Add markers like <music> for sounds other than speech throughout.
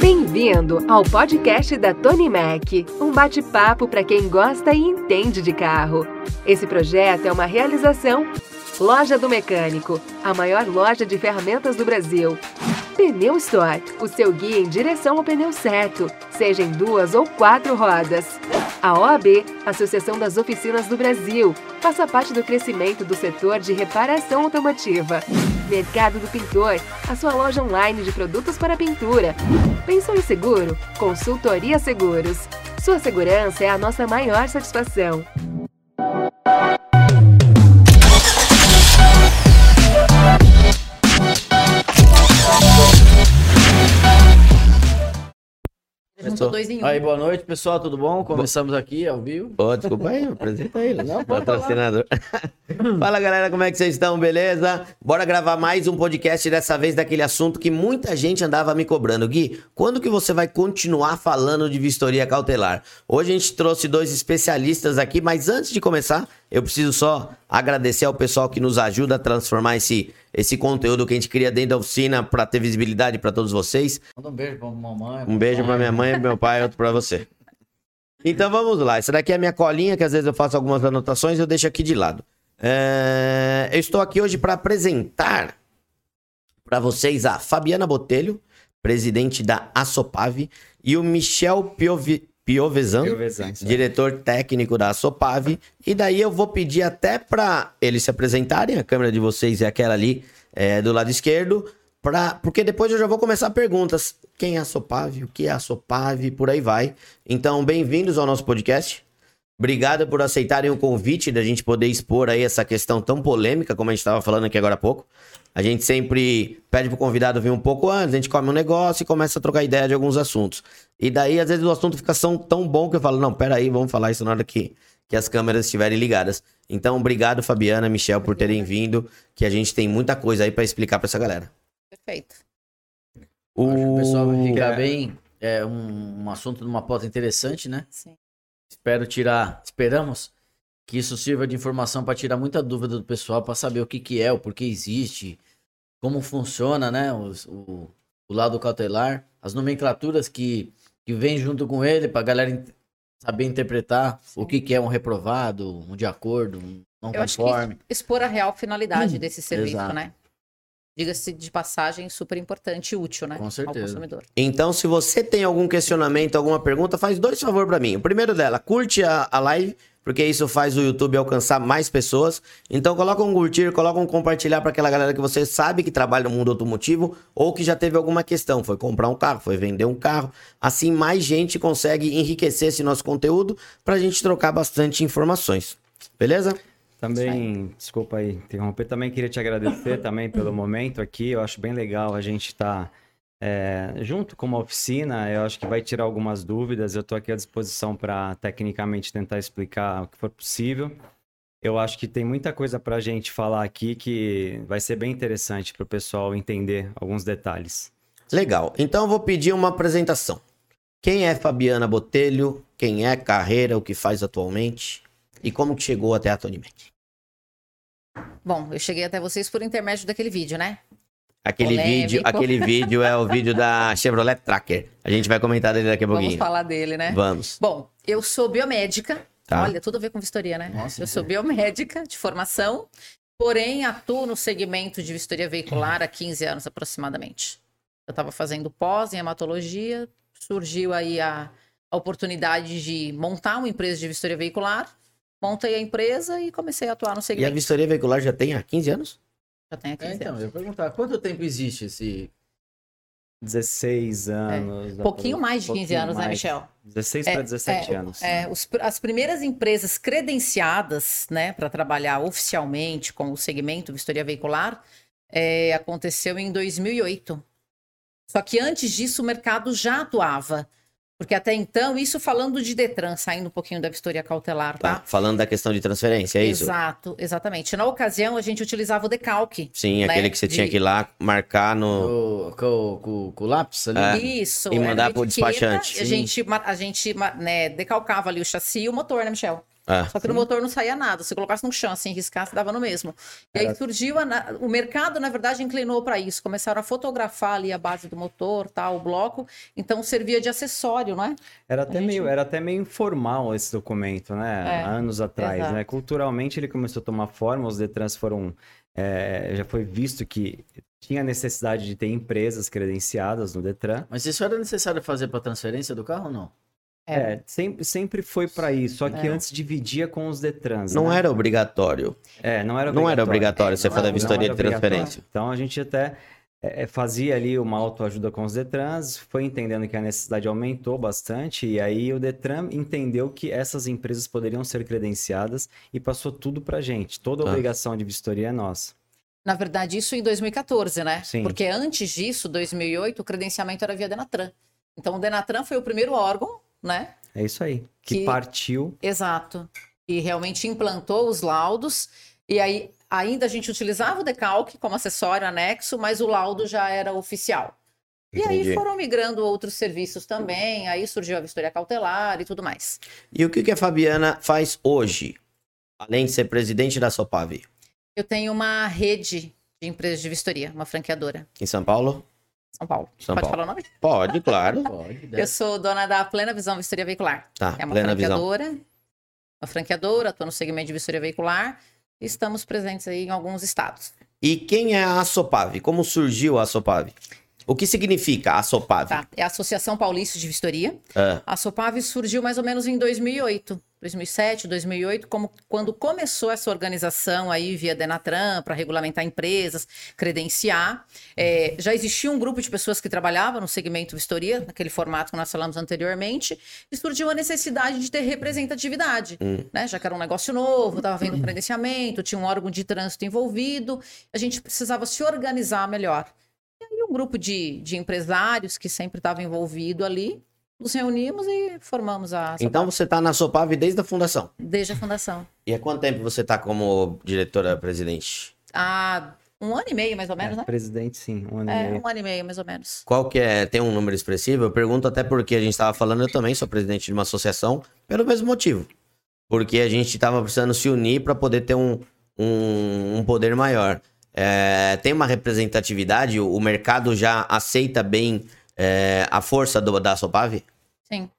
Bem-vindo ao podcast da Tony Mac, um bate-papo para quem gosta e entende de carro. Esse projeto é uma realização Loja do Mecânico, a maior loja de ferramentas do Brasil. Pneu Store, o seu guia em direção ao pneu certo, seja em duas ou quatro rodas. A OAB, Associação das Oficinas do Brasil, faça parte do crescimento do setor de reparação automotiva. Mercado do Pintor, a sua loja online de produtos para pintura. Pensou em seguro? Consultoria Seguros. Sua segurança é a nossa maior satisfação. Juntou dois em um. Aí, boa noite, pessoal, tudo bom? Começamos aqui ao vivo. Ô, desculpa aí, <laughs> apresenta ele. Não, Patrocinador. <laughs> Fala, galera, como é que vocês estão? Beleza? Bora gravar mais um podcast, dessa vez daquele assunto que muita gente andava me cobrando. Gui, quando que você vai continuar falando de vistoria cautelar? Hoje a gente trouxe dois especialistas aqui, mas antes de começar, eu preciso só agradecer ao pessoal que nos ajuda a transformar esse, esse conteúdo que a gente cria dentro da oficina para ter visibilidade para todos vocês. Manda um beijo pra mamãe. Um beijo pra minha mãe, meu pai outro pra você. Então vamos lá. Essa daqui é a minha colinha, que às vezes eu faço algumas anotações e eu deixo aqui de lado. É, Eu estou aqui hoje para apresentar para vocês a Fabiana Botelho, presidente da Asopave, e o Michel Piovi... Piovesan, diretor técnico da Asopave. E daí eu vou pedir até para eles se apresentarem, a câmera de vocês é aquela ali é, do lado esquerdo, pra, porque depois eu já vou começar perguntas. Quem é a Sopave? O que é a Sopave? Por aí vai. Então, bem-vindos ao nosso podcast. Obrigado por aceitarem o convite da gente poder expor aí essa questão tão polêmica, como a gente estava falando aqui agora há pouco. A gente sempre pede pro convidado vir um pouco antes, a gente come um negócio e começa a trocar ideia de alguns assuntos. E daí, às vezes, o assunto fica tão, tão bom que eu falo, não, peraí, vamos falar isso na hora que, que as câmeras estiverem ligadas. Então, obrigado, Fabiana, Michel, por terem vindo, que a gente tem muita coisa aí para explicar para essa galera. Perfeito. O... Acho que o pessoal vai ficar É. bem. É um, um assunto numa pauta interessante, né? Sim. Espero tirar. Esperamos que isso sirva de informação para tirar muita dúvida do pessoal, para saber o que, que é, o porquê existe, como funciona, né? os- o, o lado cautelar, as nomenclaturas que, que vem junto com ele, para galera in- saber interpretar o que, que é um reprovado, um de acordo, um não Eu acho conforme. que expor a real finalidade desse serviço, exato. né? Diga-se de passagem, super importante e útil, né? Com certeza. Ao consumidor. Então, se você tem algum questionamento, alguma pergunta, faz dois favor para mim. O primeiro dela, curte a, a live, porque isso faz o YouTube alcançar mais pessoas. Então, coloca um curtir, coloca um compartilhar para aquela galera que você sabe que trabalha no mundo automotivo ou que já teve alguma questão, foi comprar um carro, foi vender um carro. Assim, mais gente consegue enriquecer esse nosso conteúdo para a gente trocar bastante informações. Beleza? Também, desculpa aí interromper, também queria te agradecer também pelo momento aqui. Eu acho bem legal a gente estar junto com uma oficina. Eu acho que vai tirar algumas dúvidas. Eu estou aqui à disposição para tecnicamente tentar explicar o que for possível. Eu acho que tem muita coisa para a gente falar aqui que vai ser bem interessante para o pessoal entender alguns detalhes. Legal. Então eu vou pedir uma apresentação. Quem é Fabiana Botelho? Quem é carreira? O que faz atualmente? E como que chegou até a Tony Mac? Bom, eu cheguei até vocês por intermédio daquele vídeo, né? Aquele Polêmico. vídeo, aquele vídeo é o vídeo da Chevrolet Tracker. A gente vai comentar dele daqui a Vamos pouquinho. falar dele, né? Vamos. Bom, eu sou biomédica. Tá. Olha, tudo a ver com vistoria, né? Nossa, eu sou biomédica de formação, porém atuo no segmento de vistoria veicular há 15 anos aproximadamente. Eu estava fazendo pós em hematologia, surgiu aí a, a oportunidade de montar uma empresa de vistoria veicular, montei a empresa e comecei a atuar no E a segmento. vistoria veicular já tem há 15 anos? Já há 15 É, então, anos. eu ia perguntar, quanto tempo existe esse. 16 anos. Um pouquinho mais de 15 pouquinho anos, né, mais. Michel? 16 É, para 17 é, anos. É, os as primeiras empresas credenciadas, né, para trabalhar oficialmente com o segmento vistoria veicular, é, aconteceu em 2008. Só que antes disso o mercado já atuava. Porque até então, isso falando de Detran, saindo um pouquinho da vistoria cautelar, Tá. tá? Falando da questão de transferência, é isso? Exato, exatamente. Na ocasião, a gente utilizava o decalque. Sim, né, aquele que você tinha de- que ir lá marcar no. Com, com, com, com o lápis ali? É. Isso. E mandar pro etiqueta, despachante. A gente, a gente né, decalcava ali o chassi e o motor, né, Michel? Ah, Só que no motor não saía nada. Se colocasse no chão, assim, riscasse, dava no mesmo. E aí surgiu, a o mercado, na verdade, inclinou para isso. Começaram a fotografar ali a base do motor, tal, o bloco. Então servia de acessório, não é? Era até, gente- meio, era até meio informal esse documento, né? É, Há anos atrás, exato. né? Culturalmente ele começou a tomar forma, os Detrans foram... é, já foi visto que tinha necessidade de ter empresas credenciadas no Detran. Mas isso era necessário fazer para transferência do carro ou não? É, sempre, sempre foi para isso, só que É. antes dividia com os Detrans, Não né? era obrigatório. É, não era Não era obrigatório É, você fazer a vistoria de obrigatório. transferência. Então a gente até é, fazia ali uma autoajuda com os Detrans, foi entendendo que a necessidade aumentou bastante, e aí o Detran entendeu que essas empresas poderiam ser credenciadas e passou tudo pra gente. Toda a Tá. obrigação de vistoria é nossa. Na verdade, isso em 2014, né? Sim. Porque antes disso, 2008, o credenciamento era via Denatran. Então, o Denatran foi o primeiro órgão, né? É isso aí. Que, Que- partiu. Exato. E realmente implantou os laudos. E aí, ainda a gente utilizava o decalque como acessório anexo, mas o laudo já era oficial. E aí Entendi. foram migrando outros serviços também, aí surgiu a vistoria cautelar e tudo mais. E o que, que a Fabiana faz hoje? Além de ser presidente da Sopav, Eu tenho uma rede de empresas de vistoria, uma franqueadora, em São Paulo? São Paulo. São Pode Paulo. falar o nome? Pode, claro. Pode, <laughs> Eu sou dona da Plena Visão Vistoria Veicular. Tá, É uma plena visão. franqueadora, uma franqueadora, estou no segmento de vistoria veicular e estamos presentes aí em alguns estados. E quem é a Sopav? Como surgiu a Sopav? O que significa a Sopav? Tá? É a Associação Paulista de Vistoria. Ah, A Sopav surgiu mais ou menos em 2008, 2007, 2008, como quando começou essa organização aí via Denatran para regulamentar empresas, credenciar. É, já existia um grupo de pessoas que trabalhavam no segmento vistoria, naquele formato que nós falamos anteriormente, e surgiu a necessidade de ter representatividade, né? Já que era um negócio novo, estava vendo <clears throat> credenciamento, tinha um órgão de trânsito envolvido, a gente precisava se organizar melhor. E aí um grupo de, de empresários que sempre estava envolvido ali, nos reunimos e formamos a então Sopav você tá na Sopav desde a fundação. desde a fundação. E há quanto tempo você tá como diretora-presidente? Há um ano e meio, mais ou menos, É, né? presidente, sim, um ano e É, meio. um ano e meio, mais ou menos. Qual que é? Tem um número expressivo? Eu pergunto até porque a gente estava falando, eu também sou presidente de uma associação, pelo mesmo motivo. Porque a gente estava precisando se unir para poder ter um, um, um poder maior. É, tem uma representatividade? O mercado já aceita bem é, a força do, da Sopav? Sim.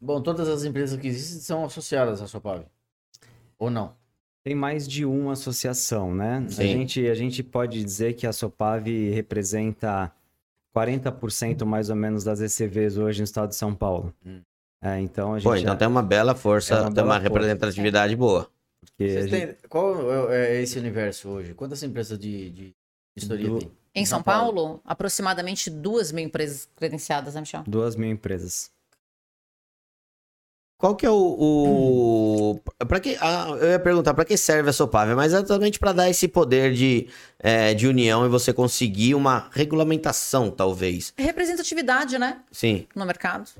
Bom, todas as empresas que existem são associadas à Sopav. Ou não? Tem mais de uma associação, né? A Sim. gente, a gente pode dizer que a Sopav representa 40% mais ou menos das ECVs hoje no estado de São Paulo. Hum. É, então a gente Pô, então tem uma bela força, É uma tem bela uma força. representatividade boa. porque a Vocês gente- têm- Qual é é esse universo hoje? Quantas empresas de, de vistoria Do-? Em São Paulo, aproximadamente duas mil empresas credenciadas, né, Michel? duas mil empresas. Qual que é o. o... <clears throat> Pra que, ah, eu ia perguntar para que serve a Sopav, mas é exatamente para dar esse poder de, é, de união e você conseguir uma regulamentação, talvez. Representatividade, né? Sim. No mercado.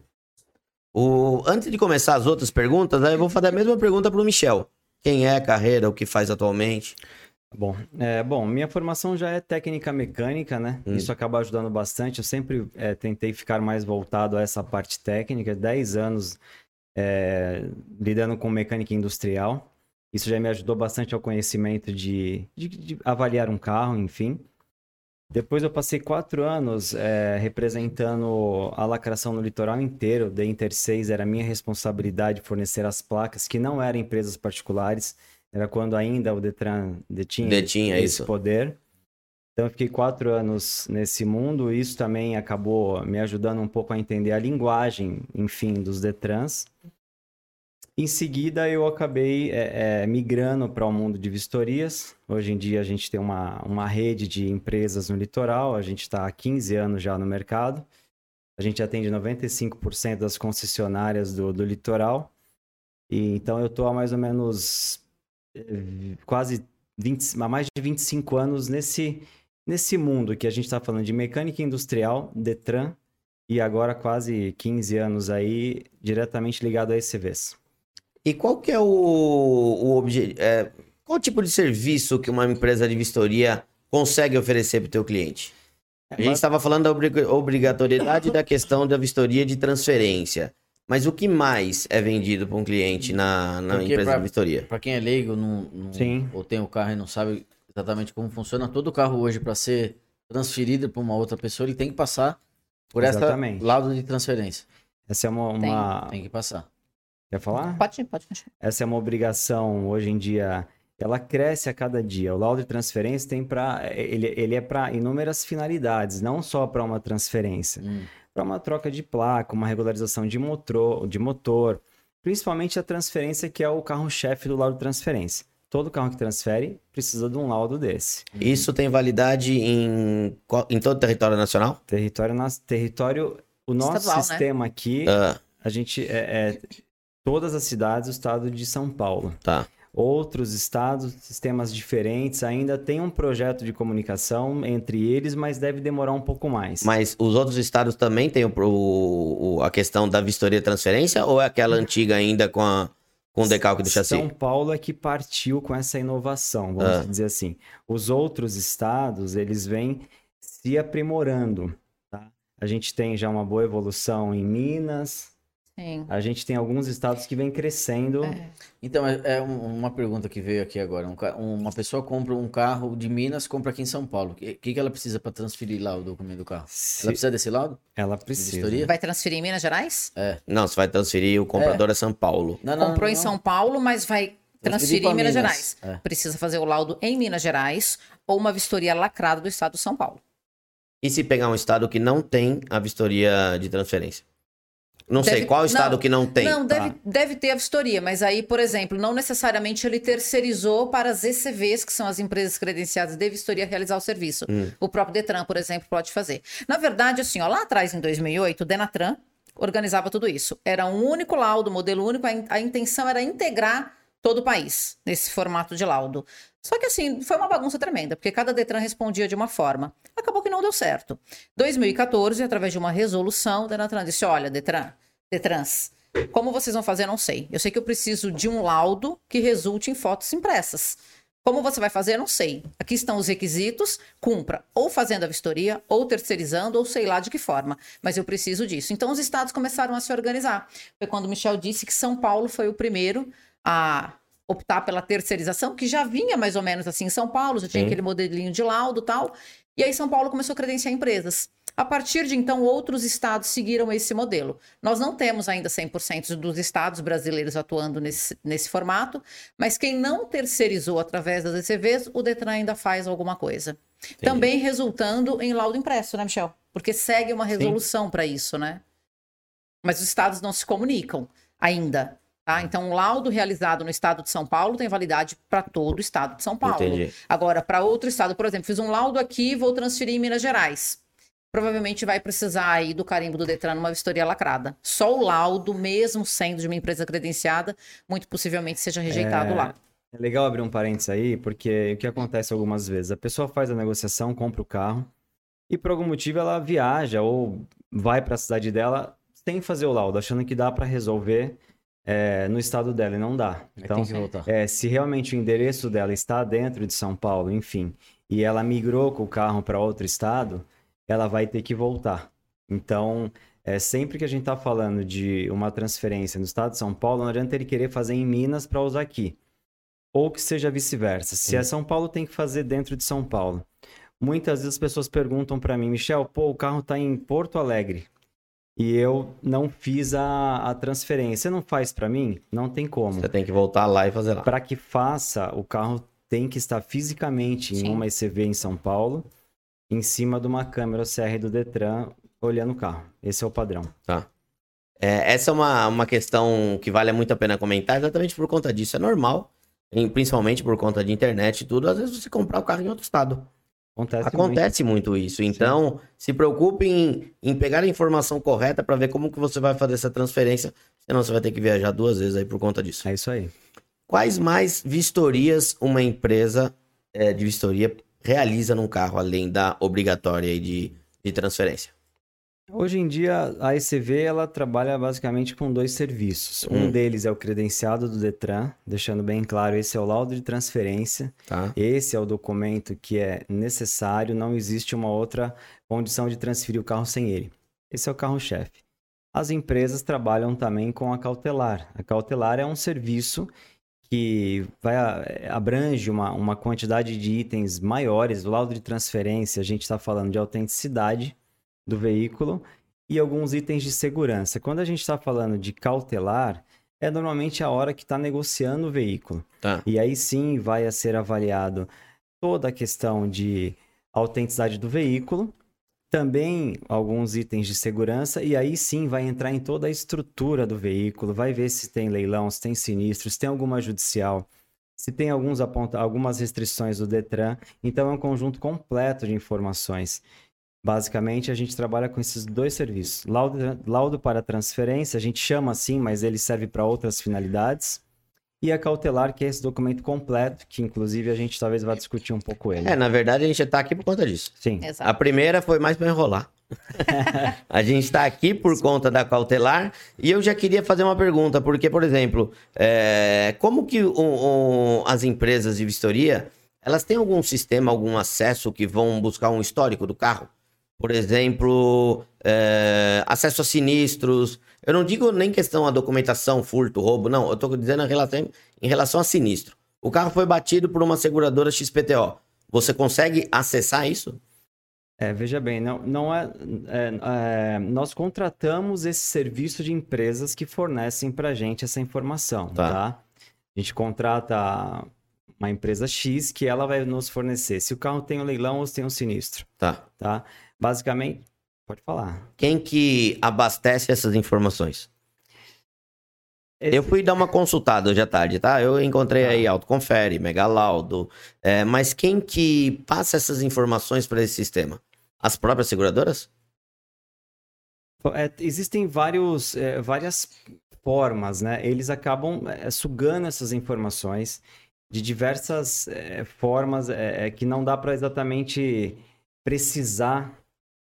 O... Antes de começar as outras perguntas, aí eu vou fazer a mesma pergunta pro Michel. Quem é, carreira, o que faz atualmente? Bom, é, bom, minha formação já é técnica mecânica, né? Hum. Isso acaba ajudando bastante. Eu sempre é, tentei ficar mais voltado a essa parte técnica. 10 anos é, lidando com mecânica industrial. Isso já me ajudou bastante ao conhecimento de, de- de avaliar um carro, enfim. Depois eu passei quatro anos é, representando a lacração no litoral inteiro. Da Inter 6 era minha responsabilidade fornecer as placas, que não eram empresas particulares. Era quando ainda o Detran detinha, Detinha, esse isso. poder. Então eu fiquei quatro anos nesse mundo. Isso também acabou me ajudando um pouco a entender a linguagem, enfim, dos Detrans. Em seguida, eu acabei é, é, migrando para o mundo de vistorias. Hoje em dia, a gente tem uma, uma rede de empresas no litoral. A gente está há 15 anos já no mercado. A gente atende 95% das concessionárias do, do litoral. E, então, eu estou há mais ou menos quase 20, há mais de 25 anos nesse, nesse mundo que a gente está falando de mecânica industrial, Detran, e agora quase 15 anos aí diretamente ligado a ECVs. E qual que é o, o objetivo? qual tipo de serviço que uma empresa de vistoria consegue oferecer para o teu cliente? A gente estava falando da obri- obrigatoriedade da questão da vistoria de transferência. Mas o que mais é vendido para um cliente na, na Porque empresa pra- de vistoria? Pra quem é leigo, não, não- Sim. ou tem o carro e não sabe exatamente como funciona, todo carro hoje, para ser transferido para uma outra pessoa, ele tem que passar por essa lado de transferência. Essa é uma. uma- Tem que passar. Quer falar? Pode, pode continuar. Essa é uma obrigação hoje em dia. Ela cresce a cada dia. O laudo de transferência tem para ele, ele é para inúmeras finalidades, não só para uma transferência, Hum. Para uma troca de placa, uma regularização de motor, de motor, principalmente a transferência que é o carro-chefe do laudo de transferência. Todo carro que transfere precisa de um laudo desse. Isso tem validade em, em todo o território nacional? Território, território, o nosso Estadual, né? sistema aqui, Ah, a gente é, é todas as cidades do estado de São Paulo. tá. Outros estados, sistemas diferentes, ainda tem um projeto de comunicação entre eles, mas deve demorar um pouco mais. Mas os outros estados também têm o, o- a questão da vistoria de transferência ou é aquela antiga ainda com, a, com o decalque do chassi? São Paulo é que partiu com essa inovação, vamos Ah. dizer assim. Os outros estados, eles vêm se aprimorando, tá? A gente tem já uma boa evolução em Minas, Sim. a gente tem alguns estados que vêm crescendo. Então, é é um- uma pergunta que veio aqui agora. Um uma pessoa compra um carro de Minas, compra aqui em São Paulo. O que, que que ela precisa para transferir lá o documento do carro? Se Ela precisa desse laudo? ela precisa. vistoria? Vai transferir em Minas Gerais? Não, você vai transferir, o comprador é, São Paulo. Não, não, Comprou não, em não. São Paulo, mas vai transferir em Minas, Minas. Gerais. É. Precisa fazer o laudo em Minas Gerais ou uma vistoria lacrada do estado de São Paulo. E se pegar um estado que não tem a vistoria de transferência? Não sei, Deve- qual estado não, que não tem? Não, deve, tá. deve ter a vistoria, mas aí, por exemplo, não necessariamente ele terceirizou para as ECVs, que são as empresas credenciadas de vistoria, realizar o serviço. Hum. O próprio Detran, por exemplo, pode fazer. Na verdade, assim, ó, lá atrás, em 2008, o Denatran organizava tudo isso. Era um único laudo, modelo único, a, in- a intenção era integrar todo o país nesse formato de laudo. Só que assim, foi uma bagunça tremenda, porque cada Detran respondia de uma forma. Acabou que não deu certo. 2014, através de uma resolução, o Denatran disse: olha, Detran, Detrans, como vocês vão fazer, não sei. Eu sei que eu preciso de um laudo que resulte em fotos impressas. Como você vai fazer, não sei. Aqui estão os requisitos, cumpra ou fazendo a vistoria, ou terceirizando, ou sei lá de que forma. Mas eu preciso disso. Então os estados começaram a se organizar. Foi quando o Michel disse que São Paulo foi o primeiro a optar pela terceirização, que já vinha mais ou menos assim em São Paulo, já tinha Sim. aquele modelinho de laudo e tal. E aí São Paulo começou a credenciar empresas. A partir de então, outros estados seguiram esse modelo. Nós não temos ainda 100% dos estados brasileiros atuando nesse, nesse formato, mas quem não terceirizou através das ECVs, o Detran ainda faz alguma coisa. Também resultando em laudo impresso, né, Michel? Porque segue uma resolução para isso, né? Mas os estados não se comunicam ainda. Tá? Então, o laudo realizado no estado de São Paulo tem validade para todo o estado de São Paulo. Entendi. Agora, para outro estado, por exemplo, fiz um laudo aqui e vou transferir em Minas Gerais. Provavelmente vai precisar aí do carimbo do Detran numa vistoria lacrada. Só o laudo, mesmo sendo de uma empresa credenciada, muito possivelmente seja rejeitado É, lá. É legal abrir um parênteses aí, porque o que acontece algumas vezes? A pessoa faz a negociação, compra o carro, e por algum motivo ela viaja ou vai para a cidade dela sem fazer o laudo, achando que dá para resolver é, no estado dela, e não dá. Então, é, se realmente o endereço dela está dentro de São Paulo, enfim, e ela migrou com o carro para outro estado, ela vai ter que voltar. Então, é, sempre que a gente está falando de uma transferência no estado de São Paulo, não adianta ele querer fazer em Minas para usar aqui. Ou que seja vice-versa. Se é São Paulo, tem que fazer dentro de São Paulo. Muitas vezes as pessoas perguntam para mim, Michel, pô, o carro está em Porto Alegre e eu não fiz a, a transferência. Você não faz para mim? Não tem como. Você tem que voltar lá e fazer lá. Para que faça, o carro tem que estar fisicamente em Sim. uma ECV em São Paulo, em cima de uma câmera CR do Detran, olhando o carro. Esse é o padrão. É, essa é uma, uma questão que vale muito a pena comentar, exatamente por conta disso. É normal, em- principalmente por conta de internet e tudo, às vezes você comprar o carro em outro estado. Acontece, Acontece muito isso. Então, se preocupe em, em pegar a informação correta para ver como que você vai fazer essa transferência, senão você vai ter que viajar duas vezes aí por conta disso. muito. É isso aí. Quais mais vistorias uma empresa eh, de vistoria realiza num carro, além da obrigatória de, de transferência? Hoje em dia, a ECV ela trabalha basicamente com dois serviços. Um Hum. deles é o credenciado do Detran, deixando bem claro, esse é o laudo de transferência. Tá? Esse é o documento que é necessário, não existe uma outra condição de transferir o carro sem ele. Esse é o carro-chefe. as empresas trabalham também com a cautelar. A cautelar é um serviço que vai, abrange uma, uma quantidade de itens maiores. O laudo de transferência, a gente está falando de autenticidade do veículo e alguns itens de segurança. Quando a gente está falando de cautelar, é normalmente a hora que está negociando o veículo. Tá. E aí sim vai a ser avaliado toda a questão de autenticidade do veículo, também alguns itens de segurança, e aí sim vai entrar em toda a estrutura do veículo, vai ver se tem leilão, se tem sinistro, se tem alguma judicial, se tem alguns aponta algumas restrições do Detran. Então é um conjunto completo de informações. Basicamente, a gente trabalha com esses dois serviços. Laudo, laudo para transferência, a gente chama assim, mas ele serve para outras finalidades e a cautelar, que é esse documento completo, que inclusive a gente talvez vá discutir um pouco ele. É, na verdade a gente tá aqui por conta disso. Sim. Exato. A primeira foi mais para enrolar. <laughs> a gente está aqui por conta da cautelar e eu já queria fazer uma pergunta, porque, por exemplo, é, como que o- o- as empresas de vistoria, elas têm algum sistema, algum acesso que vão buscar um histórico do carro? Por exemplo, é, acesso a sinistros. Eu não digo nem questão a documentação, furto, roubo, não. Eu estou dizendo em relação, em relação a sinistro. O carro foi batido por uma seguradora XPTO. Você consegue acessar isso? É, veja bem, não, não é, é, é, Nós contratamos esse serviço de empresas que fornecem para a gente essa informação, Tá. tá. A gente contrata uma empresa X que ela vai nos fornecer se o carro tem um leilão ou se tem um sinistro, Tá. tá? Basicamente, pode falar. Quem que abastece essas informações? Esse- Eu fui dar uma consultada hoje à tarde, tá? Eu encontrei aí Autoconfere, Megalaudo, é, mas quem que passa essas informações para esse sistema? As próprias seguradoras? É, existem vários, é, várias formas, né? Eles acabam é, sugando essas informações de diversas é, formas é, que não dá para exatamente precisar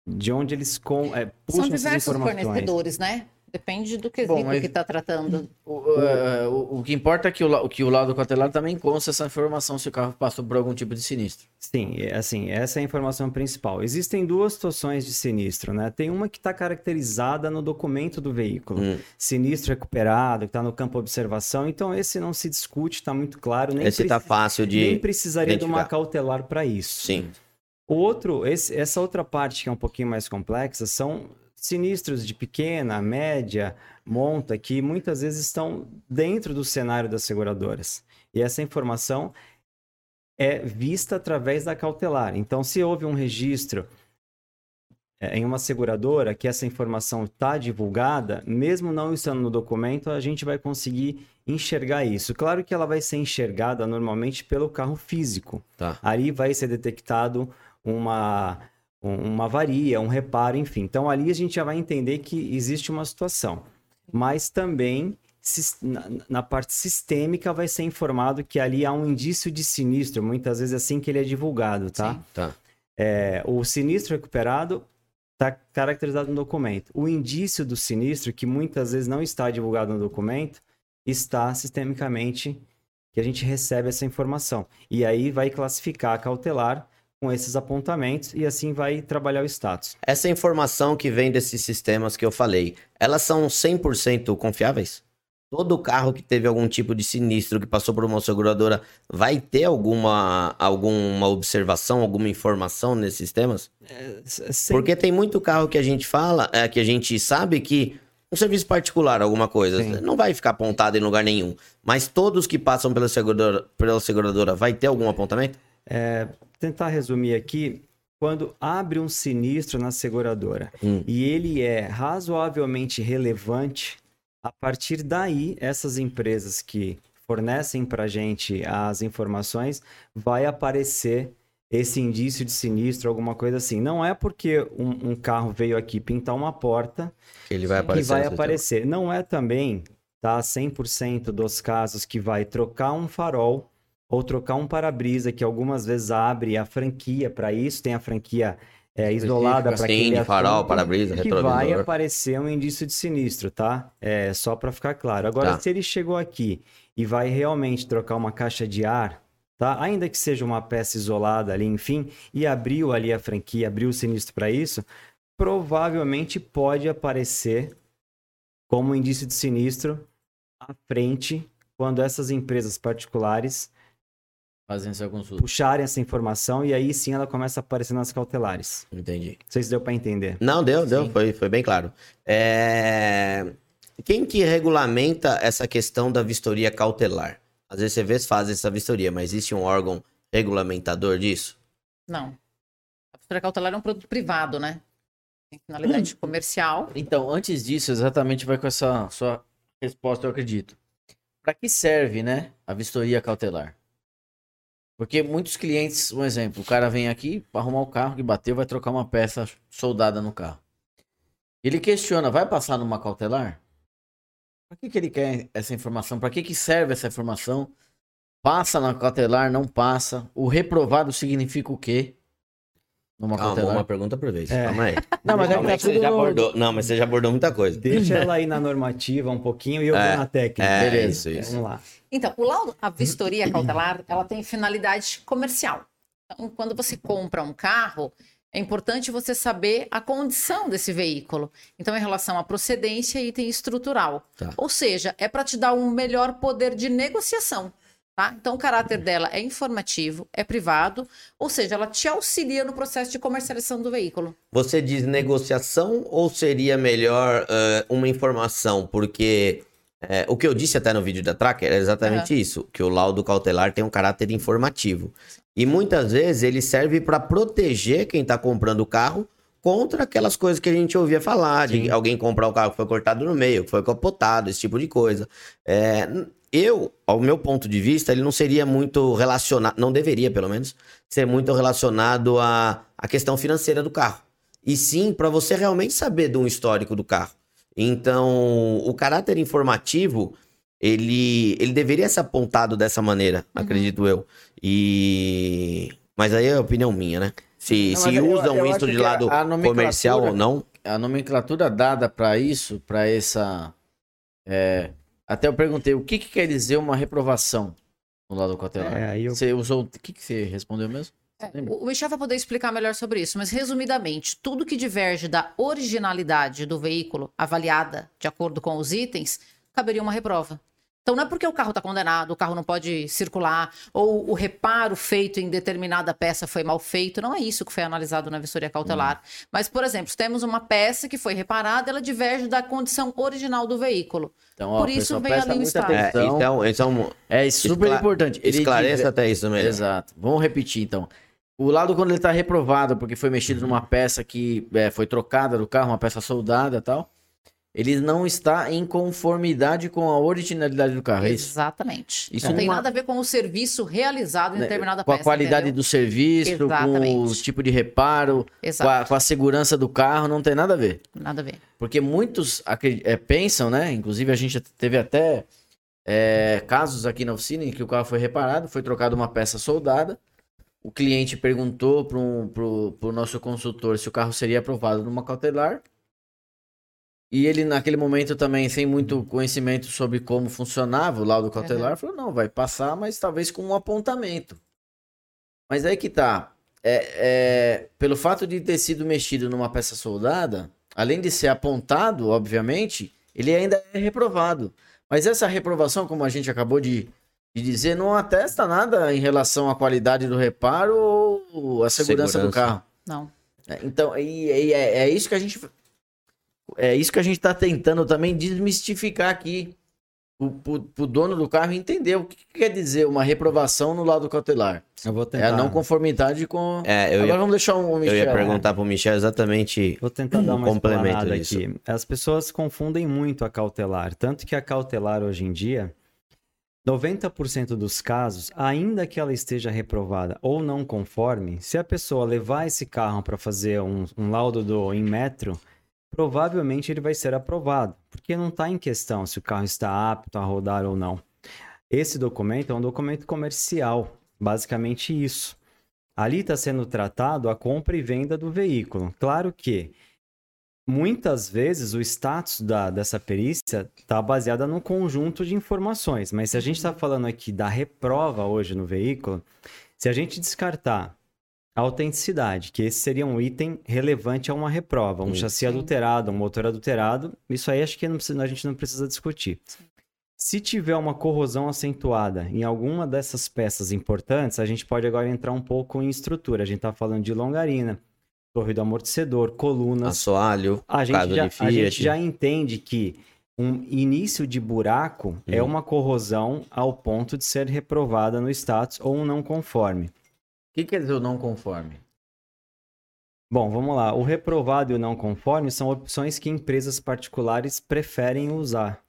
de onde eles com, é, puxam São essas diversos informações. fornecedores, né? Depende do Bom, que está tratando. O, é, o- o que importa é que o, que o lado cautelar também consta essa informação se o carro passou por algum tipo de sinistro. Sim, é assim, essa é a informação principal. Existem duas situações de sinistro, né? Tem uma que está caracterizada no documento do veículo. Hum. Sinistro recuperado, que está no campo observação. Então, esse não se discute, está muito claro. Nem Esse tá preci- fácil Nem de. precisaria de uma cautelar para isso. Sim. O outro, esse- essa outra parte que é um pouquinho mais complexa, são sinistros de pequena, média, monta, que muitas vezes estão dentro do cenário das seguradoras. E essa informação é vista através da cautelar. Então, se houve um registro é, em uma seguradora que essa informação está divulgada, mesmo não estando no documento, a gente vai conseguir enxergar isso. Claro que ela vai ser enxergada normalmente pelo carro físico. Tá. Ali vai ser detectado uma, um- uma avaria, um reparo, enfim. Então, ali a gente já vai entender que existe uma situação. Mas também, na parte sistêmica, vai ser informado que ali há um indício de sinistro, muitas vezes assim que ele é divulgado, tá? Sim. Tá. É, o sinistro recuperado está caracterizado no documento. O indício do sinistro, que muitas vezes não está divulgado no documento, está sistemicamente que a gente recebe essa informação. E aí vai classificar a cautelar com esses apontamentos e assim vai trabalhar o status. Essa informação que vem desses sistemas que eu falei, elas são 100% confiáveis? Todo carro que teve algum tipo de sinistro que passou por uma seguradora vai ter alguma, alguma observação, alguma informação nesses sistemas? Sem- Porque tem muito carro que a gente fala, é, que a gente sabe que um serviço particular, alguma coisa, Sim. não vai ficar apontado em lugar nenhum. Mas todos que passam pela seguradora, pela seguradora vai ter algum apontamento? Tentar resumir aqui, quando abre um sinistro na seguradora Hum. e ele é razoavelmente relevante, a partir daí, essas empresas que fornecem para a gente as informações, vai aparecer esse indício de sinistro, alguma coisa assim. Não é porque um, um carro veio aqui pintar uma porta Que ele vai aparecer. vai aparecer. Não é também, tá? 100% dos casos que vai trocar um farol ou trocar um para-brisa, que algumas vezes abre a franquia para isso, tem a franquia é, isolada para Sim, aquele de farol, assunto, para-brisa, que vai aparecer um indício de sinistro, tá? É só para ficar claro. Agora, Tá. se ele chegou aqui e vai realmente trocar uma caixa de ar, tá? Ainda que seja uma peça isolada ali, enfim, e abriu ali a franquia, abriu o sinistro para isso, provavelmente pode aparecer como indício de sinistro à frente quando essas empresas particulares Fazendo essa consulta. puxarem essa informação e aí sim ela começa a aparecer nas cautelares. Entendi. Não sei se deu para entender. Não, deu, deu, foi, foi bem claro. É, Quem que regulamenta essa questão da vistoria cautelar? Às vezes você vê se faz essa vistoria, mas existe um órgão regulamentador disso? Não. A vistoria cautelar é um produto privado, né? Tem finalidade comercial. Então, antes disso, exatamente vai com essa sua resposta, eu acredito. Para que serve, né, a vistoria cautelar? Porque muitos clientes, um exemplo, o cara vem aqui para arrumar o carro que bateu, vai trocar uma peça soldada no carro. Ele questiona, vai passar numa cautelar? Para que, que ele quer essa informação? Para que, que serve essa informação? Passa na cautelar, não passa? O reprovado significa o quê? Numa Calma, cautelar? uma pergunta por vez. É. Calma aí. Não, mas Calma tá aí que você tudo já no- abordou. Não, mas você já abordou muita coisa. Deixa ela aí <laughs> na normativa um pouquinho e eu É, vou na técnica. É, Beleza. isso, isso. Vamos lá. Então, o laudo, a vistoria cautelar, ela tem finalidade comercial. Então, quando você compra um carro, é importante você saber a condição desse veículo. Então, em relação à procedência e item estrutural. Tá. Ou seja, é para te dar um melhor poder de negociação. Tá? Então, o caráter dela é informativo, é privado, ou seja, ela te auxilia no processo de comercialização do veículo. Você diz negociação ou seria melhor eh, uma informação? Porque eh, o que eu disse até no vídeo da Tracker é exatamente isso: que o laudo cautelar tem um caráter informativo. E muitas vezes ele serve para proteger quem está comprando o carro contra aquelas coisas que a gente ouvia falar, de alguém comprar o carro que foi cortado no meio, que foi capotado, esse tipo de coisa. É, eu, ao meu ponto de vista, ele não seria muito relacionado, não deveria pelo menos, ser muito relacionado à, à questão financeira do carro. E sim para você realmente saber de um histórico do carro. Então, o caráter informativo, ele, ele deveria ser apontado dessa maneira, acredito eu. E. Mas aí é opinião minha, né? Se, Não, se mas eu- usam eu isso de lado comercial ou não. a nomenclatura dada para isso, para essa. é, até eu perguntei o que, que quer dizer uma reprovação no lado cautelar. É, eu Você usou. O que, que você respondeu mesmo? O o Michel vai poder explicar melhor sobre isso, mas resumidamente, tudo que diverge da originalidade do veículo avaliada de acordo com os itens, caberia uma reprova. Então não é porque o carro está condenado, o carro não pode circular, ou o reparo feito em determinada peça foi mal feito, não é isso que foi analisado na vistoria cautelar. Mas, por exemplo, se temos uma peça que foi reparada, ela diverge da condição original do veículo. Então, ó, Por isso vem ali o muita estado. É, atenção. então, então É super importante. Ele esclareça até isso melhor. Exato. Vamos repetir então. O lado quando ele está reprovado porque foi mexido numa peça que é, foi trocada do carro, uma peça soldada e tal, ele não está em conformidade com a originalidade do carro, é? Exatamente. Isso não tem uma- nada a ver com o serviço realizado em Né, determinada com a peça. qualidade entendeu? do serviço, com Exatamente. o tipo de reparo, com a, com a segurança do carro, não tem nada a ver. Nada a ver. Porque muitos é, pensam, né? Inclusive a gente teve até é, casos aqui na oficina em que o carro foi reparado, foi trocado uma peça soldada. O cliente perguntou para o nosso consultor se o carro seria aprovado numa cautelar. E ele, naquele momento, também, sem muito conhecimento sobre como funcionava o laudo cautelar, falou: não, vai passar, mas talvez com um apontamento. Mas aí que tá. É, é, pelo fato de ter sido mexido numa peça soldada, além de ser apontado, obviamente, ele ainda é reprovado. Mas essa reprovação, como a gente acabou de, de dizer, não atesta nada em relação à qualidade do reparo ou à segurança, do Segurança. carro. Não. É, Então, e, e é, é isso que a gente. É isso que a gente tá tentando também desmistificar aqui. O, dono do carro entender o que, que quer dizer uma reprovação no lado cautelar. Eu vou É tentar. a não conformidade com. É, eu Agora ia, vamos deixar um eu Michel. ia perguntar pro Michel exatamente. Vou tentar dar Um uma complemento explanada disso. aqui. As pessoas confundem muito a cautelar, tanto que a cautelar hoje em dia, 90% dos casos, ainda que ela esteja reprovada ou não conforme, se a pessoa levar esse carro para fazer um, um laudo do Inmetro, provavelmente ele vai ser aprovado, porque não está em questão se o carro está apto a rodar ou não. Esse documento é um documento comercial, basicamente isso. Ali está sendo tratado a compra e venda do veículo. Claro que muitas vezes o status da, dessa perícia está baseada num conjunto de informações, mas se a gente está falando aqui da reprova hoje no veículo, se a gente descartar autenticidade, que esse seria um item relevante a uma reprova. Um chassi sim. adulterado, um motor adulterado, isso aí acho que não precisa- a gente não precisa discutir. Se tiver uma corrosão acentuada em alguma dessas peças importantes, a gente pode agora entrar um pouco em estrutura. A gente está falando de longarina, torre do amortecedor, colunas. Assoalho, A gente, já, de a gente já entende que um início de buraco é Hum. uma corrosão ao ponto de ser reprovada no status ou um não conforme. O que quer dizer o não conforme? Bom, vamos lá. O reprovado e o não conforme são opções que empresas particulares preferem usar,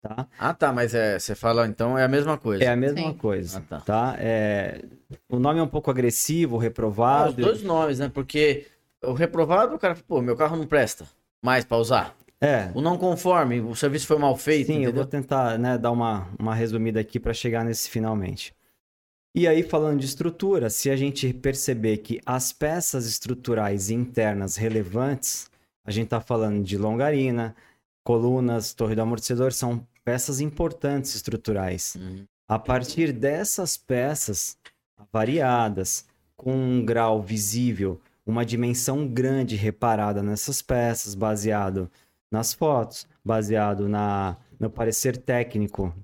tá? Ah, tá, mas é, você fala então é a mesma coisa. É a mesma Sim. coisa, Ah, tá. tá? É, o nome é um pouco agressivo, Ah, os reprovado. dois nomes, né? Porque o reprovado, o cara, pô, meu carro não presta mais pra usar. É, O não conforme, o serviço foi mal feito, Sim, eu entendeu? vou tentar né, dar uma, uma resumida aqui para chegar nesse finalmente. E aí, falando de estrutura, se a gente perceber que as peças estruturais internas relevantes, a gente está falando de longarina, colunas, torre do amortecedor, são peças importantes estruturais. Uhum. A partir dessas peças variadas, com um grau visível, uma dimensão grande reparada nessas peças, baseado nas fotos, baseado na, no parecer técnico,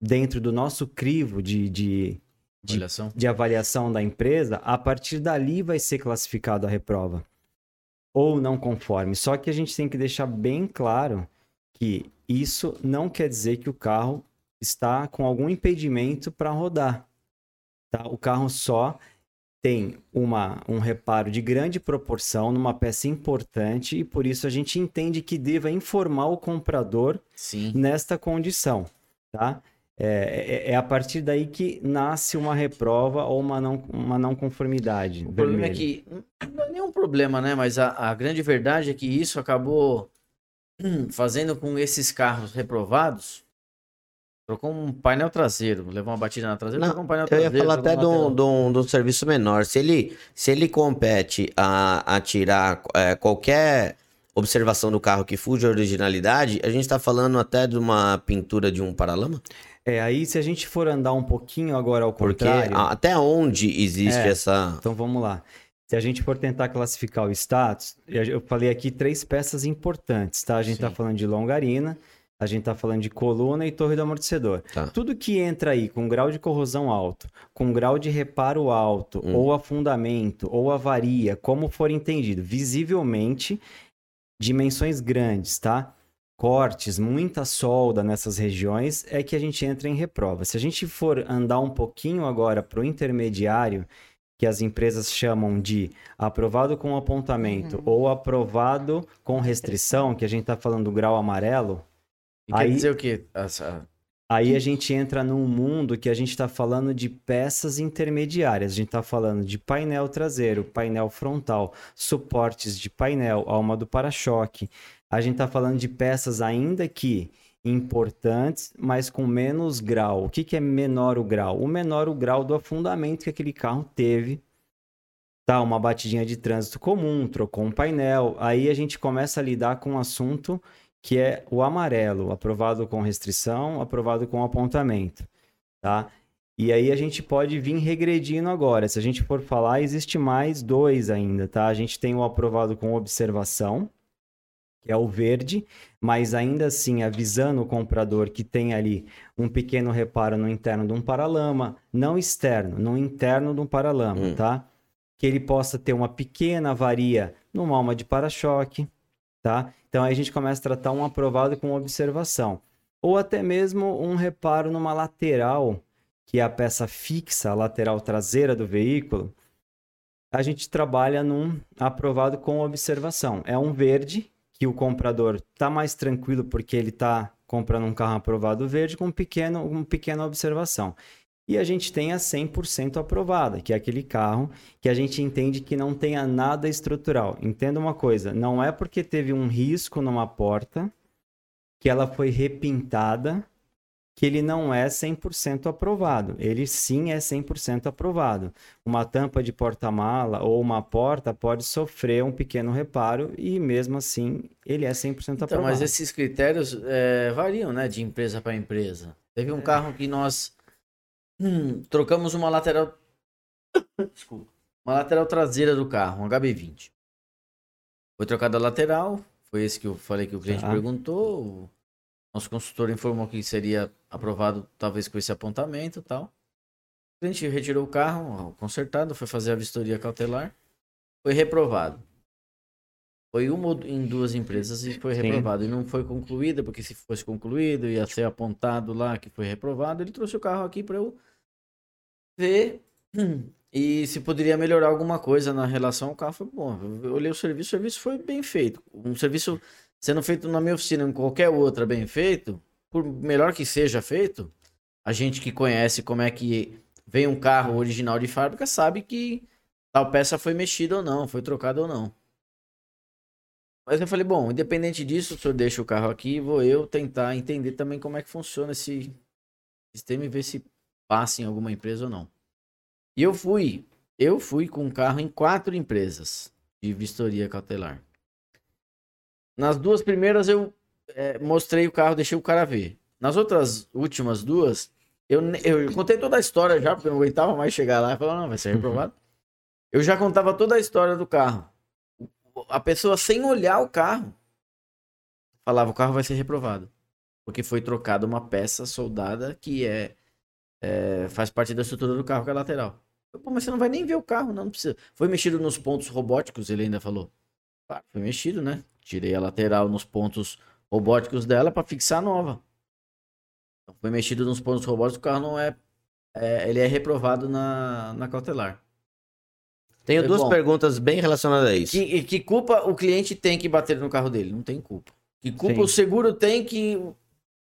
dentro do nosso crivo de, de, de, Avaliação. de avaliação da empresa, a partir dali vai ser classificado a reprova. Ou não conforme. Só que a gente tem que deixar bem claro que isso não quer dizer que o carro está com algum impedimento para rodar. Tá? O carro só tem uma, um reparo de grande proporção numa peça importante e por isso a gente entende que deva informar o comprador Sim. nesta condição, tá? É, é- é a partir daí que nasce uma reprova ou uma não, uma não conformidade. O problema é que não é nenhum problema, né? Mas a, a grande verdade é que isso acabou hum, fazendo com esses carros reprovados. Trocou um painel traseiro, levou uma batida na traseira, Não, trocou um painel Eu ia traseiro. falar até de um, de, um, de um serviço menor. Se ele, se ele compete a, a tirar é, qualquer observação do carro que fuja a originalidade, a gente está falando até de uma pintura de um paralama? É, aí se a gente for andar um pouquinho agora ao Porque contrário... a- até onde existe É. essa. Então vamos lá. Se a gente for tentar classificar o status, eu eu falei aqui três peças importantes, tá? A gente está falando de longarina, a gente está falando de coluna e torre do amortecedor. Tá. Tudo que entra aí com grau de corrosão alto, com grau de reparo alto, Hum. ou afundamento, ou avaria, como for entendido, visivelmente, dimensões grandes, tá? Cortes, muita solda nessas regiões, é que a gente entra em reprova. Se a gente for andar um pouquinho agora para o intermediário, que as empresas chamam de aprovado com apontamento Uhum. ou aprovado com restrição, que a gente está falando do grau amarelo, E quer aí- dizer o quê? Essa- Aí a gente entra num mundo que a gente está falando de peças intermediárias. A gente está falando de painel traseiro, painel frontal, suportes de painel, alma do para-choque. A gente está falando de peças ainda que importantes, mas com menos grau. O que, que é menor o grau? O menor o grau do afundamento que aquele carro teve. Tá, uma batidinha de trânsito comum, trocou um painel. Aí a gente começa a lidar com um assunto que é o amarelo, aprovado com restrição, aprovado com apontamento, tá? E aí a gente pode vir regredindo agora. Se a gente for falar, existe mais dois ainda, tá? A gente tem o aprovado com observação, que é o verde, mas ainda assim avisando o comprador que tem ali um pequeno reparo no interno de um paralama, não externo, no interno de um paralama, Hum. tá? Que ele possa ter uma pequena avaria numa alma de para-choque, tá? Então aí a gente começa a tratar um aprovado com observação. Ou até mesmo um reparo numa lateral, que é a peça fixa, a lateral traseira do veículo. A gente trabalha num aprovado com observação. É um verde, que o comprador tá mais tranquilo porque ele tá comprando um carro aprovado verde com um pequeno, uma pequena observação. E a gente tem a 100% aprovada, que é aquele carro que a gente entende que não tenha nada estrutural. Entenda uma coisa, não é porque teve um risco numa porta que ela foi repintada que ele não é 100% aprovado. Ele sim é 100% aprovado. Uma tampa de porta-mala ou uma porta pode sofrer um pequeno reparo e mesmo assim ele é 100% Então, aprovado. mas esses critérios é, variam, né? De empresa para empresa. Teve É. um carro que nós hum, trocamos uma lateral. Desculpa. uma lateral traseira do carro, um HB20. Foi trocada a lateral, foi esse que eu falei que o cliente Tá. perguntou. O nosso consultor informou que seria aprovado talvez com esse apontamento e tal. O cliente retirou o carro, consertado, foi fazer a vistoria cautelar, foi reprovado. Foi uma em duas empresas e foi Sim. reprovado. E não foi concluída, porque se fosse concluído, ia ser apontado lá que foi reprovado. Ele trouxe o carro aqui para eu ver <clears throat> e se poderia melhorar alguma coisa na relação ao carro. Foi bom. Eu olhei o serviço, o serviço foi bem feito. Um serviço sendo feito na minha oficina, em qualquer outra bem feito, por melhor que seja feito, a gente que conhece como é que vem um carro original de fábrica sabe que tal peça foi mexida ou não, foi trocada ou não. Mas eu falei, bom, independente disso, o senhor deixa o carro aqui, vou eu tentar entender também como é que funciona esse sistema e ver se passa em alguma empresa ou não. E eu fui, eu fui com o carro em quatro empresas de vistoria cautelar. Nas duas primeiras eu eh, mostrei o carro, deixei o cara ver. Nas outras últimas duas, eu, eu contei toda a história já, porque eu não aguentava mais chegar lá e falar, não, vai ser reprovado. Eu já contava toda a história do carro. A pessoa, sem olhar o carro, falava, o carro vai ser reprovado. Porque foi trocada uma peça soldada que é, é, faz parte da estrutura do carro, que é lateral. Eu, Pô, mas você não vai nem ver o carro, não, não precisa. Foi mexido nos pontos robóticos, ele ainda falou. Foi mexido, né? Tirei a lateral nos pontos robóticos dela para fixar a nova. Então, foi mexido nos pontos robóticos, o carro não é, é- ele é reprovado na, na cautelar. Tenho Foi duas bom. perguntas bem relacionadas a isso. Que, que culpa o cliente tem que bater no carro dele? Não tem culpa. Que culpa Sim. o seguro tem que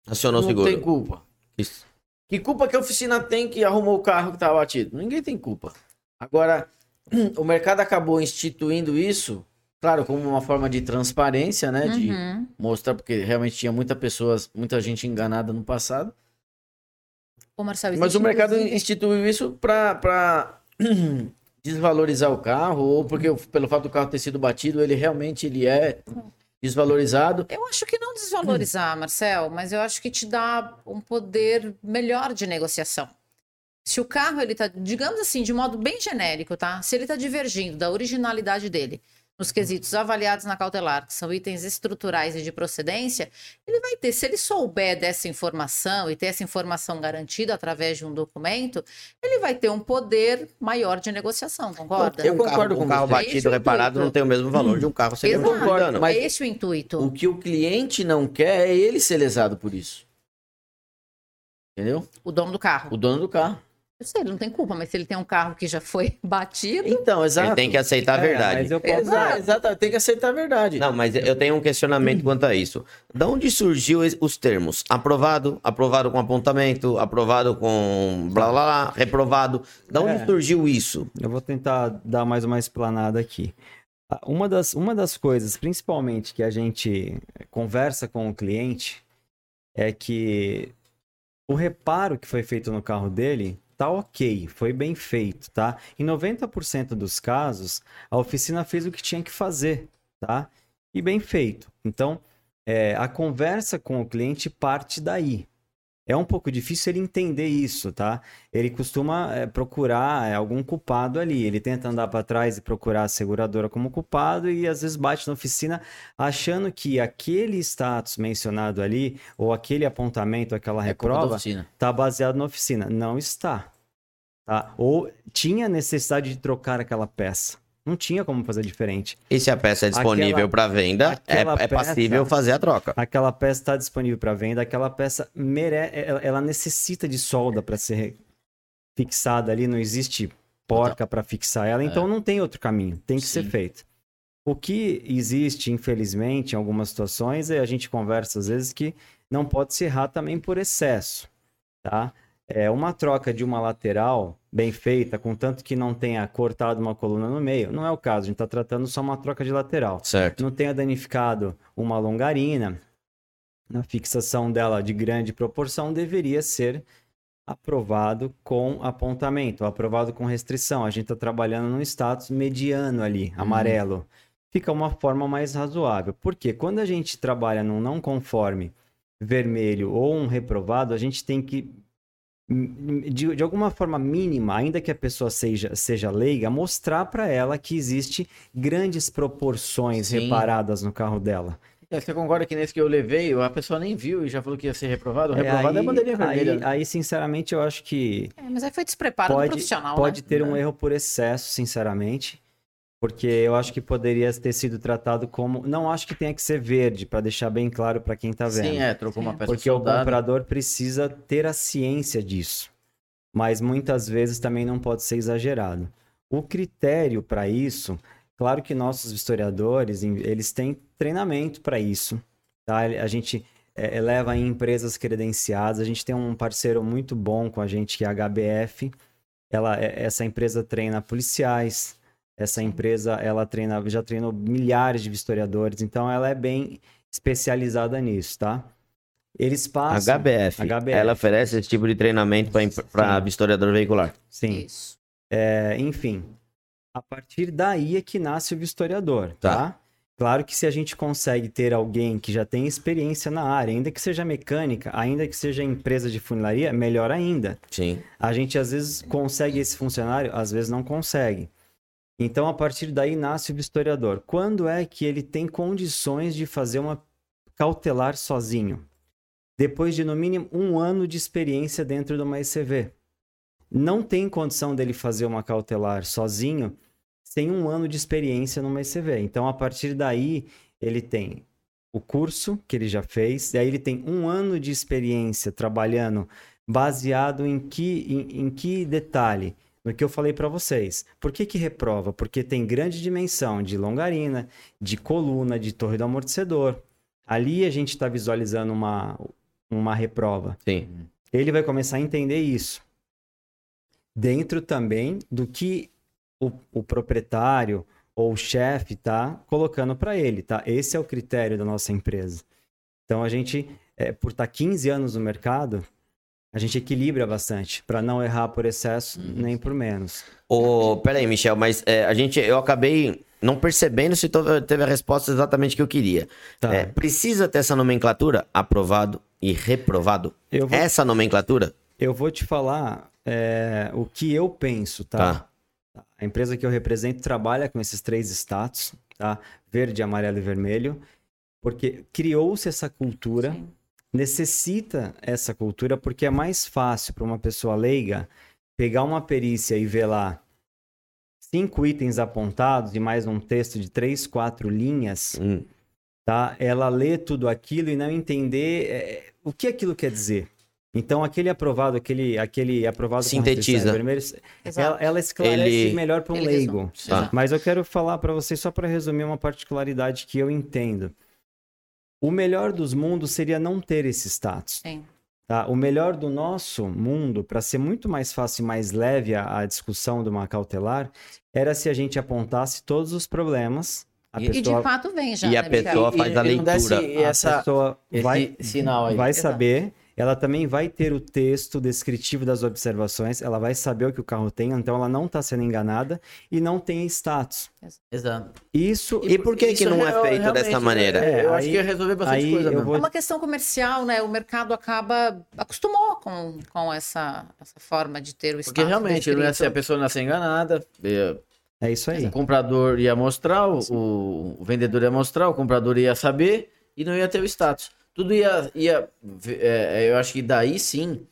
Acionou o não seguro. tem culpa? Isso. Que culpa que a oficina tem que arrumou o carro que estava batido? Ninguém tem culpa. Agora, <clears throat> o mercado acabou instituindo isso, claro, como uma forma de transparência, né? De Uhum. mostrar, porque realmente tinha muita pessoas, muita gente enganada no passado. Ô, Marcelo, Mas o mercado inclusive- instituiu isso para <clears throat> desvalorizar o carro, ou porque pelo fato do carro ter sido batido, ele realmente ele é desvalorizado. Eu acho que não desvalorizar, <clears throat> Marcel, mas eu acho que te dá um poder melhor de negociação. Se o carro ele tá, digamos assim, de modo bem genérico, tá? Se ele tá divergindo da originalidade dele nos quesitos avaliados na cautelar, que são itens estruturais e de procedência, ele vai ter, se ele souber dessa informação e ter essa informação garantida através de um documento, ele vai ter um poder maior de negociação, concorda? Eu Um concordo carro, com um carro você. batido é o reparado não tem o mesmo valor de um carro sem dano. Mas- é esse o intuito. O que o cliente não quer é ele ser lesado por isso. Entendeu? O dono do carro. O dono do carro. Eu sei, ele não tem culpa, mas se ele tem um carro que já foi <laughs> batido. Então, exato. Ele tem que aceitar a É, verdade. mas eu posso- Exato, exato, tem que aceitar a verdade. Não, mas eu tenho um questionamento quanto a isso. Da onde surgiu os termos? Aprovado, aprovado com apontamento, aprovado com blá blá blá, reprovado. Da onde É. surgiu isso? Eu vou tentar dar mais uma explanada aqui. Ah, Uma das, uma das coisas, principalmente, que a gente conversa com o cliente é que o reparo que foi feito no carro dele tá ok, foi bem feito, tá? Em 90% dos casos, a oficina fez o que tinha que fazer, tá? E bem feito. Então, é, a conversa com o cliente parte daí. É um pouco difícil ele entender isso, tá? Ele costuma é, procurar é, algum culpado ali. Ele tenta andar para trás e procurar a seguradora como culpado e às vezes bate na oficina achando que aquele status mencionado ali ou aquele apontamento, aquela é reprova, está baseado na oficina. Não está. Tá? Ou tinha necessidade de trocar aquela peça. Não tinha como fazer diferente. E se a peça é disponível para venda, é, é passível peça- fazer a troca. Aquela peça está disponível para venda, aquela peça mere... ela ela necessita de solda para ser fixada ali, não existe porca para fixar ela, então não tem outro caminho, tem que ser Sim. feito. O que existe, infelizmente, em algumas situações, é a gente conversa às vezes que não pode se errar também por excesso, tá? É uma troca de uma lateral bem feita, contanto que não tenha cortado uma coluna no meio, não é o caso, a gente está tratando só uma troca de lateral Certo. não tenha danificado uma longarina, na fixação dela de grande proporção, deveria ser aprovado com apontamento, aprovado com restrição. A gente está trabalhando num status mediano ali, amarelo. Fica uma forma mais razoável. Porque quando a gente trabalha num não conforme vermelho ou um reprovado, a gente tem que de, de alguma forma mínima, ainda que a pessoa seja, seja leiga, mostrar para ela que existe grandes proporções Sim. reparadas no carro dela. É, Você concorda que nesse que eu levei, a pessoa nem viu e já falou que ia ser reprovado? O É, reprovado é, aí- bandeirinha vermelha. Aí, né? aí, sinceramente, eu acho que É, mas aí foi despreparo do pode, profissional, pode né? ter um erro por excesso, sinceramente. Porque eu acho que poderia ter sido tratado como. Não acho que tenha que ser verde, para deixar bem claro para quem tá vendo. Sim, é, trocou uma peça Porque o soldada. comprador precisa ter a ciência disso. Mas muitas vezes também não pode ser exagerado. O critério para isso, claro que nossos historiadores, eles têm treinamento para isso. Tá? A gente é, leva em empresas credenciadas. A gente tem um parceiro muito bom com a gente, que é a HBF. Ela, é- essa empresa treina policiais. Essa empresa, ela treina, já treinou milhares de historiadores. Então, ela é bem especializada nisso, tá? Eles passam... HBF. HBF. Ela oferece esse tipo de treinamento para Sim. historiador veicular. Sim. Isso. É, enfim, a partir daí é que nasce o vistoriador, tá? Claro que se a gente consegue ter alguém que já tem experiência na área, ainda que seja mecânica, ainda que seja empresa de funilaria, melhor ainda. Sim. A gente às vezes consegue esse funcionário, às vezes não consegue. Então, a partir daí nasce o vistoriador. Quando é que ele tem condições de fazer uma cautelar sozinho? Depois de no mínimo um ano de experiência dentro de uma ECV. Não tem condição dele fazer uma cautelar sozinho sem um ano de experiência numa ECV. Então, a partir daí, ele tem o curso que ele já fez, daí ele tem um ano de experiência trabalhando baseado em que, em, em que detalhe? No que eu falei para vocês. Por que, que reprova? Porque tem grande dimensão de longarina, de coluna, de torre do amortecedor. Ali a gente está visualizando uma, uma reprova. Sim. Ele vai começar a entender isso. Dentro também do que o, o proprietário ou o chefe tá colocando para ele, tá? Esse é o critério da nossa empresa. Então a gente, é, por estar 15 anos no mercado, a gente equilibra bastante para não errar por excesso nem por menos. Ô, peraí, Michel, mas é, a gente, eu acabei não percebendo se teve a resposta exatamente que eu queria. Tá. É, precisa ter essa nomenclatura? Aprovado e reprovado? Eu vou, Essa nomenclatura? eu vou te falar é, o que eu penso, tá? Tá. A empresa que eu represento trabalha com esses três status, tá? Verde, amarelo e vermelho, porque criou-se essa cultura, Sim. Necessita essa cultura, porque é mais fácil para uma pessoa leiga pegar uma perícia e ver lá cinco itens apontados e mais um texto de três, quatro linhas, Hum, tá? Ela lê tudo aquilo e não entender é, o que aquilo quer dizer. Então, aquele aprovado, aquele, aquele aprovado Sintetiza. vermelho, ela, ela esclarece Ele- melhor para um Ele leigo. Tá. Mas eu quero falar para vocês, só para resumir uma particularidade que eu entendo. O melhor dos mundos seria não ter esse status. Sim. Tá? O melhor do nosso mundo, para ser muito mais fácil e mais leve a, a discussão de uma cautelar, era se a gente apontasse todos os problemas. A E- E de pessoa, fato vem já. E a né, Michel? pessoa faz a não desse leitura. a essa, pessoa esse vai, sinal aí. vai Exato. saber, ela também vai ter o texto descritivo das observações, ela vai saber o que o carro tem, então ela não está sendo enganada e não tem status. Exato. Isso E por que que não é feito dessa maneira? é, eu É, acho aí- que ia resolver bastante aí coisa eu vou- É uma questão comercial, né? O mercado acaba acostumou com, com essa, essa forma de ter o Porque status realmente não ia ser a pessoa não ia ser enganada. ia- é isso aí. O comprador ia mostrar, o, o vendedor ia mostrar, o comprador ia saber e não ia ter o status. Tudo ia. ia é, eu acho que daí sim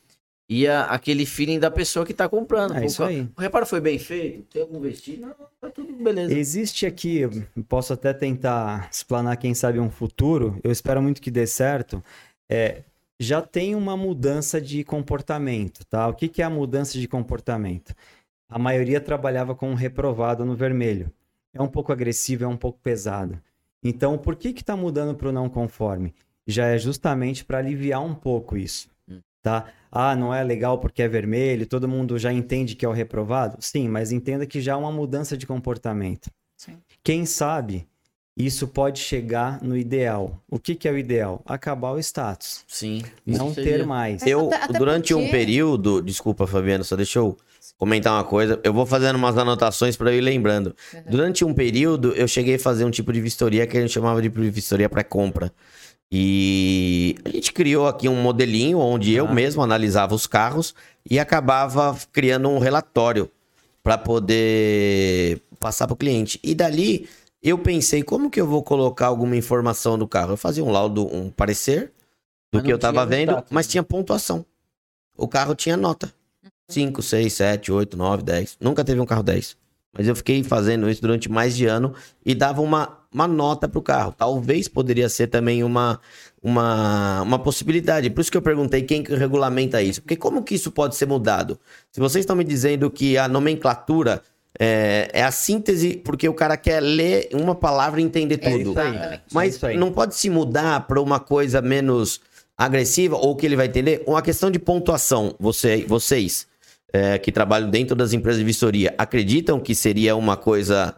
ia aquele feeling da pessoa que tá comprando. É isso aí. O reparo foi bem feito? Tem algum vestígio? Não, tá tudo beleza. Existe aqui, posso até tentar explanar, quem sabe, um futuro, eu espero muito que dê certo. É, já tem uma mudança de comportamento, tá? O que, que é a mudança de comportamento? A maioria trabalhava com um reprovado no vermelho. É um pouco agressivo, é um pouco pesado. Então, por que que está mudando para o não conforme? Já é justamente para aliviar um pouco isso, Hum. tá? Ah, não é legal porque é vermelho, todo mundo já entende que é o reprovado? Sim, mas entenda que já há uma mudança de comportamento. Sim. Quem sabe isso pode chegar no ideal. O que, que é o ideal? Acabar o status. Sim. Não seria- ter mais. É, Eu, até- até durante um período, desculpa, Fabiano, só deixa eu comentar uma coisa. Eu vou fazendo umas anotações para eu ir lembrando. Uhum. Durante um período, eu cheguei a fazer um tipo de vistoria que a gente chamava de vistoria pré-compra. E a gente criou aqui um modelinho onde eu Ah. mesmo analisava os carros e acabava criando um relatório para poder passar para o cliente. E dali eu pensei, como que eu vou colocar alguma informação do carro? Eu fazia um laudo, um parecer do Mas que eu tava tinha vendo, mas né? tinha pontuação. O carro tinha nota. 5, 6, 7, 8, 9, 10. Nunca teve um carro 10. Mas eu fiquei fazendo isso durante mais de ano e dava uma, uma nota pro carro. Talvez poderia ser também uma, uma, uma possibilidade. Por isso que eu perguntei quem que regulamenta isso. Porque como que isso pode ser mudado? Se vocês estão me dizendo que a nomenclatura é, é a síntese, porque o cara quer ler uma palavra e entender É tudo. Exatamente. Mas aí. não pode se mudar para uma coisa menos agressiva ou que ele vai entender? Uma questão de pontuação. Você, vocês é, que trabalham dentro das empresas de vistoria acreditam que seria uma coisa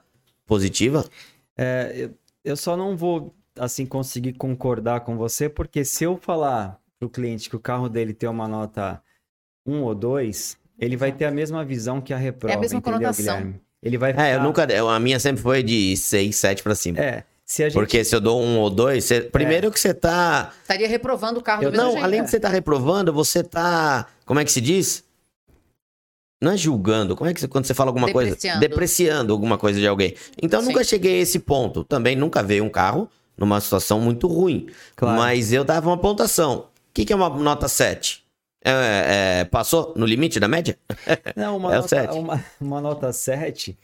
positiva? É, eu, eu só não vou assim conseguir concordar com você, porque se eu falar pro cliente que o carro dele tem uma nota 1 ou 2, ele vai ter a mesma visão que a reprova, É a mesma entendeu, conotação. Guilherme? Ele vai É, eu ficar- nunca. eu- A minha sempre foi de 6, 7 para cima. É, se gente Porque se eu dou um ou dois, você- primeiro que você tá. Estaria reprovando o carro Eu do mesmo Não, jeito. além de você tá reprovando, você tá. Como é que se diz? Não é julgando. Como é que você, quando você fala alguma coisa? Depreciando. Depreciando alguma coisa de alguém. Então Sim. nunca cheguei a esse ponto. Também nunca veio um carro numa situação muito ruim. Claro. Mas eu dava uma pontuação. O que, que é uma nota 7? É, é, passou no limite da média? <laughs> Não, uma, É nota, sete. uma, uma nota 7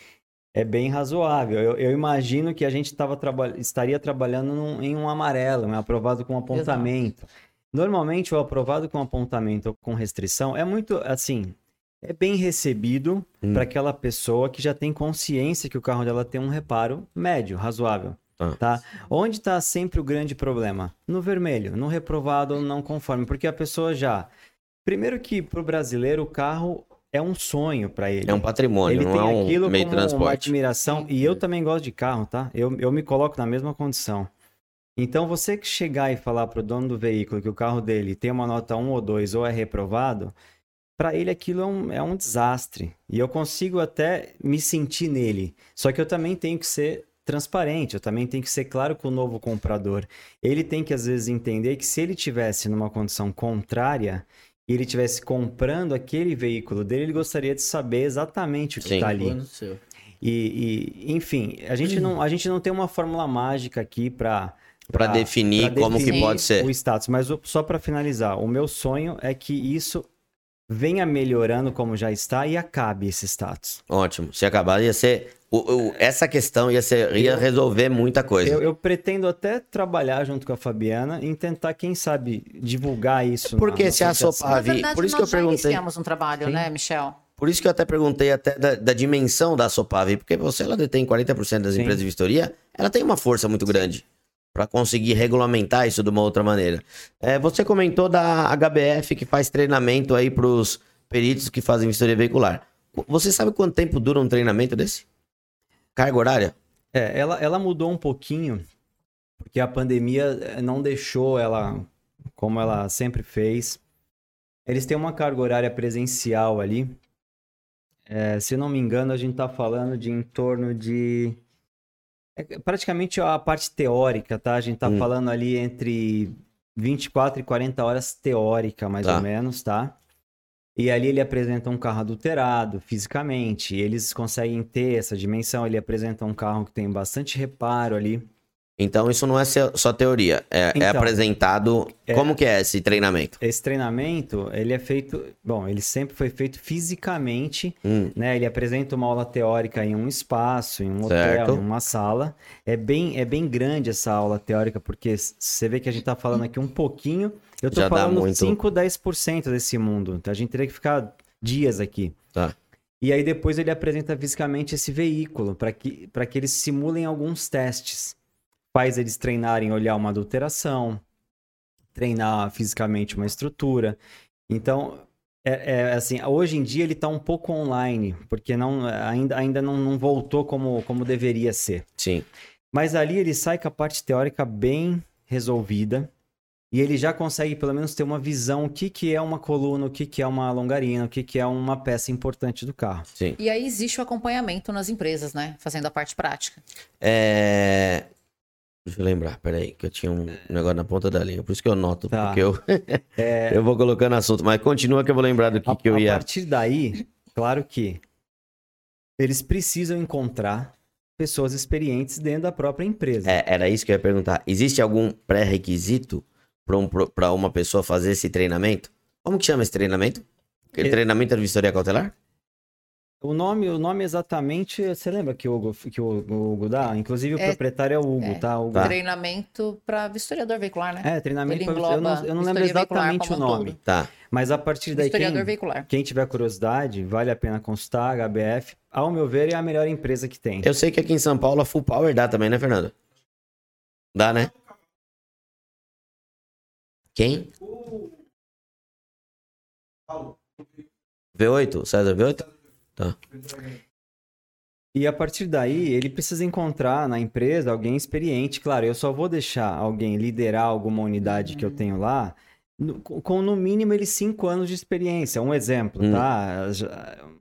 é bem razoável. Eu, eu imagino que a gente tava traba- estaria trabalhando num- em um amarelo, um aprovado com apontamento. Normalmente, o aprovado com apontamento ou com restrição é muito, assim, é bem recebido Hum. para aquela pessoa que já tem consciência que o carro dela tem um reparo médio, razoável. Tá. Tá? Onde está sempre o grande problema? No vermelho, no reprovado ou não conforme, porque a pessoa já. Primeiro que para o brasileiro o carro é um sonho para ele. É um patrimônio, Ele não tem é um aquilo meio como uma transporte. admiração. E eu também gosto de carro, tá? Eu, eu me coloco na mesma condição. Então, você que chegar e falar pro dono do veículo que o carro dele tem uma nota 1 ou 2 ou é reprovado, para ele aquilo é um, é um desastre. E eu consigo até me sentir nele. Só que eu também tenho que ser transparente, eu também tenho que ser claro com o novo comprador. Ele tem que, às vezes, entender que se ele tivesse numa condição contrária e ele tivesse comprando aquele veículo dele, ele gostaria de saber exatamente o que está ali. E, e, enfim, a gente, não, a gente não tem uma fórmula mágica aqui para Pra definir como que pode ser. o status. Mas o- só para finalizar, o meu sonho é que isso venha melhorando como já está e acabe esse status. Ótimo. Se acabar, ia ser. o- o- essa questão ia, ser, ia resolver muita coisa. Eu, eu pretendo até trabalhar junto com a Fabiana em tentar, quem sabe, divulgar isso. Porque na- se a associação. Sopa- Na vi, verdade, por isso nós que eu perguntei. iniciamos um trabalho, Sim. né, Michel? Por isso que eu até perguntei até da, da dimensão da Sopavi, porque você ela detém 40% das Sim. empresas de vistoria, ela tem uma força muito grande para conseguir regulamentar isso de uma outra maneira. É, você comentou da HBF que faz treinamento aí para os peritos que fazem vistoria veicular. Você sabe quanto tempo dura um treinamento desse? Carga horária? É, ela, ela mudou um pouquinho, porque a pandemia eh, não deixou ela como ela sempre fez. Eles têm uma carga horária presencial ali. É, se não me engano, a gente está falando de em torno de. É praticamente a parte teórica, tá? A gente está Hum. falando ali entre 24 e 40 horas teórica, mais Tá. ou menos, tá? E ali ele apresenta um carro adulterado fisicamente. Eles conseguem ter essa dimensão. Ele apresenta um carro que tem bastante reparo ali. Então isso não é só teoria, é, é Então, apresentado. é- Como que é esse treinamento? Esse treinamento, ele é feito. Bom, ele sempre foi feito fisicamente, Hum, né? Ele apresenta uma aula teórica em um espaço, em um Certo. hotel, em uma sala. É bem, é bem grande essa aula teórica, porque você vê que a gente tá falando aqui um pouquinho. Eu dá falando muito. 5, 10% desse mundo. Então a gente teria que ficar dias aqui. Tá. E aí depois ele apresenta fisicamente esse veículo para que, para que eles simulem alguns testes. Faz eles treinarem olhar uma adulteração, treinar fisicamente uma estrutura. Então, é, é, assim, hoje em dia ele está um pouco online, porque não, ainda, ainda não, não voltou como, como deveria ser. sim. Mas ali ele sai com a parte teórica bem resolvida e ele já consegue pelo menos ter uma visão o que, que é uma coluna, o que, que é uma longarina, o que, que é uma peça importante do carro. Sim. E aí existe o acompanhamento nas empresas, né? Fazendo a parte prática. É, Deixa eu lembrar, peraí, que eu tinha um negócio na ponta da linha. Por isso que eu noto, Tá. porque eu, É, <laughs> eu vou colocando assunto. Mas continua que eu vou lembrar do que, a, que eu a ia. partir daí, claro que eles precisam encontrar pessoas experientes dentro da própria empresa. É, era isso que eu ia perguntar. Existe algum pré-requisito para um, uma pessoa fazer esse treinamento? Como que chama esse treinamento? É- treinamento de vistoria cautelar? O nome, o nome exatamente, você lembra que o Hugo, que o o Hugo dá? Inclusive o É- proprietário é o Hugo, é. tá? O Hugo. Tá. Treinamento para vistoriador veicular, né? É, treinamento. Pra- eu não, eu não lembro exatamente o nome. Tá. Mas a partir daí, Historiador quem, veicular. quem tiver curiosidade, vale a pena consultar a HBF. Ao meu ver, é a melhor empresa que tem. Eu sei que aqui em São Paulo a Full Power dá também, né, Fernando? Dá, né? Quem? V8? César V8? Tá. E a partir daí, ele precisa encontrar na empresa alguém experiente. Claro, eu só vou deixar alguém liderar alguma unidade que eu tenho lá no- com no mínimo ele cinco anos de experiência. Um exemplo, Hum. tá?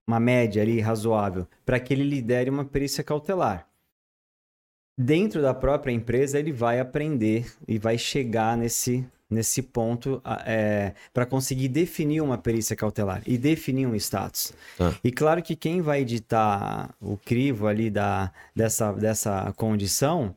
Uma média ali razoável, para que ele lidere uma perícia cautelar. Dentro da própria empresa, ele vai aprender e vai chegar nesse, nesse ponto para conseguir definir uma perícia cautelar e definir um status. Tá. E claro que quem vai editar o crivo ali da, dessa, dessa condição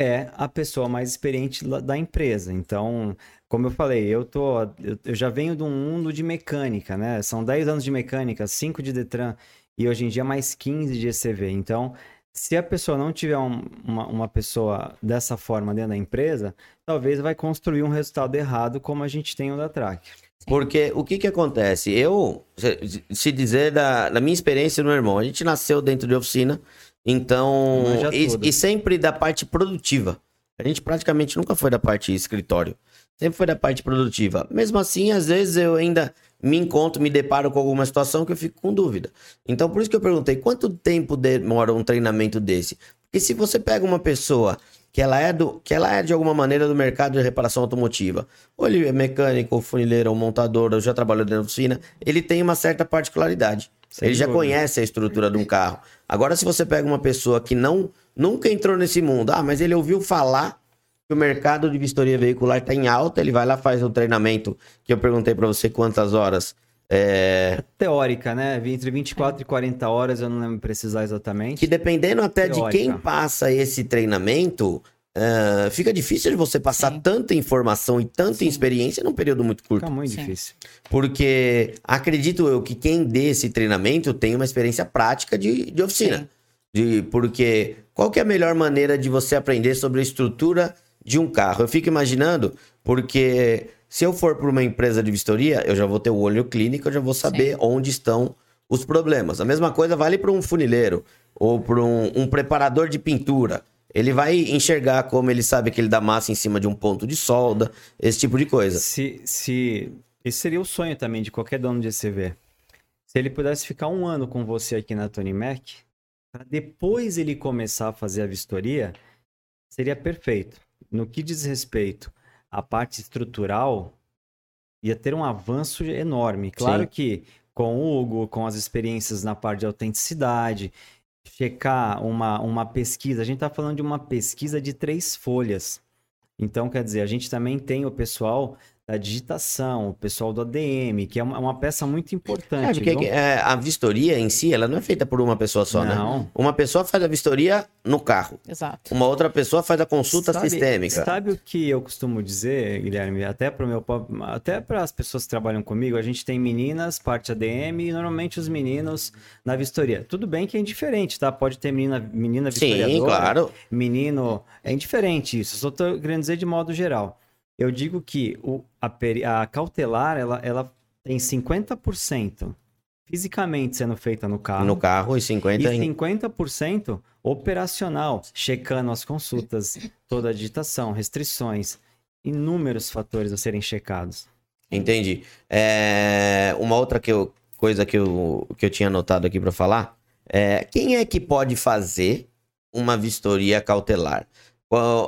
é a pessoa mais experiente da empresa. Então, como eu falei, eu tô, eu já venho de um mundo de mecânica, né? São 10 anos de mecânica, 5 de Detran e hoje em dia mais 15 de ECV. Então, se a pessoa não tiver um- uma, uma pessoa dessa forma dentro da empresa, talvez vai construir um resultado errado, como a gente tem o da Track. Porque o que que acontece? Eu, se- dizer da, da minha experiência no meu irmão, a gente nasceu dentro de oficina, então. E, e sempre da parte produtiva. A gente praticamente nunca foi da parte escritório. Sempre foi da parte produtiva. Mesmo assim, às vezes eu ainda me encontro, me deparo com alguma situação que eu fico com dúvida. Então, por isso que eu perguntei, quanto tempo demora um treinamento desse? Porque se você pega uma pessoa que ela é do, que ela é de alguma maneira do mercado de reparação automotiva, ou ele é mecânico, ou funileiro, ou montador, ou já trabalhou dentro da oficina, ele tem uma certa particularidade. Sem ele já dúvida. conhece a estrutura de um carro. Agora, se você pega uma pessoa que não nunca entrou nesse mundo, ah, mas ele ouviu falar o mercado de vistoria veicular está em alta, ele vai lá faz um treinamento que eu perguntei para você quantas horas. É, Teórica, né? Entre 24 e 40 horas, eu não lembro precisar exatamente. que dependendo até de Teórica. quem passa esse treinamento, é, fica difícil de você passar Sim. tanta informação e tanta experiência num período muito curto. Fica muito Sim. difícil. Porque acredito eu que quem dê esse treinamento tem uma experiência prática de, de oficina. Sim. De, porque qual que é a melhor maneira de você aprender sobre a estrutura de um carro? Eu fico imaginando, porque se eu for para uma empresa de vistoria, eu já vou ter o olho clínico, eu já vou saber onde estão os problemas. A mesma coisa vale para um funileiro ou para um, um preparador de pintura. Ele vai enxergar como ele sabe que ele dá massa em cima de um ponto de solda, esse tipo de coisa. Se, se... Esse seria o sonho também de qualquer dono de ECV. Se ele pudesse ficar um ano com você aqui na Tony Mac, para depois ele começar a fazer a vistoria, seria perfeito. No que diz respeito à parte estrutural, ia ter um avanço enorme. Claro Sim. que com o Hugo, com as experiências na parte de autenticidade, checar uma, uma pesquisa, a gente está falando de uma pesquisa de três folhas. Então, quer dizer, a gente também tem o pessoal da digitação, o pessoal do ADM, que é uma, uma peça muito É, importante. porque viu? é, a vistoria em si, ela não é feita por uma pessoa só, né? Não. Uma pessoa faz a vistoria no carro. Exato. Uma outra pessoa faz a consulta Sabe- sistêmica. Sabe o que eu costumo dizer, Guilherme? Até para meu até para as pessoas que trabalham comigo, a gente tem meninas, parte ADM e normalmente os meninos na vistoria. Tudo bem que é indiferente, tá? Pode ter menina, menina vistoriadora. Sim, claro. menino. É indiferente isso. Só tô querendo dizer de modo geral. Eu digo que o, a, a cautelar, ela, ela tem 50% fisicamente sendo feita no carro. No carro e 50 E em... 50% operacional, checando as consultas, toda a digitação, restrições, inúmeros fatores a serem checados. Entendi. É, Uma outra que eu- coisa que eu, que eu tinha anotado aqui para falar é quem é que pode fazer uma vistoria cautelar?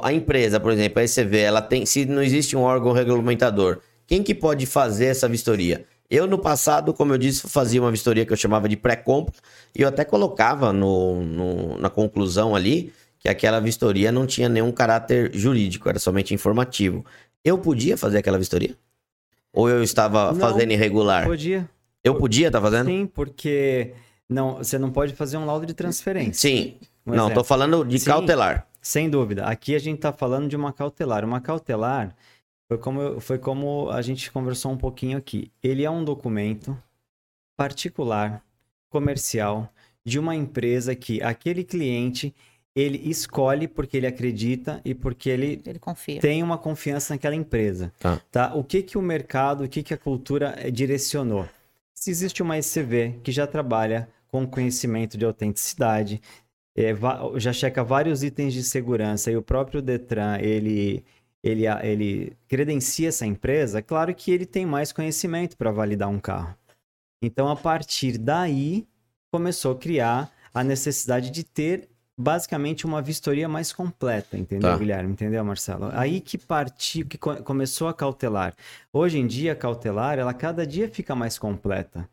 A empresa, por exemplo, a ECV, ela tem, se não existe um órgão regulamentador, quem que pode fazer essa vistoria? Eu, no passado, como eu disse, fazia uma vistoria que eu chamava de pré-compra, e eu até colocava no, no- na conclusão ali que aquela vistoria não tinha nenhum caráter jurídico, era somente informativo. Eu podia fazer aquela vistoria? Ou eu estava Não. fazendo irregular? Podia. Eu podia estar fazendo? Sim, porque não, você não pode fazer um laudo de transferência. Sim. Um não, tô falando de Sim. cautelar. Sem dúvida. Aqui a gente está falando de uma cautelar. Uma cautelar foi como, foi como a gente conversou um pouquinho aqui. Ele é um documento particular, comercial, de uma empresa que aquele cliente ele escolhe porque ele acredita e porque ele Ele confia. tem uma confiança naquela empresa. Tá. O que, que o mercado, o que, que a cultura eh, direcionou? Se existe uma SCV que já trabalha com conhecimento de autenticidade, va- já checa vários itens de segurança e o próprio Detran, ele, ele, ele credencia essa empresa, claro que ele tem mais conhecimento para validar um carro. Então, a partir daí, começou a criar a necessidade de ter basicamente uma vistoria mais completa, entendeu, Tá. Guilherme? Entendeu, Marcelo? Aí que partiu, que co- começou a cautelar. Hoje em dia, a cautelar, ela cada dia fica mais completa.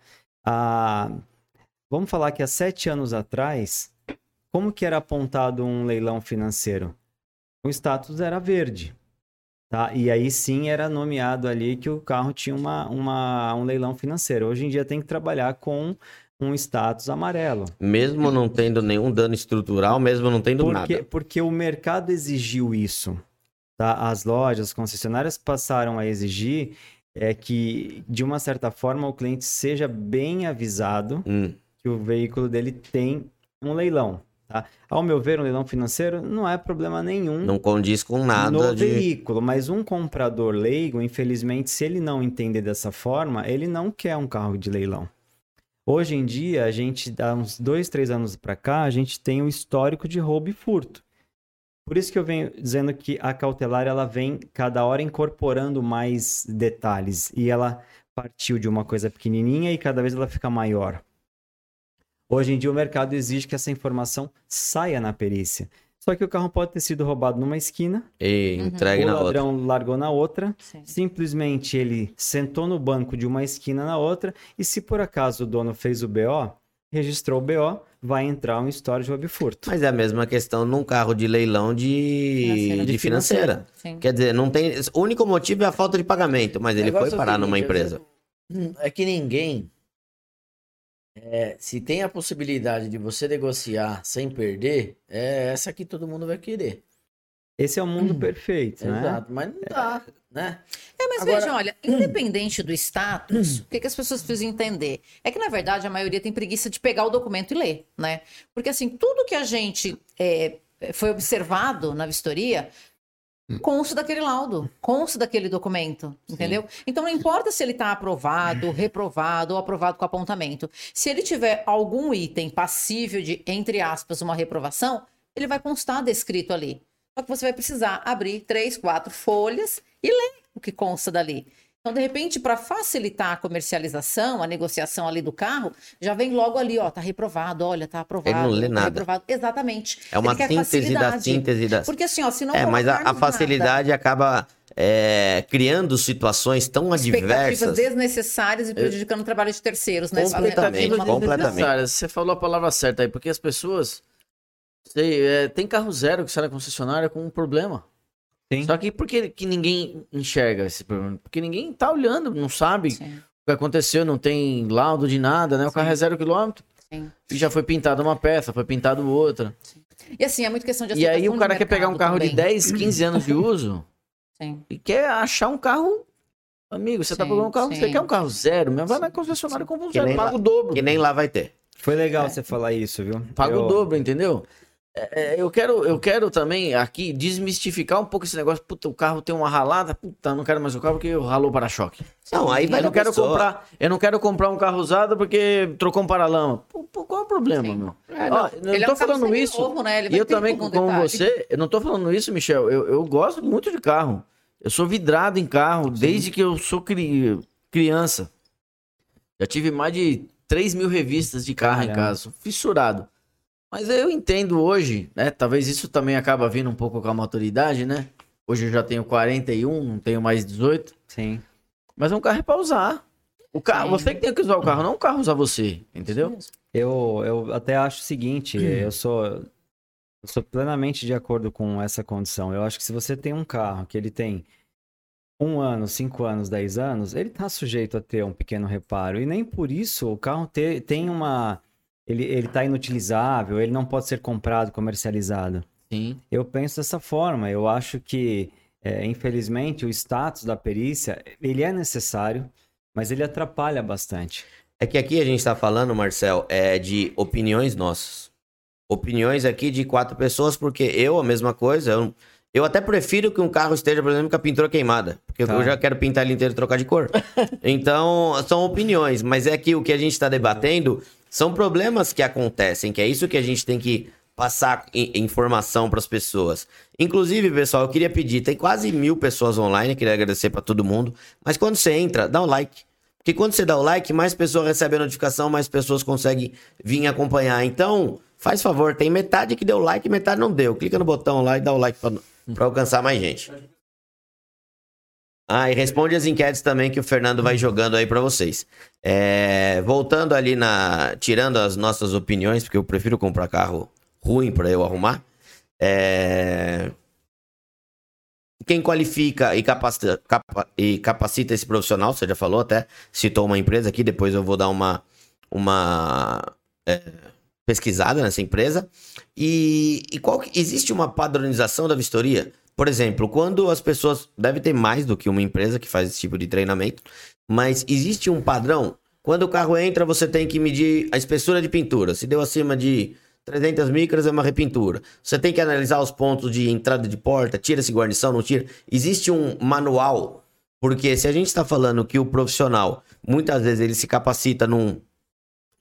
Ah, vamos falar que há sete anos atrás, como que era apontado um leilão financeiro? O status era verde. Tá? E aí sim era nomeado ali que o carro tinha uma, uma, um leilão financeiro. Hoje em dia tem que trabalhar com um status amarelo. Mesmo não tendo nenhum dano estrutural, mesmo não tendo Porque, nada. porque o mercado exigiu isso. Tá? As lojas, as concessionárias passaram a exigir é que, de uma certa forma, o cliente seja bem avisado Hum, que o veículo dele tem um leilão. Tá? Ao meu ver, um leilão financeiro não é problema nenhum não condiz com nada no de. veículo, mas um comprador leigo, infelizmente, se ele não entender dessa forma, ele não quer um carro de leilão. Hoje em dia, a gente, há uns dois, três anos para cá, a gente tem um histórico de roubo e furto. Por isso que eu venho dizendo que a cautelar ela vem cada hora incorporando mais detalhes e ela partiu de uma coisa pequenininha e cada vez ela fica maior. Hoje em dia o mercado exige que essa informação saia na perícia. Só que o carro pode ter sido roubado numa esquina, E entregue o na outra. ladrão largou na outra, Sim. simplesmente ele sentou no banco de uma esquina na outra e se por acaso o dono fez o BO, registrou o BO, vai entrar um história de roubo e furto. Mas é a mesma questão num carro de leilão de, Financeira. de financeira. Sim. Quer dizer, não tem. O único motivo é a falta de pagamento, mas ele foi é o parar numa empresa. Hum, É que ninguém. É, se tem a possibilidade de você negociar sem perder, é essa que todo mundo vai querer. Esse é o mundo perfeito, né? Exato, mas não dá, né? É, mas Agora- veja, olha, independente do status, o que, que as pessoas precisam entender? É que, na verdade, a maioria tem preguiça de pegar o documento e ler, né? Porque, assim, tudo que a gente é, foi observado na vistoria consta daquele laudo, consta daquele documento, entendeu? Então, não importa se ele está aprovado, reprovado ou aprovado com apontamento. Se ele tiver algum item passível de, entre aspas, uma reprovação, ele vai constar descrito ali. Só que você vai precisar abrir três, quatro folhas e ler o que consta dali. Então, de repente, para facilitar a comercialização, a negociação ali do carro, já vem logo ali, ó, tá reprovado, olha, tá aprovado. Ele não lê tá nada. Reprovado. Exatamente. É uma síntese da facilidade. síntese da. Porque assim, ó, se não É, mas a, a colocarmos nada, facilidade acaba é, criando situações tão expectativas adversas. desnecessárias e prejudicando o trabalho de terceiros, né? Completamente, Falando- completamente. desnecessárias. Você falou a palavra certa aí, porque as pessoas. Sei, é, tem carro zero que sai na concessionária com um problema. Sim. Só que por que, que ninguém enxerga esse problema? Porque ninguém tá olhando, não sabe Sim, o que aconteceu, não tem laudo de nada, né? O carro é zero quilômetro. sim. E já foi pintado uma peça, foi pintado outra. E assim, é muito questão de E aí o cara de quer pegar um carro de também. 10, 15 anos de uso <coughs> Sim. e quer achar um carro. Amigo, você tá Sim, procurando um carro, você sim. quer um carro zero, mesmo vai na concessionária e compra um zero, paga lá- o dobro. Que nem lá vai ter. Foi legal você falar isso, viu? Paga Eu- o dobro, entendeu? É, é, eu, quero, eu quero também aqui desmistificar um pouco esse negócio. Puta, o carro tem uma ralada. Puta, não quero mais o carro porque ralou o para-choque. Não, aí vai Eu não quero pessoa. comprar. Eu não quero comprar um carro usado porque trocou um paralama. Pô, qual é o problema, Sim. meu? É, não. eu Ele não é tô um falando isso. novo, né? E eu também, como detalhe. você, eu não tô falando isso, Michel. Eu, eu gosto muito de carro. Eu sou vidrado em carro desde que eu sou cri- criança. Já tive mais de 3 mil revistas de carro em Caramba. casa. Sou fissurado. Mas eu entendo hoje, né? Talvez isso também acaba vindo um pouco com a maturidade, né? Hoje eu já tenho 41, não tenho mais 18. Sim. Mas é um carro é pra usar. O carro, Sim. você que tem que usar o carro, não o carro usar você, entendeu? Eu, eu até acho o seguinte, eu sou Eu sou plenamente de acordo com essa condição. Eu acho que se você tem um carro que ele tem um ano, cinco anos, dez anos, ele está sujeito a ter um pequeno reparo. E nem por isso o carro ter, tem uma. Ele está inutilizável, ele não pode ser comprado, comercializado. Sim. Eu penso dessa forma. Eu acho que, é, infelizmente, o status da perícia ele é necessário, mas ele atrapalha bastante. É que aqui a gente tá falando, Marcel, é de opiniões nossas. Opiniões aqui de quatro pessoas, porque eu, a mesma coisa, eu, eu até prefiro que um carro esteja, por exemplo, com a pintura queimada. Porque Tá. eu já quero pintar ele inteiro e trocar de cor. então, são opiniões, mas é que o que a gente tá debatendo são problemas que acontecem, que é isso que a gente tem que passar informação para as pessoas. Inclusive, pessoal, eu queria pedir, tem quase mil pessoas online, queria agradecer para todo mundo, mas quando você entra, dá um like. Porque quando você dá o like, mais pessoas recebem a notificação, mais pessoas conseguem vir acompanhar. Então, faz favor, tem metade que deu like metade não deu. Clica no botão lá e dá o like para alcançar mais gente. Ah, e responde as enquetes também que o Fernando vai jogando aí para vocês. É, voltando ali na. Tirando as nossas opiniões, porque eu prefiro comprar carro ruim para eu arrumar. É, quem qualifica e capacita, capa- e capacita esse profissional, você já falou até, citou uma empresa aqui, depois eu vou dar uma, uma é, pesquisada nessa empresa. E, e qual existe uma padronização da vistoria? Por exemplo, quando as pessoas. Deve ter mais do que uma empresa que faz esse tipo de treinamento, mas existe um padrão. Quando o carro entra, você tem que medir a espessura de pintura. Se deu acima de 300 micras, é uma repintura. Você tem que analisar os pontos de entrada de porta, tira-se guarnição, não tira. Existe um manual, porque se a gente está falando que o profissional, muitas vezes ele se capacita num,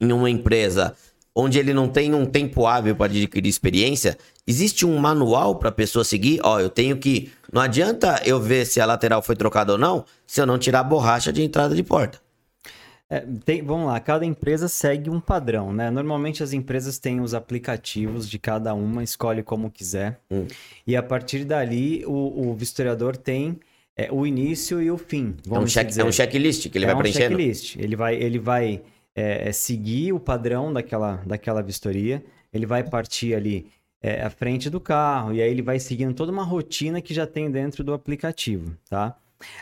em uma empresa onde ele não tem um tempo hábil para adquirir experiência, existe um manual para a pessoa seguir. Ó, eu tenho que. Não adianta eu ver se a lateral foi trocada ou não, se eu não tirar a borracha de entrada de porta. É, tem- vamos lá, cada empresa segue um padrão, né? Normalmente as empresas têm os aplicativos de cada uma, escolhe como quiser. Hum. E a partir dali, o, o vistoriador tem é, o início e o fim. É um, Vamos check, dizer. é um checklist que ele É vai um preenchendo. checklist. Ele vai, ele vai é, é, seguir o padrão daquela, daquela vistoria, ele vai partir ali é, à frente do carro, e aí ele vai seguindo toda uma rotina que já tem dentro do aplicativo, tá?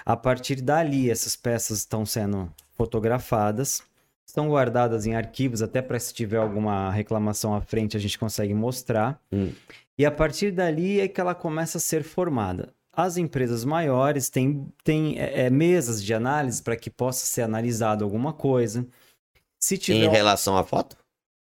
A partir dali, essas peças estão sendo fotografadas, estão guardadas em arquivos, até para se tiver alguma reclamação à frente, a gente consegue mostrar. Hum. E a partir dali é que ela começa a ser formada. As empresas maiores têm, têm é, é, mesas de análise para que possa ser analisado alguma coisa. Se tiver Em relação à foto?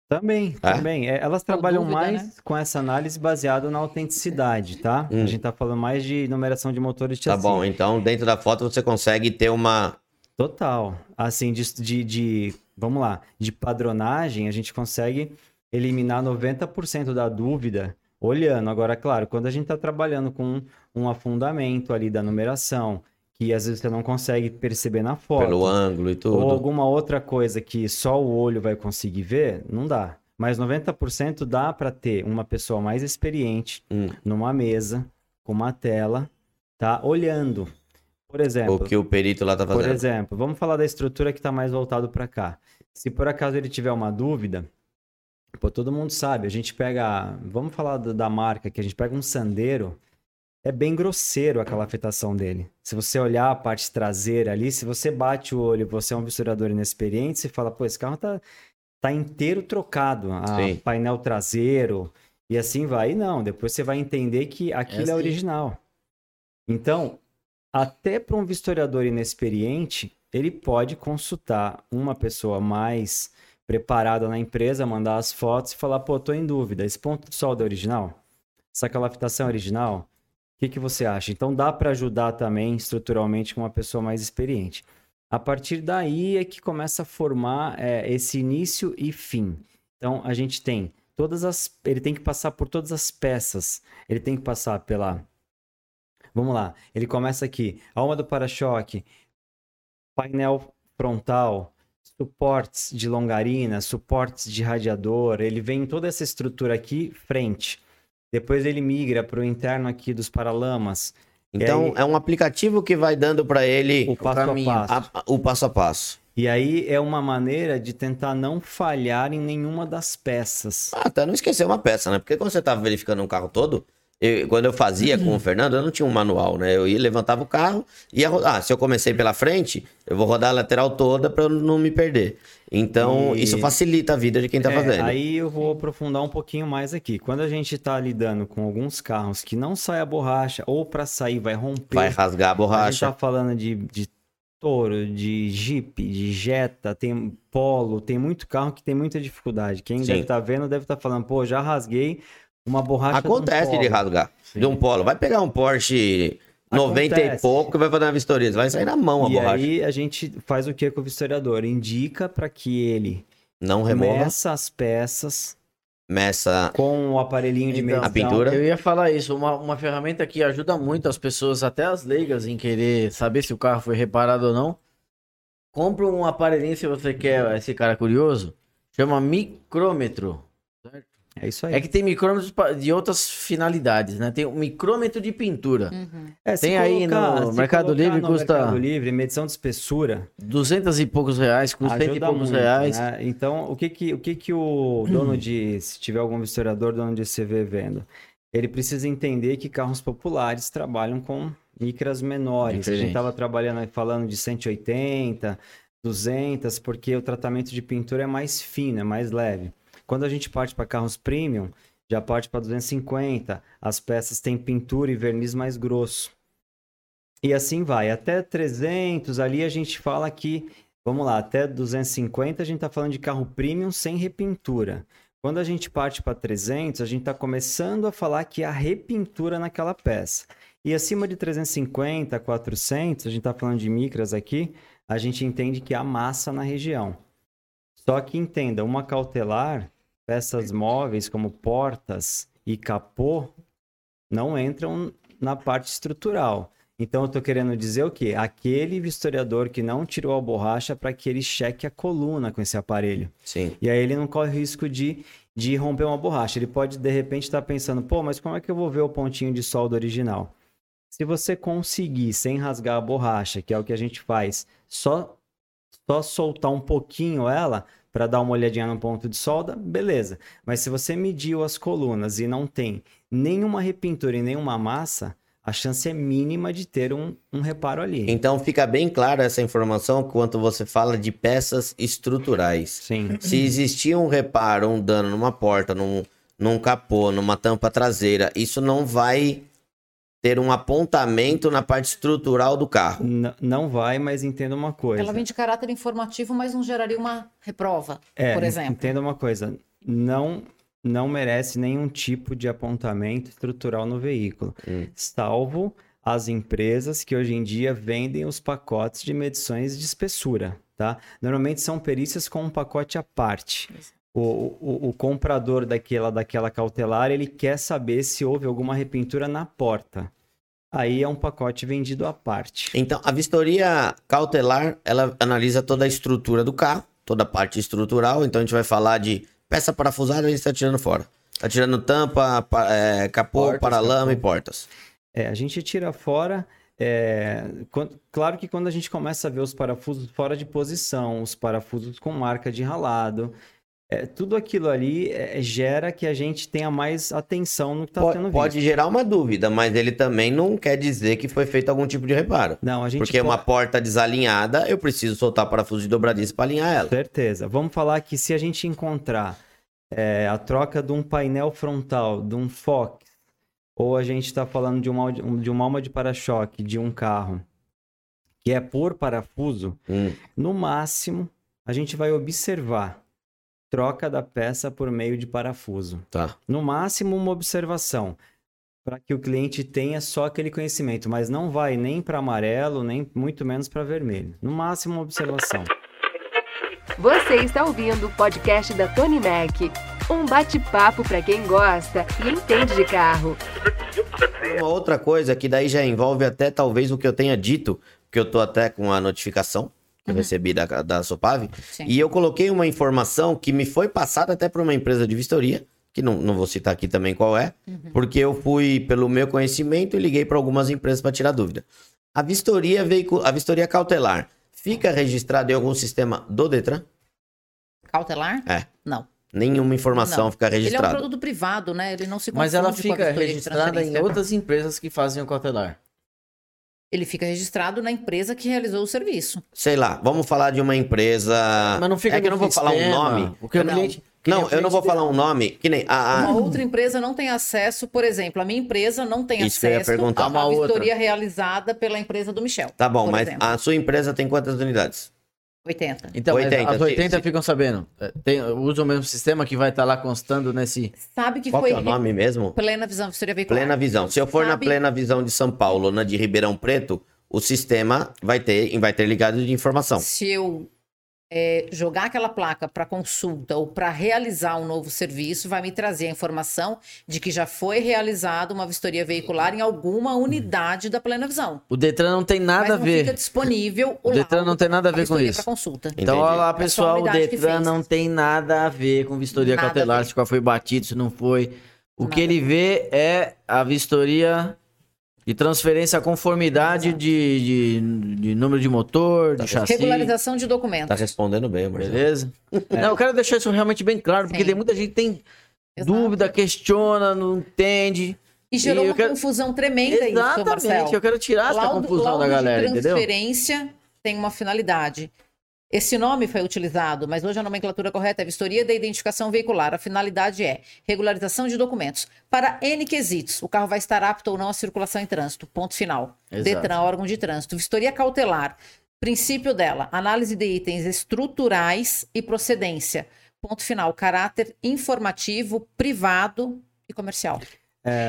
também, É? também. É, elas trabalham dúvida, mais né? com essa análise baseada na autenticidade, tá? Hum. A gente tá falando mais de numeração de motores de Tá chassi. bom, então dentro da foto você consegue ter uma. Total. Assim, de, de, de- vamos lá, de padronagem, a gente consegue eliminar 90% da dúvida olhando. Agora, claro, quando a gente está trabalhando com um afundamento ali da numeração, que às vezes você não consegue perceber na foto, Pelo ângulo e tudo. ou alguma outra coisa que só o olho vai conseguir ver, não dá. Mas 90% dá para ter uma pessoa mais experiente Hum. numa mesa, com uma tela, tá? Olhando. Por exemplo, O que o perito lá tá por fazendo. exemplo, vamos falar da estrutura que está mais voltado para cá. Se por acaso ele tiver uma dúvida, pô, todo mundo sabe, a gente pega, vamos falar da marca que a gente pega um Sandero, é bem grosseiro aquela afetação dele. Se você olhar a parte traseira ali, se você bate o olho, você é um vistorador inexperiente, você fala, pô, esse carro tá, tá inteiro trocado, a Sim. painel traseiro e assim vai. E não, depois você vai entender que aquilo é, assim. original. Então, até para um vistoriador inexperiente, ele pode consultar uma pessoa mais preparada na empresa, mandar as fotos e falar, pô, tô em dúvida, esse ponto de solda é original? Essa calafetação é original? Que, que você acha? Então dá para ajudar também estruturalmente com uma pessoa mais experiente. A partir daí é que começa a formar é, esse início e fim. Então a gente tem todas as. Ele tem que passar por todas as peças. Ele tem que passar pela. Vamos lá. Ele começa aqui. Alma do para-choque, painel frontal, suportes de longarina, suportes de radiador. Ele vem em toda essa estrutura aqui, frente. Depois ele migra para o interno aqui dos paralamas. Então aí- é um aplicativo que vai dando pra ele O passo a caminho. passo. a- a- o passo a passo. E aí é uma maneira de tentar não falhar em nenhuma das peças. Ah, até não esquecer uma peça, né? Porque quando você tava verificando um carro todo, eu- quando eu fazia com o Fernando, eu não tinha um manual, né? Eu ia, levantava o carro, ia rodar. Ah, se eu comecei pela frente, eu vou rodar a lateral toda eu não me perder. Então, E- isso facilita a vida de quem tá É, fazendo. Aí eu vou aprofundar um pouquinho mais aqui. Quando a gente está lidando com alguns carros que não sai a borracha, ou para sair vai romper, Vai rasgar a a gente borracha. tá falando de, de Toro, de Jeep, de Jetta, tem Polo, tem muito carro que tem muita dificuldade. Quem Sim. deve estar vendo deve estar falando, pô, já rasguei uma borracha de um Acontece de rasgar. Sim. De um polo. Vai pegar um Porsche 90 e Acontece. pouco vai fazer uma vistoria. Vai sair na mão a E borracha. aí a gente faz o que com o vistoriador? Indica para que ele Não remova. meça as peças Meça. com o aparelhinho de Então, medição. a pintura? Eu ia falar isso, uma, uma ferramenta que ajuda muito as pessoas, até as leigas, em querer saber se o carro foi reparado ou não. Compre um aparelhinho se você quer esse cara curioso. Chama micrômetro. É isso aí. É que tem micrômetros de outras finalidades, né? Tem o micrômetro de pintura. Uhum. É, se Tem aí colocar- no se Mercado Livre no custa- Mercado Livre, medição de espessura, Duzentos e poucos reais, com cento e poucos muito, reais. né? Então, o que que o, que que o dono de, se tiver algum vistoriador, dono de CV vendo, ele precisa entender que carros populares trabalham com micras menores. A gente estava trabalhando, falando de 180, 200, porque o tratamento de pintura é mais fino, é mais leve. Quando a gente parte para carros premium, já parte para 250, as peças têm pintura e verniz mais grosso. E assim vai. Até 300 ali a gente fala que, vamos lá, até 250 a gente está falando de carro premium sem repintura. Quando a gente parte para 300, a gente está começando a falar que há repintura naquela peça. E acima de 350, 400, a gente está falando de micras aqui, a gente entende que há massa na região. Só que entenda, uma cautelar, peças móveis como portas e capô, não entram na parte estrutural. Então eu estou querendo dizer o quê? Aquele vistoriador que não tirou a borracha para que ele cheque a coluna com esse aparelho. Sim. E aí ele não corre o risco de, de romper uma borracha. Ele pode, de repente, estar pensando, pô, mas como é que eu vou ver o pontinho de solda original? Se você conseguir, sem rasgar a borracha, que é o que a gente faz, só, só soltar um pouquinho ela para dar uma olhadinha no ponto de solda, beleza. Mas se você mediu as colunas e não tem nenhuma repintura e nenhuma massa, a chance é mínima de ter um, um reparo ali. Então fica bem clara essa informação quando você fala de peças estruturais. Sim. Se existia um reparo, um dano numa porta, num, num capô, numa tampa traseira, isso não vai ter um apontamento na parte estrutural do carro. N- não vai, mas entenda uma coisa. Ela vem de caráter informativo, mas não geraria uma reprova, É, por exemplo. Entenda uma coisa, não não merece nenhum tipo de apontamento estrutural no veículo, Hum. salvo as empresas que hoje em dia vendem os pacotes de medições de espessura, tá? Normalmente são perícias com um pacote à parte. O, o, o comprador daquela, daquela cautelar, ele quer saber se houve alguma repintura na porta. Aí é um pacote vendido à parte. Então, a vistoria cautelar, ela analisa toda a estrutura do carro, toda a parte estrutural. Então, a gente vai falar de peça parafusada, a gente está tirando fora. Está tirando tampa, pa- é, capô, Portas, paralama capô. e portas. É, a gente tira fora. é, quan- claro que quando a gente começa a ver os parafusos fora de posição, os parafusos com marca de ralado, é, tudo aquilo ali é, gera que a gente tenha mais atenção no que está sendo visto. Pode gerar uma dúvida, mas ele também não quer dizer que foi feito algum tipo de reparo. Não, a gente Porque po- uma porta desalinhada, eu preciso soltar parafuso de dobradiça para alinhar ela. Certeza. Vamos falar que se a gente encontrar é, a troca de um painel frontal, de um Fox, ou a gente está falando de uma, de uma alma de para-choque de um carro que é por parafuso, Hum, No máximo, a gente vai observar troca da peça por meio de parafuso. tá. No máximo, uma observação para que o cliente tenha só aquele conhecimento, mas não vai nem para amarelo, nem muito menos para vermelho. No máximo, uma observação. Você está ouvindo o podcast da Tony Mac. Um bate-papo para quem gosta e entende de carro. Uma outra coisa que daí já envolve até talvez o que eu tenha dito, que eu tô até com a notificação que eu recebi da, da Sopave, Sim. e eu coloquei uma informação que me foi passada até por uma empresa de vistoria, que não, não vou citar aqui também qual é, porque eu fui pelo meu conhecimento e liguei para algumas empresas para tirar dúvida. A vistoria veicu... a vistoria cautelar fica registrado em algum sistema do Detran? Cautelar? É. Não. Nenhuma informação Não. fica Ele é um registrada. produto privado, né? Ele não se Mas ela fica registrada em outras empresas que fazem o cautelar. Ele fica registrado na empresa que realizou o serviço. Sei lá, vamos falar de uma empresa. Mas não fica é que eu não vou falar um nome. Porque o Não. cliente... Não, eu não vou falar um nome. Que nem. A, a- Uma outra empresa não tem acesso, por exemplo, a minha empresa não tem Isso que eu ia acesso perguntar. a Uma outra. vistoria realizada pela empresa do Michel. Tá bom, mas exemplo. a sua empresa tem quantas unidades? 80. Então, mas 80, as 80 se- ficam sabendo. É, Tem, usa o mesmo sistema que vai estar lá constando nesse... Sabe que Qual foi que é o nome mesmo? plena visão vistoria veicular. Plena Visão. Se eu for na Sabe- Plena Visão de São Paulo na de Ribeirão Preto, o sistema vai ter, vai ter ligado de informação. Se eu é, jogar aquela placa para consulta ou para realizar um novo serviço, vai me trazer a informação de que já foi realizada uma vistoria veicular em alguma unidade da plena visão. O Detran não tem nada Mas a não ver. fica disponível O Detran não tem nada a ver com isso. consulta. Então, Entendi. olha lá, É pessoal, o Detran não tem nada a ver com vistoria Nada cautelar, se qual foi batido, se não foi. O Nada que ele vê é a vistoria de transferência à conformidade de, de, de número de motor, de chassi. Regularização de documentos. Tá respondendo bem, Marcelo. Beleza? Não, eu quero deixar isso realmente bem claro, porque Sim. tem muita gente que tem Exato. dúvida, questiona, não entende. E gerou E uma quero- confusão tremenda isso, Exatamente, Marcelo. eu quero tirar essa Laudo- confusão laudo da galera, de entendeu? transferência tem uma finalidade. Esse nome foi utilizado, mas hoje a nomenclatura correta é vistoria da identificação veicular. A finalidade é regularização de documentos. Para N quesitos, o carro vai estar apto ou não à circulação em trânsito. Ponto final. Exato. Detran, órgão de trânsito. Vistoria cautelar. Princípio dela, análise de itens estruturais e procedência. Ponto final. Caráter informativo, privado e comercial.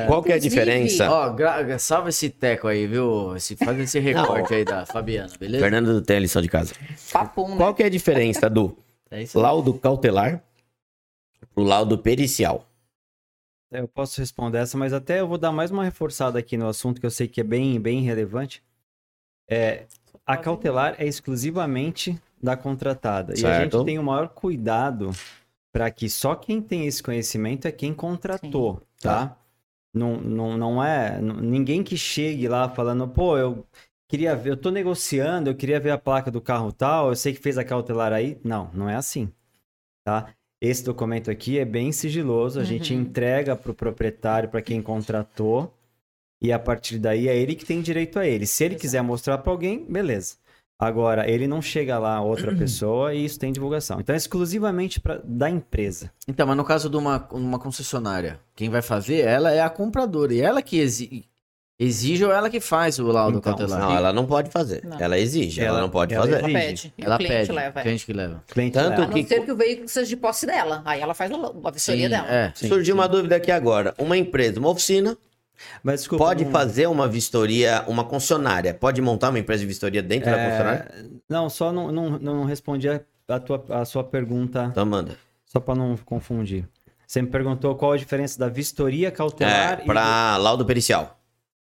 Qual que é a diferença? Ó, gra- salva esse teco aí, viu? Esse, faz esse recorte aí da Fabiana, beleza? Fernando tem a lição de casa. Papum, né? Qual que é a diferença do <laughs> É isso aí. laudo cautelar pro laudo pericial? Eu posso responder essa, mas até eu vou dar mais uma reforçada aqui no assunto que eu sei que é bem, bem relevante. É, a cautelar é exclusivamente da contratada. E a Certo. gente tem o maior cuidado para que só quem tem esse conhecimento é quem contratou, tá? Não, não, não é ninguém que chegue lá falando, pô, eu queria ver, eu tô negociando, eu queria ver a placa do carro tal, eu sei que fez a cautelar aí. Não, não é assim, tá? Esse documento aqui é bem sigiloso, a gente Uhum. entrega para o proprietário, para quem contratou, e a partir daí é ele que tem direito a ele. Se ele quiser mostrar para alguém, beleza. Agora, ele não chega lá a outra pessoa e isso tem divulgação. Então, é exclusivamente pra, da empresa. Então, mas no caso de uma, uma concessionária, quem vai fazer, ela é a compradora. E ela que exi- exige ou ela que faz o laudo Então, cautelar? Não, ela não pode fazer. Não. Ela exige, ela, Ela- não pode ela fazer. Ela exige. pede. E ela o cliente pede, leva. é. cliente que leva. Cliente Tanto leva. A não que- ser que o veículo seja de posse dela. Aí ela faz a a vistoria dela. é. Sim, Surgiu sim. uma dúvida aqui agora. Uma empresa, uma oficina, Mas, desculpa, pode não- fazer uma vistoria, uma concessionária, pode montar uma empresa de vistoria dentro da É, concessionária? Não, só não, não, não respondi a, a tua, a sua pergunta, Então manda. só para não confundir. Você me perguntou qual a diferença da vistoria cautelar É, e pra laudo pericial.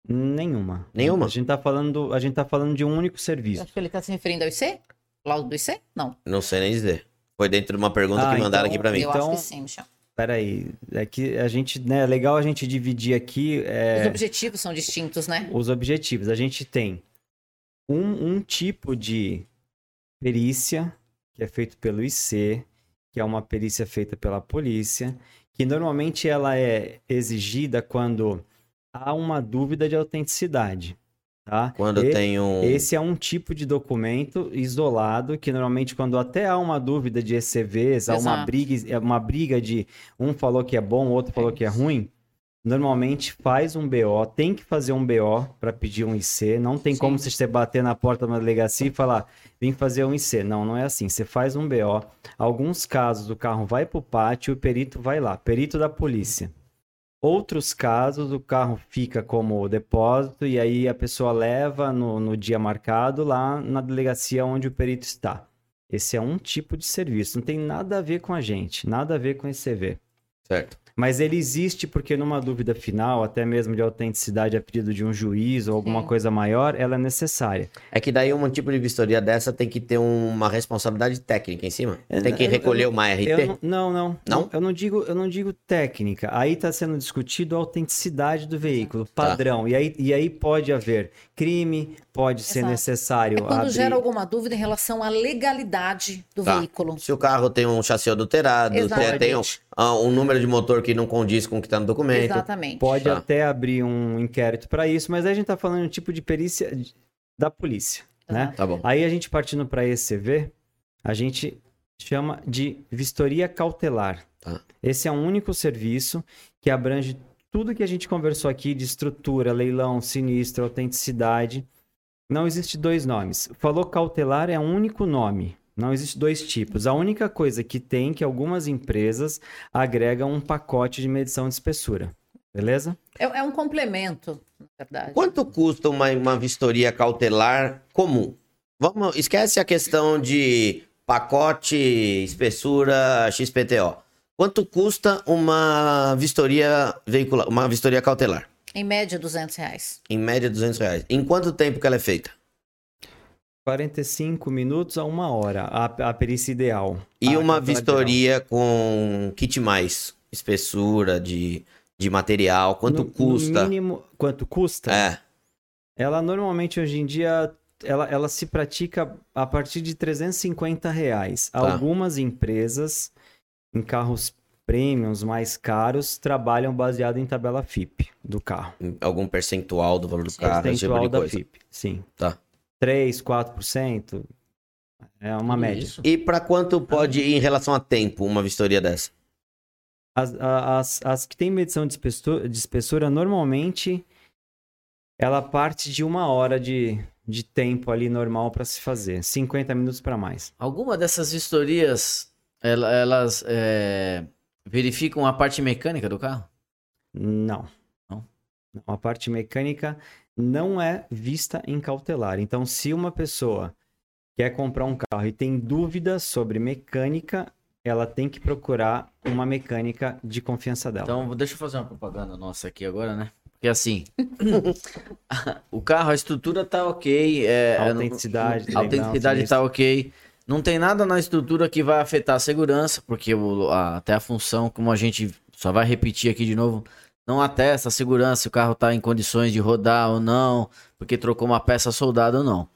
Nenhuma. Nenhuma? A gente tá falando, a gente tá falando de um único serviço. Acho que ele está se referindo ao IC? Laudo do IC? Não. Não sei nem dizer. Foi dentro de uma pergunta Ah, que mandaram então- aqui pra mim. Eu Então- acho que sim, Michel. Peraí, é que a gente, né, é legal a gente dividir aqui é, Os objetivos são distintos, né? os objetivos. A gente tem um, um tipo de perícia, que é feito pelo IC, que é uma perícia feita pela polícia, que normalmente ela é exigida quando há uma dúvida de autenticidade, tá? Quando E- tem um. Esse é um tipo de documento isolado que normalmente quando até há uma dúvida de ECVs, há uma briga, é uma briga de um falou que é bom, o outro falou que é ruim, normalmente faz um BO, tem que fazer um BO para pedir um IC, não tem Sim. como você bater na porta da delegacia e falar, vim fazer um IC. Não, não é assim. Você faz um BO. Alguns casos o carro vai para o pátio e o perito vai lá, perito da polícia. Outros casos, o carro fica como depósito e aí a pessoa leva no, no dia marcado lá na delegacia onde o perito está. Esse é um tipo de serviço, não tem nada a ver com a gente, nada a ver com esse CV. Certo. Mas ele existe porque numa dúvida final, até mesmo de autenticidade a pedido de um juiz ou alguma Sim. coisa maior, ela é necessária. É que daí um tipo de vistoria dessa tem que ter uma responsabilidade técnica em cima. É, Tem que eu- recolher uma RT. Eu não, não, não, Não? Eu não digo, eu não digo técnica. Aí está sendo discutido a autenticidade do veículo, Tá. padrão. E, aí, e aí pode haver crime, pode ser Exato. necessário É quando abrir- gera alguma dúvida em relação à legalidade do Tá. veículo. Se o carro tem um chassi adulterado, tem, Exatamente. tem um, um número de motor que não condiz com o que está no documento. Exatamente. Pode Tá. até abrir um inquérito para isso, mas aí a gente está falando de um tipo de perícia da polícia, né? Tá bom. Aí a gente partindo para ECV, a gente chama de vistoria cautelar. Tá. Esse é um único serviço que abrange tudo que a gente conversou aqui de estrutura, leilão, sinistro, autenticidade. Não existe dois nomes. Falou cautelar é um único nome. Não existe dois tipos. A única coisa que tem é que algumas empresas agregam um pacote de medição de espessura. Beleza? É, é um complemento, na verdade. Quanto custa uma, uma vistoria cautelar comum? Vamos, esquece a questão de pacote, espessura, XPTO. Quanto custa uma vistoria veicular, uma vistoria cautelar? Em média, 200 reais. Em média, 200 reais. Em quanto tempo que ela é feita? 45 minutos a uma hora, a, a perícia ideal. E A uma vistoria com kit mais, espessura de, de material, ideal. quanto No- custa? No mínimo, quanto custa? É, Ela normalmente hoje em dia ela, ela se pratica a partir de 350 reais. Tá. Algumas empresas em carros premiums mais caros trabalham baseado em tabela FIP do carro. algum percentual do valor do carro, tipo Percentual de da coisa. FIP, sim. Tá. 3, 4%. É uma média. isso? E para quanto pode ir em relação a tempo uma vistoria dessa? As, as, as que têm medição de espessura, de espessura, normalmente ela parte de uma hora de, de tempo ali normal para se fazer. 50 minutos para mais. Alguma dessas vistorias, ela- elas é, verificam a parte mecânica do carro? Não? Não, A parte mecânica não é vista em cautelar. Então, se uma pessoa quer comprar um carro e tem dúvidas sobre mecânica, ela tem que procurar uma mecânica de confiança dela. Então, deixa eu fazer uma propaganda nossa aqui agora, né? Porque assim, <laughs> o carro, a estrutura tá ok. É, A autenticidade, A autenticidade legal, tá ok. Não tem nada na estrutura que vai afetar a segurança, porque o- a- até a função, como a gente só vai repetir aqui de novo, não atesta a segurança se o carro tá em condições de rodar ou não, porque trocou uma peça soldada ou não.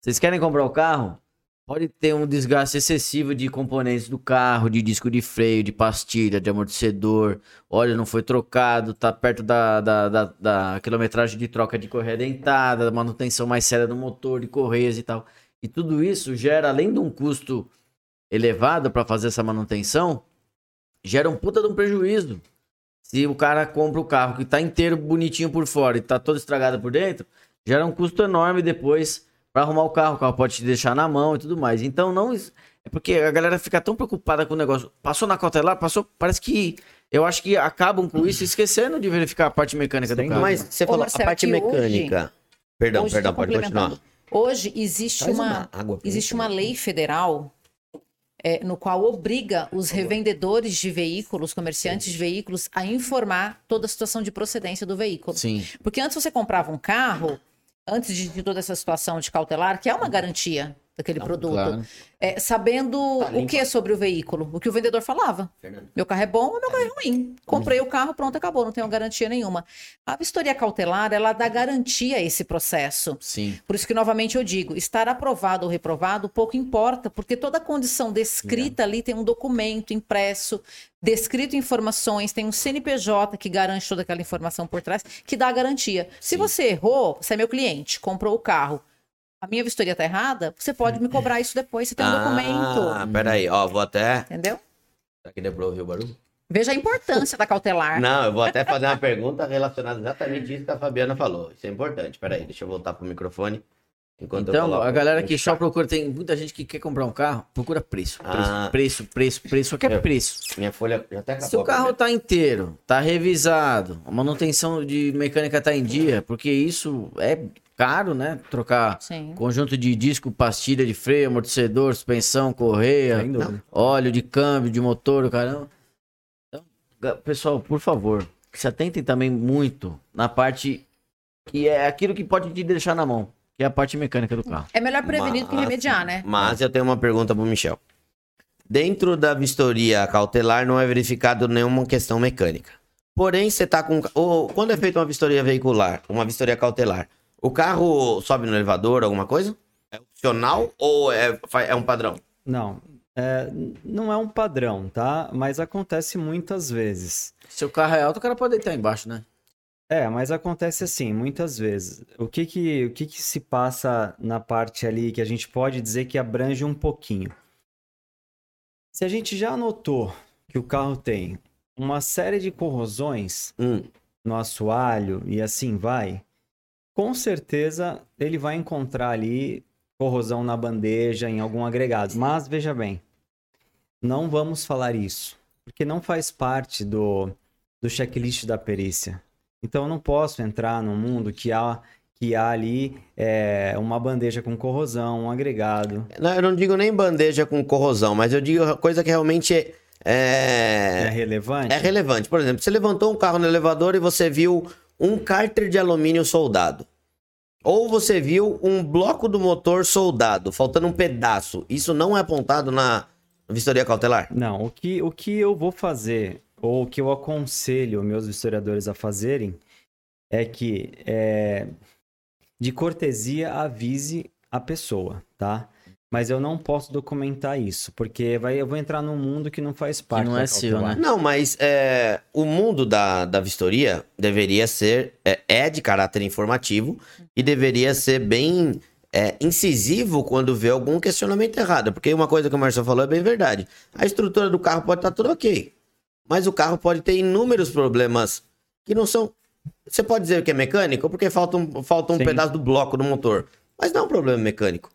Vocês querem comprar o carro? Pode ter um desgaste excessivo de componentes do carro, de disco de freio, de pastilha, de amortecedor, óleo não foi trocado, tá perto da, da, da, da quilometragem de troca de correia dentada, da manutenção mais séria do motor, de correias e tal. E tudo isso gera, além de um custo elevado para fazer essa manutenção, gera um puta de um prejuízo. Se o cara compra o carro que tá inteiro bonitinho por fora e tá todo estragado por dentro, gera um custo enorme depois para arrumar o carro. O carro pode te deixar na mão e tudo mais. Então não é porque a galera fica tão preocupada com o negócio. Passou na cautelar, passou, parece que eu acho que acabam com isso esquecendo de verificar a parte mecânica do Sem carro. Mas você Ô, falou Marcelo, a parte que hoje- mecânica. Perdão, Hoje, perdão, só pode continuar. Hoje existe Traz uma, água pra existe uma né? lei federal é, no qual obriga os revendedores de veículos, comerciantes de veículos, a informar toda a situação de procedência do veículo. Sim. Porque antes você comprava um carro, antes de, de toda essa situação de cautelar, que é uma garantia daquele produto, Claro. é, sabendo o que sobre o veículo, o que o vendedor falava. Meu carro é bom ou meu carro é ruim. Comprei o carro, pronto, acabou, não tenho garantia nenhuma. A vistoria cautelar, ela dá garantia a esse processo. Sim. Por isso que, novamente, eu digo, estar aprovado ou reprovado pouco importa, porque toda a condição descrita ali tem um documento impresso, descrito informações, tem um CNPJ que garante toda aquela informação por trás, que dá a garantia. Se você errou, você é meu cliente, comprou o carro, a minha vistoria tá errada, você pode me cobrar isso depois, você tem um Ah, documento. peraí, ó, vou até. Entendeu? Será que deu pra ouvir o barulho? Veja a importância da cautelar. Não, eu vou até fazer uma pergunta relacionada exatamente isso que a Fabiana falou. Isso é importante. Peraí, deixa eu voltar pro microfone. Enquanto eu Então, coloco a galera que só procura, tem muita gente que quer comprar um carro, procura preço. Preço, Ah. preço, preço, preço, só quer Eu- preço. Minha folha já até acabou. Se o carro Fabiana. tá inteiro, tá revisado, a manutenção de mecânica tá em dia, porque isso é caro, né? Trocar Sim. conjunto de disco, pastilha de freio, amortecedor, suspensão, correia, óleo de câmbio, de motor, o caramba. Então, pessoal, por favor, se atentem também muito na parte que é aquilo que pode te deixar na mão, que é a parte mecânica do carro. É melhor prevenir do que remediar, né? Mas eu tenho uma pergunta pro Michel. Dentro da vistoria cautelar não é verificado nenhuma questão mecânica. Porém, você tá com. Ou, quando é feita uma vistoria veicular, uma vistoria cautelar, o carro sobe no elevador, alguma coisa? É opcional ou é, é um padrão? Não, é, não é um padrão, tá? Mas acontece muitas vezes. Se o carro é alto, o cara pode deitar embaixo, né? É, mas acontece assim, muitas vezes. O que que, o que que se passa na parte ali que a gente pode dizer que abrange um pouquinho? Se a gente já notou que o carro tem uma série de corrosões Hum, no assoalho e assim vai, com certeza ele vai encontrar ali corrosão na bandeja, em algum agregado. Mas veja bem, não vamos falar isso, porque não faz parte do, do checklist da perícia. Então eu não posso entrar num mundo que há, que há ali é, uma bandeja com corrosão, um agregado. não, eu não digo nem bandeja com corrosão, mas eu digo coisa que realmente é, É, é, relevante? é relevante. Por exemplo, você levantou um carro no elevador e você viu um cárter de alumínio soldado. Ou você viu um bloco do motor soldado, faltando um pedaço. Isso não é apontado na vistoria cautelar? Não, o que, o que eu vou fazer, ou o que eu aconselho meus historiadores a fazerem, é que, é, de cortesia, avise a pessoa, tá? Mas eu não posso documentar isso, porque vai, eu vou entrar num mundo que não faz parte não da é seu, né? Não, mas é, o mundo da, da vistoria deveria ser. É, é de caráter informativo e deveria ser bem é, incisivo quando vê algum questionamento errado. Porque uma coisa que o Marcelo falou é bem verdade. A estrutura do carro pode estar tudo ok. Mas o carro pode ter inúmeros problemas que não são. Você pode dizer que é mecânico porque falta um, falta um Sim. pedaço do bloco do motor. Mas não é um problema mecânico.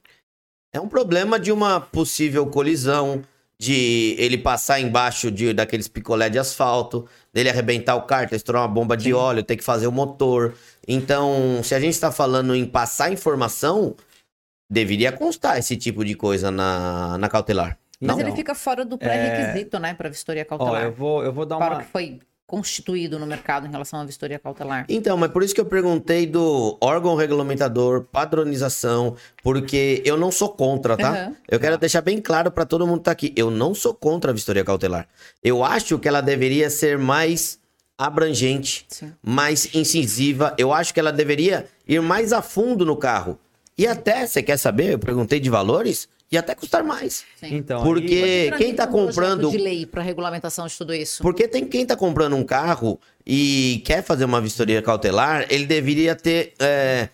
É um problema de uma possível colisão, de ele passar embaixo de, daqueles picolé de asfalto, dele arrebentar o cárter, estourar uma bomba de óleo, ter que fazer o motor. Então, se a gente está falando em passar informação, deveria constar esse tipo de coisa na, na cautelar. Mas Não. ele fica fora do pré-requisito, né, para vistoria Ó, cautelar. eu vou, eu vou dar Para o uma... que foi constituído no mercado em relação à vistoria cautelar. Então, mas por isso que eu perguntei do órgão regulamentador, padronização, porque eu não sou contra, tá? Aham. Eu quero deixar bem claro pra todo mundo que tá aqui. Eu não sou contra a vistoria cautelar. Eu acho que ela deveria ser mais abrangente, Sim. mais incisiva. Eu acho que ela deveria ir mais a fundo no carro. E até, você quer saber? Eu perguntei de valores e até custar mais. Sim. Então, Porque quem tá um projeto comprando de lei para regulamentação de tudo isso. porque tem quem tá comprando um carro e quer fazer uma vistoria cautelar, ele deveria ter é,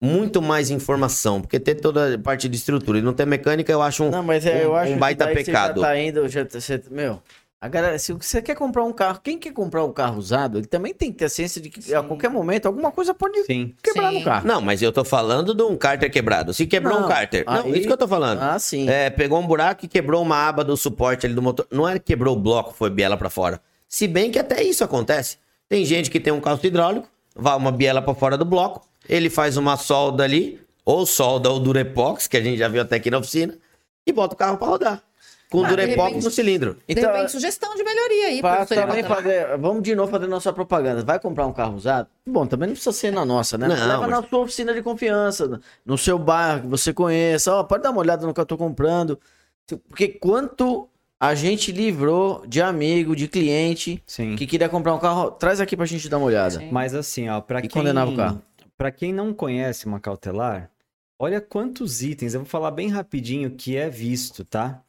muito mais informação, porque ter toda a parte de estrutura e não ter mecânica, eu acho um, Não, mas é, eu um- acho um baita que pecado. Você já tá indo, já, tá- você, meu, a galera, se você quer comprar um carro, quem quer comprar um carro usado, ele também tem que ter a ciência de que a qualquer momento alguma coisa pode sim. quebrar Sim. no carro. Não, mas eu tô falando de um cárter quebrado. Se quebrou Não, um cárter. Não, aí- isso que eu tô falando. Ah, sim. É, pegou um buraco e quebrou uma aba do suporte ali do motor. Não é que quebrou o bloco, foi biela pra fora. Se bem que até isso acontece. Tem gente que tem um calço hidráulico, vai uma biela pra fora do bloco, ele faz uma solda ali, ou solda ou durepox, que a gente já viu até aqui na oficina, e bota o carro pra rodar. Com Ah, de durepox repente- no cilindro. De repente, sugestão de melhoria aí para Pra também fazer, vamos de novo fazer nossa propaganda. Vai comprar um carro usado? Bom, também não precisa ser na nossa, né? Não, Leva mas- na sua oficina de confiança, no seu bairro que você conheça. Ó, pode dar uma olhada no que eu tô comprando. Porque quanto a gente livrou de amigo, de cliente Sim. que queria comprar um carro, traz aqui pra gente dar uma olhada. Sim. Mas assim, ó, para E quem condenava o carro. Para quem não conhece uma cautelar, olha quantos itens, eu vou falar bem rapidinho que é visto, tá?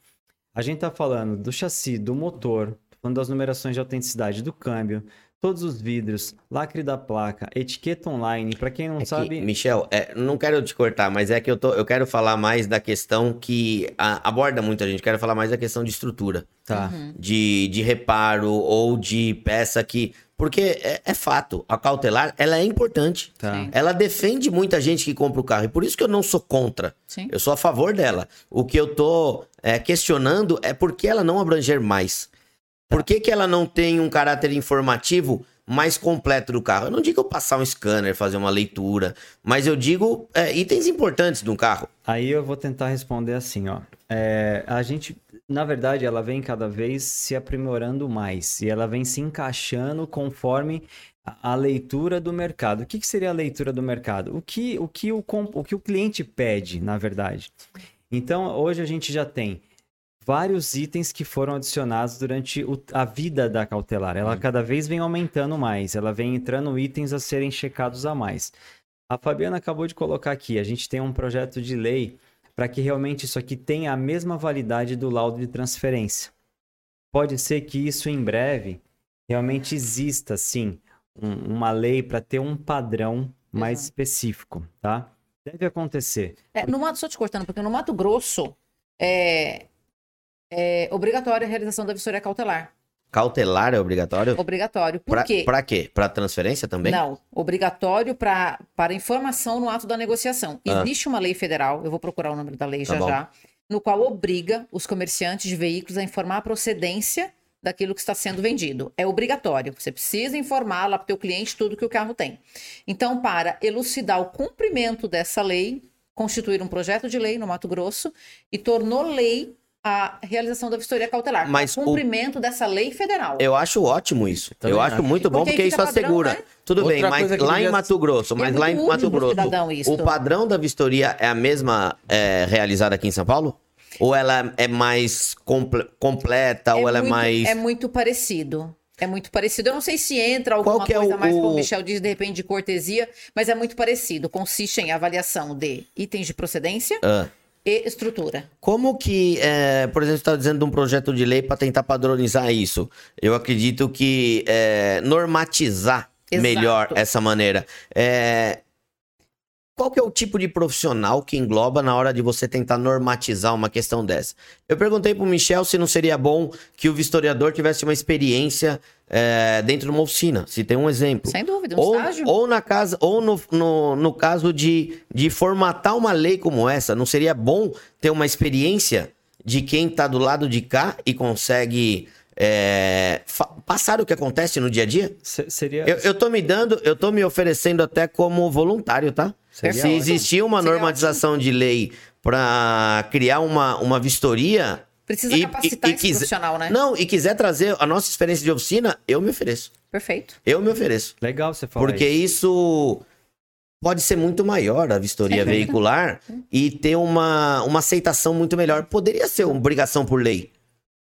A gente tá falando do chassi, do motor, falando das numerações de autenticidade do câmbio, todos os vidros, lacre da placa, etiqueta online, para quem não É que, sabe, Michel, é, não quero te cortar, mas é que eu, tô, eu quero falar mais da questão que a- aborda muita gente. Quero falar mais da questão de estrutura. tá. de, de reparo ou de peça que. Porque é, é fato, a cautelar ela é importante. Tá. Ela defende muita gente que compra o carro. E por isso que eu não sou contra. Sim. Eu sou a favor dela. O que eu tô é, questionando é por que ela não abranger mais. Por que, que ela não tem um caráter informativo mais completo do carro? Eu não digo eu passar um scanner, fazer uma leitura, mas eu digo é, itens importantes um carro. Aí eu vou tentar responder assim, ó. É, a gente na verdade, ela vem cada vez se aprimorando mais e ela vem se encaixando conforme a, leitura do mercado. O que, que seria a leitura do mercado? O que o, que o, o que o cliente pede, na verdade. Então, hoje a gente já tem vários itens que foram adicionados durante o- a vida da cautelar. Ela cada vez vem aumentando mais, ela vem entrando itens a serem checados a mais. A Fabiana acabou de colocar aqui, a gente tem um projeto de lei para que realmente isso aqui tenha a mesma validade do laudo de transferência. Pode ser que isso em breve realmente exista, sim, um- uma lei para ter um padrão mais Exato. específico, tá? Deve acontecer. É, no Mato, só te cortando, porque no Mato Grosso é, é obrigatória a realização da vistoria cautelar. Cautelar é obrigatório? Obrigatório. Por Pra, quê? pra quê? Pra transferência também? Não, obrigatório pra, para informação no ato da negociação. Ah. Existe uma lei federal, eu vou procurar o número da lei Tá já bom. já, no qual obriga os comerciantes de veículos a informar a procedência daquilo que está sendo vendido. É obrigatório. Você precisa informar lá para o teu cliente tudo que o carro tem. Então, para elucidar o cumprimento dessa lei, constituir um projeto de lei no Mato Grosso e tornou lei a realização da vistoria cautelar. Mas o o- cumprimento dessa lei federal. Eu acho ótimo isso. Também eu acho acho. muito bom Porque porque, isso padrão, assegura. né? Tudo Outra bem, mas coisa que lá em Mato Grosso, mas é lá em Mato Grosso, o padrão da vistoria é a mesma é, realizada aqui em São Paulo? Ou ela é mais comple- completa, ou ela muito, é mais. É muito parecido. É muito parecido. Eu não sei se entra alguma é coisa o- mais, como o- o Michel diz, de repente, de cortesia, mas é muito parecido. Consiste em avaliação de itens de procedência Ah. e estrutura. Como que, é, por exemplo, você está dizendo de um projeto de lei para tentar padronizar isso? Eu acredito que é, normatizar Exato. melhor essa maneira. É, qual que é o tipo de profissional que engloba na hora de você tentar normatizar uma questão dessa? Eu perguntei para o Michel se não seria bom que o vistoriador tivesse uma experiência é, dentro de uma oficina, se tem um exemplo. Sem dúvida, um Ou, estágio. ou na casa, ou no, no, no caso de, de formatar uma lei como essa, não seria bom ter uma experiência de quem tá do lado de cá e consegue é, passar o que acontece no dia a dia? Se- seria, Eu, eu tô me dando, eu tô me oferecendo até como voluntário, tá? Seria Se ótimo. existir uma Seria normatização de lei para criar uma, uma vistoria. Precisa e- capacitar e- e esse quiser- profissional, né? Não, e quiser trazer a nossa experiência de oficina, eu me ofereço. Perfeito. Eu me ofereço. Legal você falar Porque isso. isso pode ser muito maior, a vistoria dúvida. veicular, e ter uma, uma aceitação muito melhor. Poderia ser uma obrigação por lei.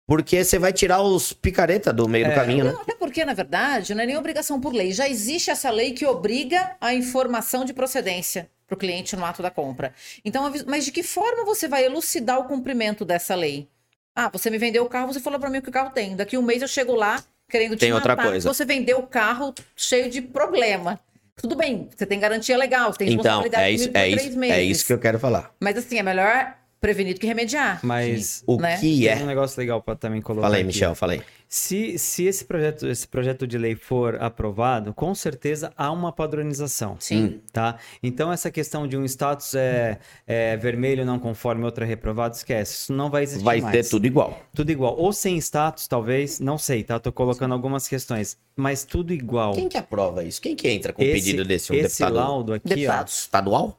Porque você vai tirar os picareta do meio do É. caminho, né? Não, até porque, na verdade, não é nem obrigação por lei. Já existe essa lei que obriga a informação de procedência para o cliente no ato da compra. Então, mas de que forma você vai elucidar o cumprimento dessa lei? Ah, você me vendeu o carro, você falou para mim o que o carro tem. Daqui um mês eu chego lá querendo te Tem outra matar. coisa. Você vendeu o carro cheio de problema. Tudo bem, você tem garantia legal, você tem Então, responsabilidade é isso, é, três isso, meses. é isso que eu quero falar. Mas assim, é melhor prevenir do que remediar. Mas O Né? que tem um é? negócio legal para também colocar Fala aí, aqui. Michel, fala aí. Se, se esse, projeto, esse projeto de lei for aprovado, com certeza há uma padronização. Sim. Tá? Então, essa questão de um status é, é vermelho não conforme outro é reprovado, esquece. Isso não vai existir Vai mais. ter tudo igual. Tudo igual. Ou sem status, talvez, não sei, tá? Tô colocando algumas questões. Mas tudo igual. Quem que aprova isso? Quem que entra com o esse, pedido desse? Um esse deputado, laudo aqui, ó, Deputado. estadual?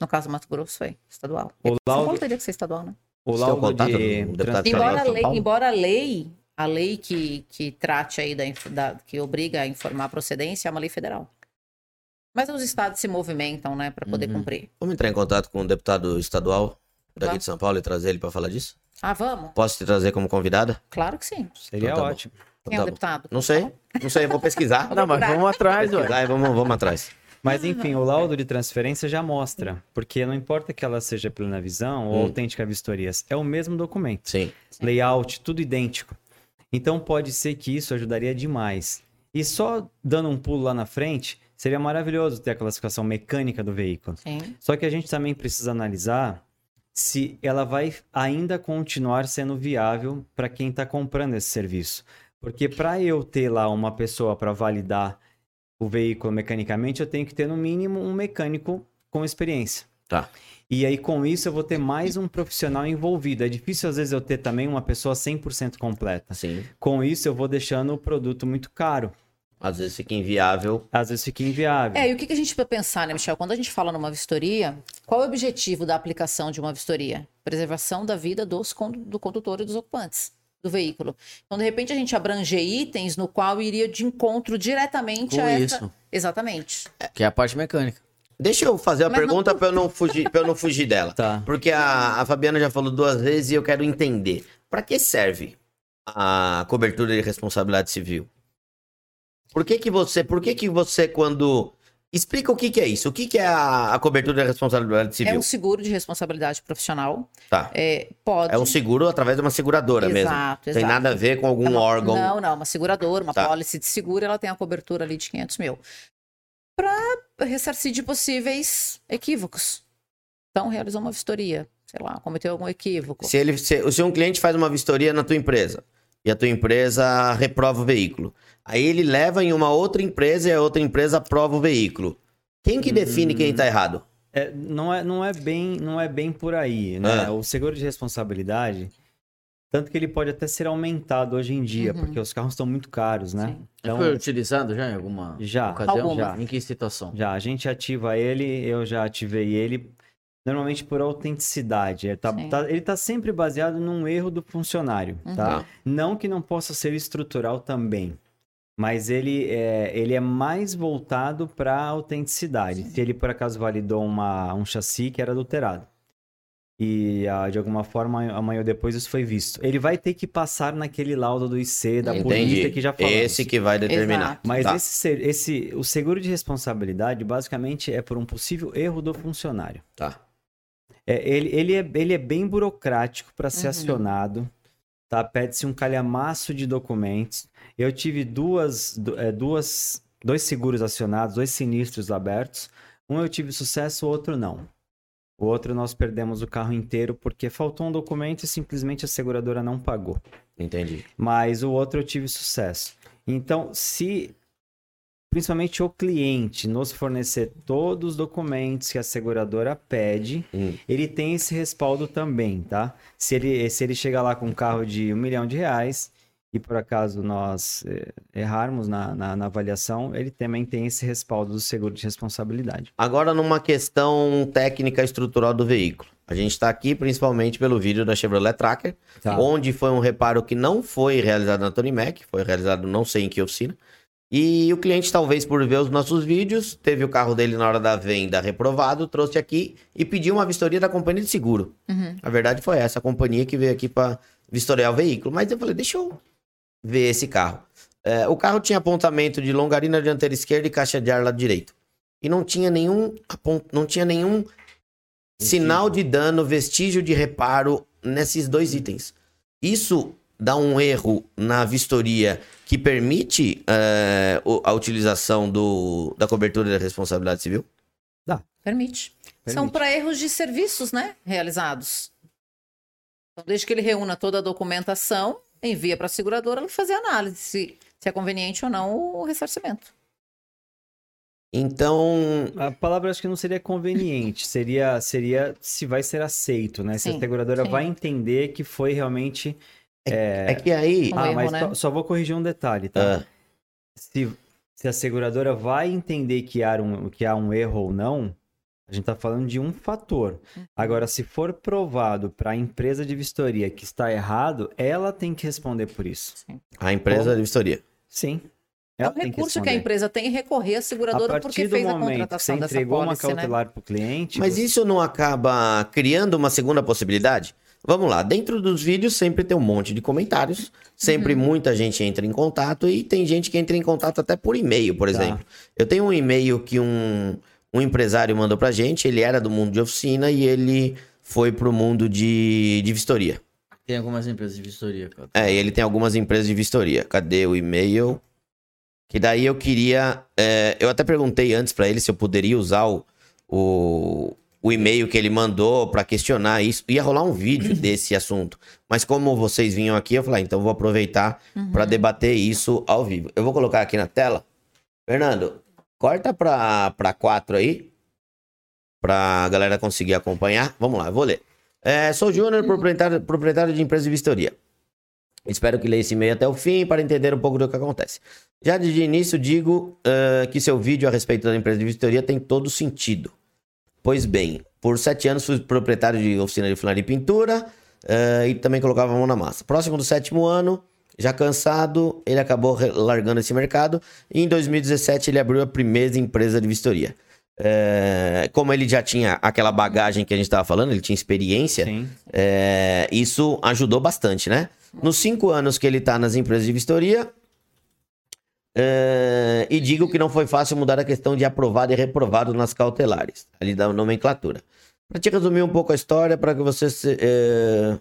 No caso do Mato Grosso, foi estadual. O São laudo- Paulo teria que ser estadual, né? o o laudo de Estadual Embora a de São lei, embora a lei, a lei que, que trate aí da, da- que obriga a informar a procedência é uma lei federal. Mas os estados se movimentam, né, para poder Uhum. cumprir. Vamos entrar em contato com o deputado estadual daqui Vamos. de São Paulo e trazer ele para falar disso? Ah, vamos? Posso te trazer como convidada? Claro que sim. Seria Então tá ótimo. Quem é Tá o bom. deputado? Não sei, não sei, vou pesquisar. Não, mas vamos atrás. Pesquisar e vamos, vamos atrás. Mas enfim, o laudo de transferência já mostra, porque não importa que ela seja plena visão ou Hum. autêntica vistorias, é o mesmo documento. Sim. Layout, tudo idêntico. Então pode ser que isso ajudaria demais. E só dando um pulo lá na frente, seria maravilhoso ter a classificação mecânica do veículo. Sim. Só que a gente também precisa analisar se ela vai ainda continuar sendo viável para quem está comprando esse serviço. Porque para eu ter lá uma pessoa para validar o veículo mecanicamente, eu tenho que ter no mínimo um mecânico com experiência. Tá. E aí com isso eu vou ter mais um profissional envolvido. É difícil às vezes eu ter também uma pessoa 100% completa. Sim. Com isso eu vou deixando o produto muito caro. Às vezes fica inviável. Às vezes fica inviável. É, e o que, que a gente precisa pensar, né, Michel? Quando a gente fala numa vistoria, qual é o objetivo da aplicação de uma vistoria? Preservação da vida dos, do condutor e dos ocupantes do veículo. Então, de repente, a gente abranger itens no qual iria de encontro diretamente Com a essa... isso. Exatamente. Que é a parte mecânica. Deixa eu fazer a Mas não- pergunta pra eu não fugir, pra eu não fugir dela. <laughs> Tá. Porque a, a Fabiana já falou duas vezes e eu quero entender. Pra que serve a cobertura de responsabilidade civil? Por que que você, por que que você quando explica o que que é isso? O que que é a, a cobertura de responsabilidade É civil? um seguro de responsabilidade profissional. Tá. É, pode. É um seguro através de uma seguradora mesmo. Exato, Tem exato. nada a ver com algum É uma- órgão. Não, não, uma seguradora, uma Tá. pólice de seguro, ela tem a cobertura ali de 500 mil. Para ressarcir de possíveis equívocos. Então, realizou uma vistoria, sei lá, cometeu algum equívoco. Se, ele, se, se um cliente faz uma vistoria na tua empresa e a tua empresa reprova o veículo, aí ele leva em uma outra empresa e a outra empresa aprova o veículo. Quem que define quem tá errado? É, não, é, não, é bem, não é bem por aí, né? Ah. O seguro de responsabilidade, tanto que ele pode até ser aumentado hoje em dia, Uhum. porque os carros estão muito caros, né? Sim. Já foi utilizado já em alguma Já, ocasião? Alguma. Em que situação? já, a gente ativa ele, eu já ativei ele, normalmente por autenticidade. Ele tá, Sim. tá- ele tá sempre baseado num erro do funcionário, tá? Tá. Não que não possa ser estrutural também, mas ele é, ele é mais voltado para autenticidade. Se ele por acaso validou uma, um chassi que era adulterado. E ah, de alguma forma, amanhã ou depois isso foi visto. Ele vai ter que passar naquele laudo do IC, da polícia Entendi. que já falamos. Esse que vai determinar. Exato. Mas Tá. esse, ser- esse, o seguro de responsabilidade, basicamente, é por um possível erro do funcionário. Tá. É, ele, ele, é, ele é bem burocrático para ser Uhum. acionado, tá? Pede-se um calhamaço de documentos. Eu tive duas, du- é, duas, dois seguros acionados, dois sinistros abertos. Um eu tive sucesso, o outro não. O outro nós perdemos o carro inteiro porque faltou um documento e simplesmente a seguradora não pagou Entendi. mas o outro eu tive sucesso. Então, se principalmente o cliente nos fornecer todos os documentos que a seguradora pede, Hum. ele tem esse respaldo também, tá? Se ele, se ele chegar lá com um carro de um milhão de reais e por acaso nós eh, errarmos na, na, na avaliação, ele também tem esse respaldo do seguro de responsabilidade. Agora, numa questão técnica estrutural do veículo. A gente está aqui principalmente pelo vídeo da Chevrolet Tracker, Tá. onde foi um reparo que não foi realizado na Tony Mac, foi realizado não sei em que oficina. E o cliente, talvez por ver os nossos vídeos, teve o carro dele na hora da venda reprovado, trouxe aqui e pediu uma vistoria da companhia de seguro. Uhum. A verdade foi essa, a companhia que veio aqui para vistoriar o veículo. Mas eu falei, deixa eu ver esse carro. É, o carro tinha apontamento de longarina dianteira esquerda e caixa de ar lado direito. E não tinha nenhum, não tinha nenhum sinal de dano, vestígio de reparo nesses dois itens. Isso dá um erro na vistoria que permite é, o- a utilização do, da cobertura da responsabilidade civil? Permite. São Permite. para erros de serviços, né? Realizados. Então, desde que ele reúna toda a documentação, envia para a seguradora ela fazer a análise se, se é conveniente ou não o ressarcimento. Então, A palavra acho que não seria conveniente, <laughs> seria, seria se vai ser aceito, né? Se a Sim, seguradora sim. vai entender que foi realmente. É que aí... Um ah, erro, mas né? só, só vou corrigir um detalhe, tá? Ah, Se, se a seguradora vai entender que há, um, que há um erro ou não, a gente tá falando de um fator. Uhum. Agora, se for provado para a empresa de vistoria que está errado, ela tem que responder por isso. a empresa de vistoria. Sim. É um tem que recurso que a empresa tem em recorrer à A seguradora porque fez a momento que você contratação dessa entregou uma pólice, né? cautelar para o cliente, Mas você- isso não acaba criando uma segunda possibilidade? Vamos lá, dentro dos vídeos sempre tem um monte de comentários, sempre Uhum. muita gente entra em contato e tem gente que entra em contato até por e-mail, por Tá. exemplo. Eu tenho um e-mail que um, um empresário mandou pra gente, ele era do mundo de oficina e ele foi pro mundo de, de vistoria. Tem algumas empresas de vistoria, cara. É, e ele tem algumas empresas de vistoria. Cadê o e-mail? Que daí eu queria. é, eu até perguntei antes pra ele se eu poderia usar o, o, o e-mail que ele mandou pra questionar isso. Ia rolar um vídeo desse assunto. Mas como vocês vinham aqui, eu falei, ah, então vou aproveitar pra debater isso ao vivo. Eu vou colocar aqui na tela. Fernando, corta pra, pra 4 aí. Pra galera conseguir acompanhar. Vamos lá, eu vou ler. É, sou Júnior, proprietário, proprietário de empresa de vistoria. Espero que leia esse e-mail até o fim para entender um pouco do que acontece. Já de início digo uh, que seu vídeo a respeito da empresa de vistoria tem todo sentido. Pois bem, por sete anos fui proprietário de oficina de funilaria e pintura uh, e também colocava a mão na massa. Próximo do sétimo ano, já cansado, ele acabou largando esse mercado e em 2017 ele abriu a primeira empresa de vistoria. É, como ele já tinha aquela bagagem que a gente estava falando, ele tinha experiência, é, isso ajudou bastante, né? Nos cinco anos que ele está nas empresas de vistoria, é, e digo que não foi fácil mudar a questão de aprovado e reprovado nas cautelares, ali da nomenclatura. Para te resumir um pouco a história, para que você se, é,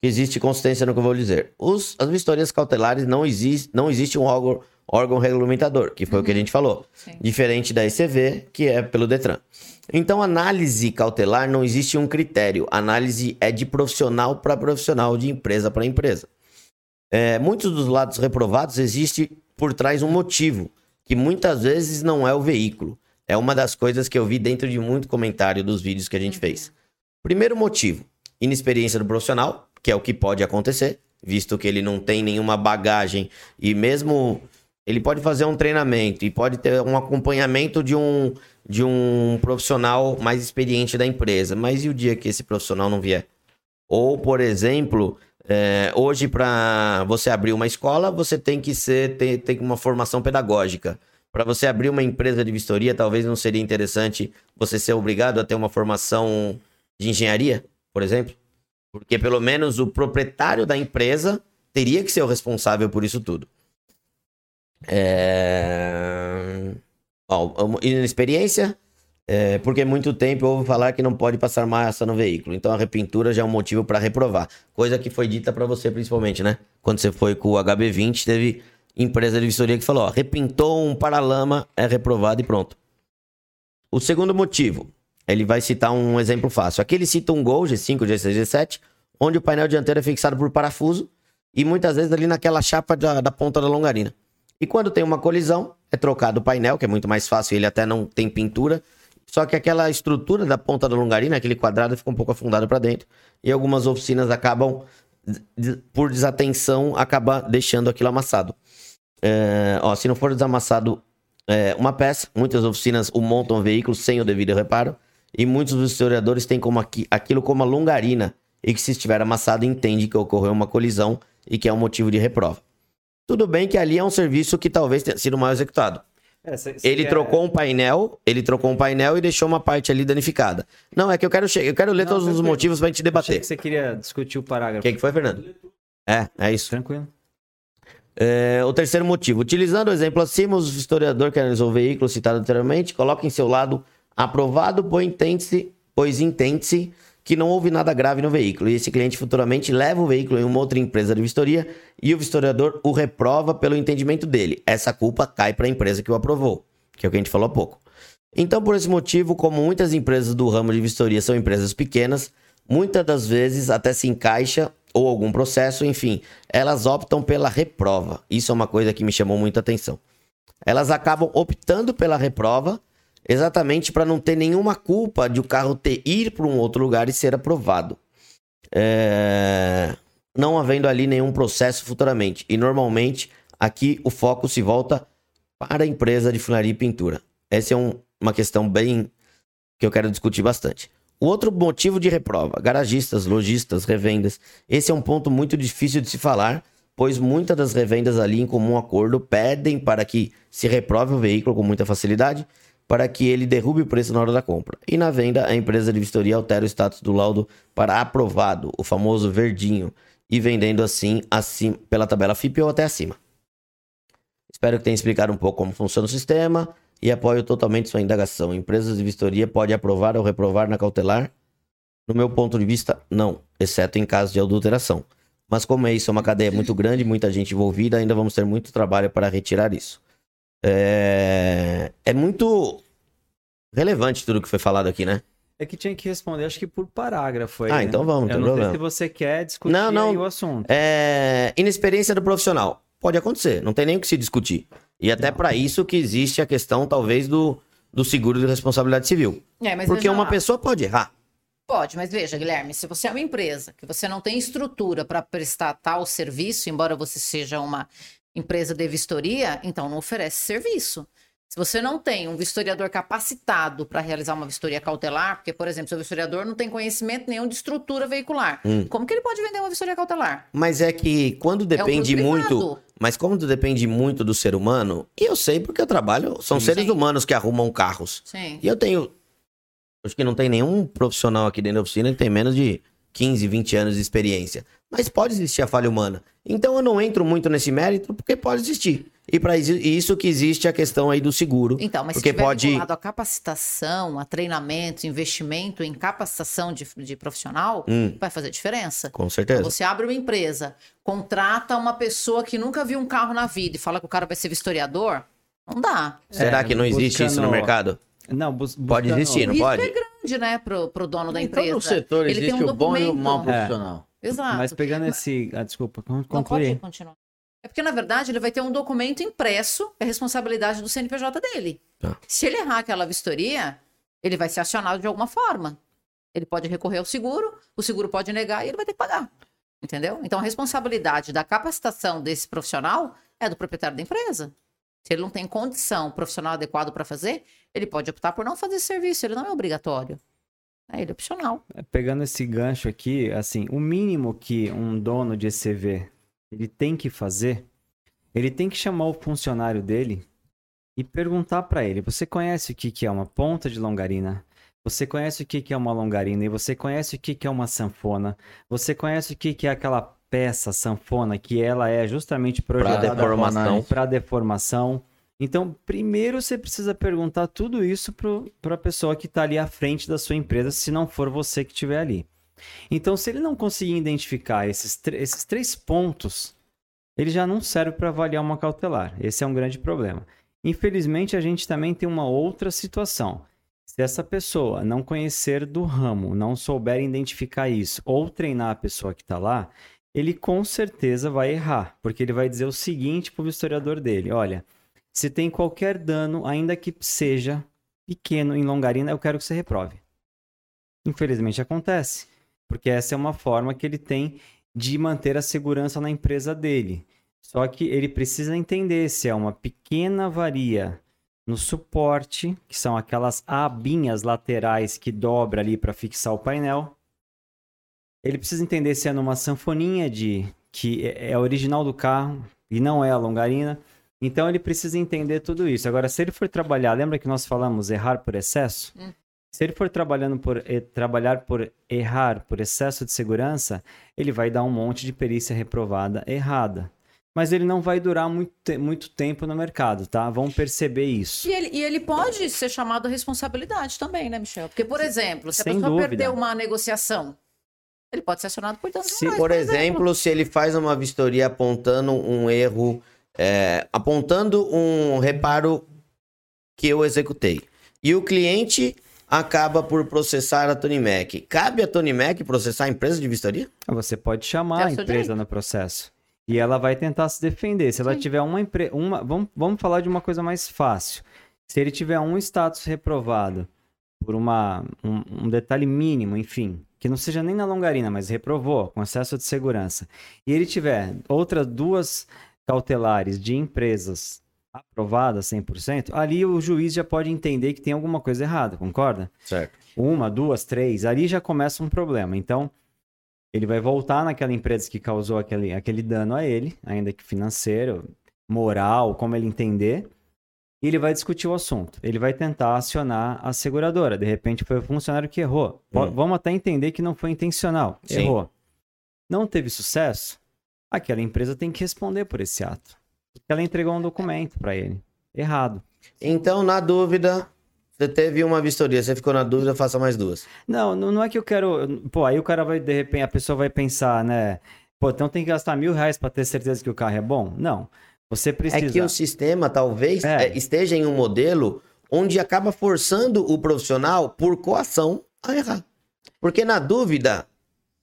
existe consistência no que eu vou dizer. Os, as vistorias cautelares não existe, não existe um órgão, órgão regulamentador, que foi uhum. o que a uhum. gente falou. Sim. Diferente da ECV, que é pelo Detran. Então, análise cautelar não existe um critério. Análise é de profissional para profissional, de empresa para empresa. É, muitos dos lados reprovados existe por trás um motivo, que muitas vezes não é o veículo. É uma das coisas que eu vi dentro de muito comentário dos vídeos que a gente fez. Primeiro motivo, inexperiência do profissional que é o que pode acontecer, visto que ele não tem nenhuma bagagem e mesmo ele pode fazer um treinamento e pode ter um acompanhamento de um de um profissional mais experiente da empresa, mas e o dia que esse profissional não vier? Ou, por exemplo, é, hoje para você abrir uma escola, você tem que ser ter, ter uma formação pedagógica. Para você abrir uma empresa de vistoria, talvez não seria interessante você ser obrigado a ter uma formação de engenharia, por exemplo? Porque pelo menos o proprietário da empresa teria que ser o responsável por isso tudo. É... Ó, inexperiência, é, porque muito tempo eu ouvo falar que não pode passar massa no veículo. Então a repintura já é um motivo para reprovar. Coisa que foi dita para você principalmente, né? Quando você foi com o HB20, teve empresa de vistoria que falou: ó, repintou um paralama, é reprovado e pronto. O segundo motivo, ele vai citar um exemplo fácil. Aqui ele cita um Gol G5, G6, G7, onde o painel dianteiro é fixado por parafuso e muitas vezes ali naquela chapa da, da ponta da longarina. E quando tem uma colisão, é trocado o painel, que é muito mais fácil, ele até não tem pintura. Só que aquela estrutura da ponta da longarina, aquele quadrado, fica um pouco afundado para dentro. E algumas oficinas acabam, por desatenção, acaba deixando aquilo amassado. É, ó, se não for desamassado é, uma peça, muitas oficinas o montam veículo sem o devido reparo. E muitos dos historiadores têm como aqui, aquilo como a longarina, e que se estiver amassado entende que ocorreu uma colisão e que é um motivo de reprova. Tudo bem que ali é um serviço que talvez tenha sido mal executado. É, cê, cê ele quer... trocou um painel, ele trocou um painel e deixou uma parte ali danificada. Não, é que eu quero eu quero ler Não, todos os motivos pra gente debater. que você queria discutir o parágrafo. O que, que foi, Fernando? É, é isso. Tranquilo. É, o terceiro motivo. Utilizando o exemplo acima, o historiador que analisou o veículo citado anteriormente coloca em seu lado aprovado, pois entende-se pois entende que não houve nada grave no veículo e esse cliente futuramente leva o veículo em uma outra empresa de vistoria e o vistoriador o reprova pelo entendimento dele. Essa culpa cai para a empresa que o aprovou, que é o que a gente falou há pouco. Então, por esse motivo, como muitas empresas do ramo de vistoria são empresas pequenas, muitas das vezes até se encaixa ou algum processo, enfim, elas optam pela reprova. Isso é uma coisa que me chamou muita atenção. Elas acabam optando pela reprova exatamente para não ter nenhuma culpa de o carro ter ir para um outro lugar e ser aprovado. É... Não havendo ali nenhum processo futuramente. E normalmente aqui o foco se volta para a empresa de funilaria e pintura. Essa é um, uma questão bem que eu quero discutir bastante. O outro motivo de reprova, garagistas, lojistas, revendas. Esse é um ponto muito difícil de se falar, pois muitas das revendas ali em comum acordo pedem para que se reprove o veículo com muita facilidade para que ele derrube o preço na hora da compra. E na venda, a empresa de vistoria altera o status do laudo para aprovado, o famoso verdinho, e vendendo assim acima, pela tabela FIP ou até acima. Espero que tenha explicado um pouco como funciona o sistema e apoio totalmente sua indagação. Empresas de vistoria podem aprovar ou reprovar na cautelar? No meu ponto de vista, não, exceto em caso de adulteração. Mas como é isso é uma cadeia muito grande, muita gente envolvida, ainda vamos ter muito trabalho para retirar isso. É, é muito relevante tudo que foi falado aqui, né? É que tinha que responder, acho que por parágrafo aí. Ah, então vamos, não Eu não problema. sei se você quer discutir não, não. o assunto. É... Inexperiência do profissional. Pode acontecer, não tem nem o que se discutir. E até para isso que existe a questão, talvez, do, do seguro de responsabilidade civil. É, Porque uma pessoa pode errar. Pode, mas veja, Guilherme, se você é uma empresa que você não tem estrutura para prestar tal serviço, embora você seja uma empresa de vistoria, então não oferece serviço. Se você não tem um vistoriador capacitado para realizar uma vistoria cautelar, porque, por exemplo, seu vistoriador não tem conhecimento nenhum de estrutura veicular, Hum. como que ele pode vender uma vistoria cautelar? Mas é que quando depende É muito. Mas como depende muito do ser humano, e eu sei porque eu trabalho, são Sim. seres humanos que arrumam carros. Sim. E eu tenho. Acho que não tem nenhum profissional aqui dentro da oficina que tem menos de 15, 20 anos de experiência. Mas pode existir a falha humana. Então eu não entro muito nesse mérito porque pode existir. E para isso que existe a questão aí do seguro. Então, mas porque se pode. vinculado a capacitação, a treinamento, investimento em capacitação de, de profissional, Hum, vai fazer diferença. com certeza. Você abre uma empresa, contrata uma pessoa que nunca viu um carro na vida e fala que o cara vai ser vistoriador, não dá. Será É, que não existe isso no buscando- mercado? Não, bus Pode buscando- existir, O não risco pode? é grande, né, pro, pro dono da Em empresa. todo setor Ele existe tem um o bom e o mau É. Exato. Mas pegando esse. Ah, desculpa, con- Não pode continuar. É porque, na verdade, ele vai ter um documento impresso, é responsabilidade do CNPJ dele. Tá. Se ele errar aquela vistoria, ele vai ser acionado de alguma forma. Ele pode recorrer ao seguro, o seguro pode negar e ele vai ter que pagar. Entendeu? Então, a responsabilidade da capacitação desse profissional é do proprietário da empresa. Se ele não tem condição profissional adequado para fazer, ele pode optar por não fazer esse serviço, ele não é obrigatório. É, ele é opcional. Pegando esse gancho aqui, assim, o mínimo que um dono de ECV ele tem que fazer, ele tem que chamar o funcionário dele e perguntar para ele: você conhece o que que é uma ponta de longarina? Você conhece o que que é uma longarina? E você conhece o que que é uma sanfona? Você conhece o que que é aquela peça sanfona que ela é justamente Pra projetada deformação. para deformação? Então, primeiro você precisa perguntar tudo isso para a pessoa que está ali à frente da sua empresa, se não for você que estiver ali. Então, se ele não conseguir identificar esses, esses três pontos, ele já não serve para avaliar uma cautelar. Esse é um grande problema. Infelizmente, a gente também tem uma outra situação. Se essa pessoa não conhecer do ramo, não souber identificar isso, ou treinar a pessoa que está lá, ele com certeza vai errar, porque ele vai dizer o seguinte para o historiador dele: olha, se tem qualquer dano, ainda que seja pequeno em longarina, eu quero que você reprove. Infelizmente acontece, porque essa é uma forma que ele tem de manter a segurança na empresa dele. Só que ele precisa entender se é uma pequena varia no suporte, que são aquelas abinhas laterais que dobra ali para fixar o painel. Ele precisa entender se é numa sanfoninha de que é é original do carro e não é a longarina. Então ele precisa entender tudo isso. Agora, se ele for trabalhar, lembra que nós falamos errar por excesso? Hum. Se ele for trabalhando por eh, trabalhar por errar por excesso de segurança, ele vai dar um monte de perícia reprovada errada. Mas ele não vai durar muito, muito tempo no mercado, tá? Vamos perceber isso. E ele, e ele pode ser chamado a responsabilidade também, né, Michel? Porque, por exemplo, se a Sem pessoa dúvida. perdeu uma negociação, ele pode ser acionado por danos Se, morais, Por exemplo, se ele faz uma vistoria apontando um erro, é, apontando um reparo que eu executei, e o cliente acaba por processar a Tony Mac, cabe a Tony Mac processar a empresa de vistoria? Você pode chamar a empresa direito. no processo. E ela vai tentar se defender. Se ela Sim. tiver uma empresa. Uma... Vamos, vamos falar de uma coisa mais fácil. Se ele tiver um status reprovado por uma, um, um detalhe mínimo, enfim, que não seja nem na longarina, mas reprovou, com excesso de segurança, e ele tiver outras duas cautelares de empresas aprovadas 100%, ali o juiz já pode entender que tem alguma coisa errada, concorda? Certo. uma, duas, três, ali já começa um problema. Então, ele vai voltar naquela empresa que causou aquele, aquele dano a ele, ainda que financeiro, moral, como ele entender, e ele vai discutir o assunto. Ele vai tentar acionar a seguradora. De repente, foi o funcionário que errou. Hum. Vamos até entender que não foi intencional. Sim. Errou. Não teve sucesso? Aquela empresa tem que responder por esse ato. Porque ela entregou um documento para ele. Errado. Então, na dúvida, você teve uma vistoria, você ficou na dúvida, faça mais duas. Não, não é que eu quero. Pô, aí o cara vai, de repente, a pessoa vai pensar, né? Pô, então tem que gastar mil reais pra ter certeza que o carro é bom? Não. Você precisa. É que o sistema talvez É. é, esteja em um modelo onde acaba forçando o profissional por coação a errar. Porque na dúvida,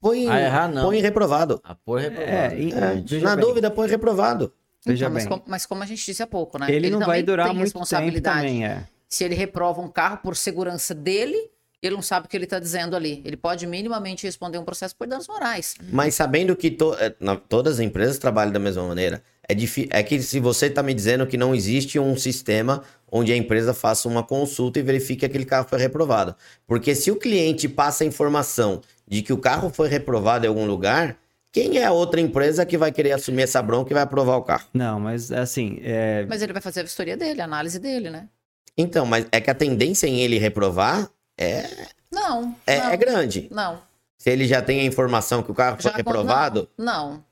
põe, A errar, não. põe reprovado. A porra é É, e- É, veja na bem, dúvida, põe reprovado. Veja Então, mas, bem. como, mas como a gente disse há pouco, né? Ele, não vai também durar tem muito tempo responsabilidade. também, é. Se ele reprova um carro por segurança dele ele não sabe o que ele está dizendo ali. Ele pode minimamente responder um processo por danos morais. Mas sabendo que to- é, na- todas as empresas trabalham da mesma maneira, é, é que se você está me dizendo que não existe um sistema onde a empresa faça uma consulta e verifique que aquele carro foi reprovado. Porque se o cliente passa a informação de que o carro foi reprovado em algum lugar, quem é a outra empresa que vai querer assumir essa bronca e vai aprovar o carro? Não, mas assim, é, Mas ele vai fazer a vistoria dele, a análise dele, né? Então, mas é que a tendência em ele reprovar é, Não. é, não, é grande. Não. Se ele já tem a informação que o carro foi Já- reprovado, Não. não.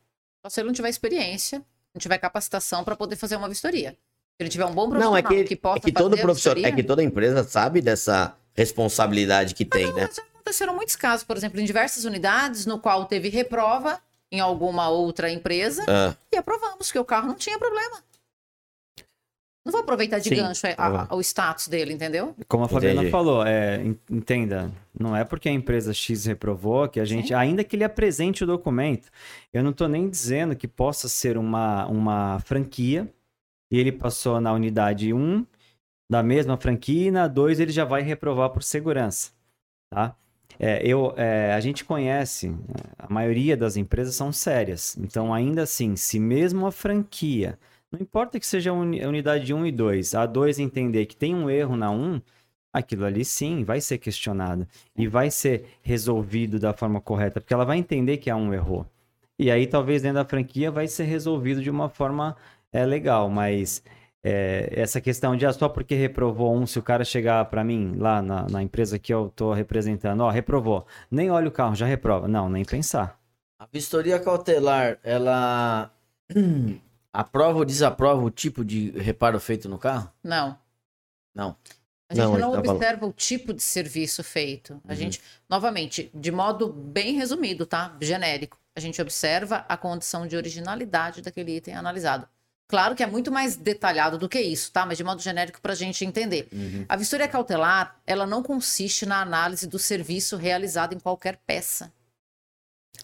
Só se ele não tiver experiência, não tiver capacitação para poder fazer uma vistoria. Se ele tiver um bom profissional Não, é que, que possa é que todo profissional, é que toda empresa sabe dessa responsabilidade que tem, né? Mas já aconteceram muitos casos, por exemplo, em diversas unidades, no qual teve reprova em alguma outra empresa Ah, e aprovamos que o carro não tinha problema. Não vou aproveitar de Sim, gancho a- tá a- o status dele, entendeu? como a Fabiana Entendi. falou, é, en- entenda, não é porque a empresa X reprovou que a gente, ainda que ele apresente o documento, eu não estou nem dizendo que possa ser uma, uma franquia e ele passou na unidade 1 da mesma franquia e na 2 ele já vai reprovar por segurança, tá? É, eu, é, a gente conhece, a maioria das empresas são sérias, então ainda assim, se mesmo a franquia, não importa que seja a uni- a unidade 1 e 2, a 2 entender que tem um erro na 1, aquilo ali sim vai ser questionado e vai ser resolvido da forma correta, porque ela vai entender que a 1 errou. E aí talvez dentro da franquia vai ser resolvido de uma forma é, legal, mas é, essa questão de ah, só porque reprovou um, se o cara chegar para mim lá na, na empresa que eu tô representando, ó, reprovou, nem olha o carro, já reprova. Não, nem pensar. A vistoria cautelar, ela <clears throat> aprova ou desaprova o tipo de reparo feito no carro? Não. Não. A gente Não, não, tá falando. observa o tipo de serviço feito. Uhum. A gente, novamente, de modo bem resumido, tá? Genérico. A gente observa a condição de originalidade daquele item analisado. Claro que é muito mais detalhado do que isso, tá? Mas de modo genérico para a gente entender. Uhum. A vistoria cautelar, ela não consiste na análise do serviço realizado em qualquer peça.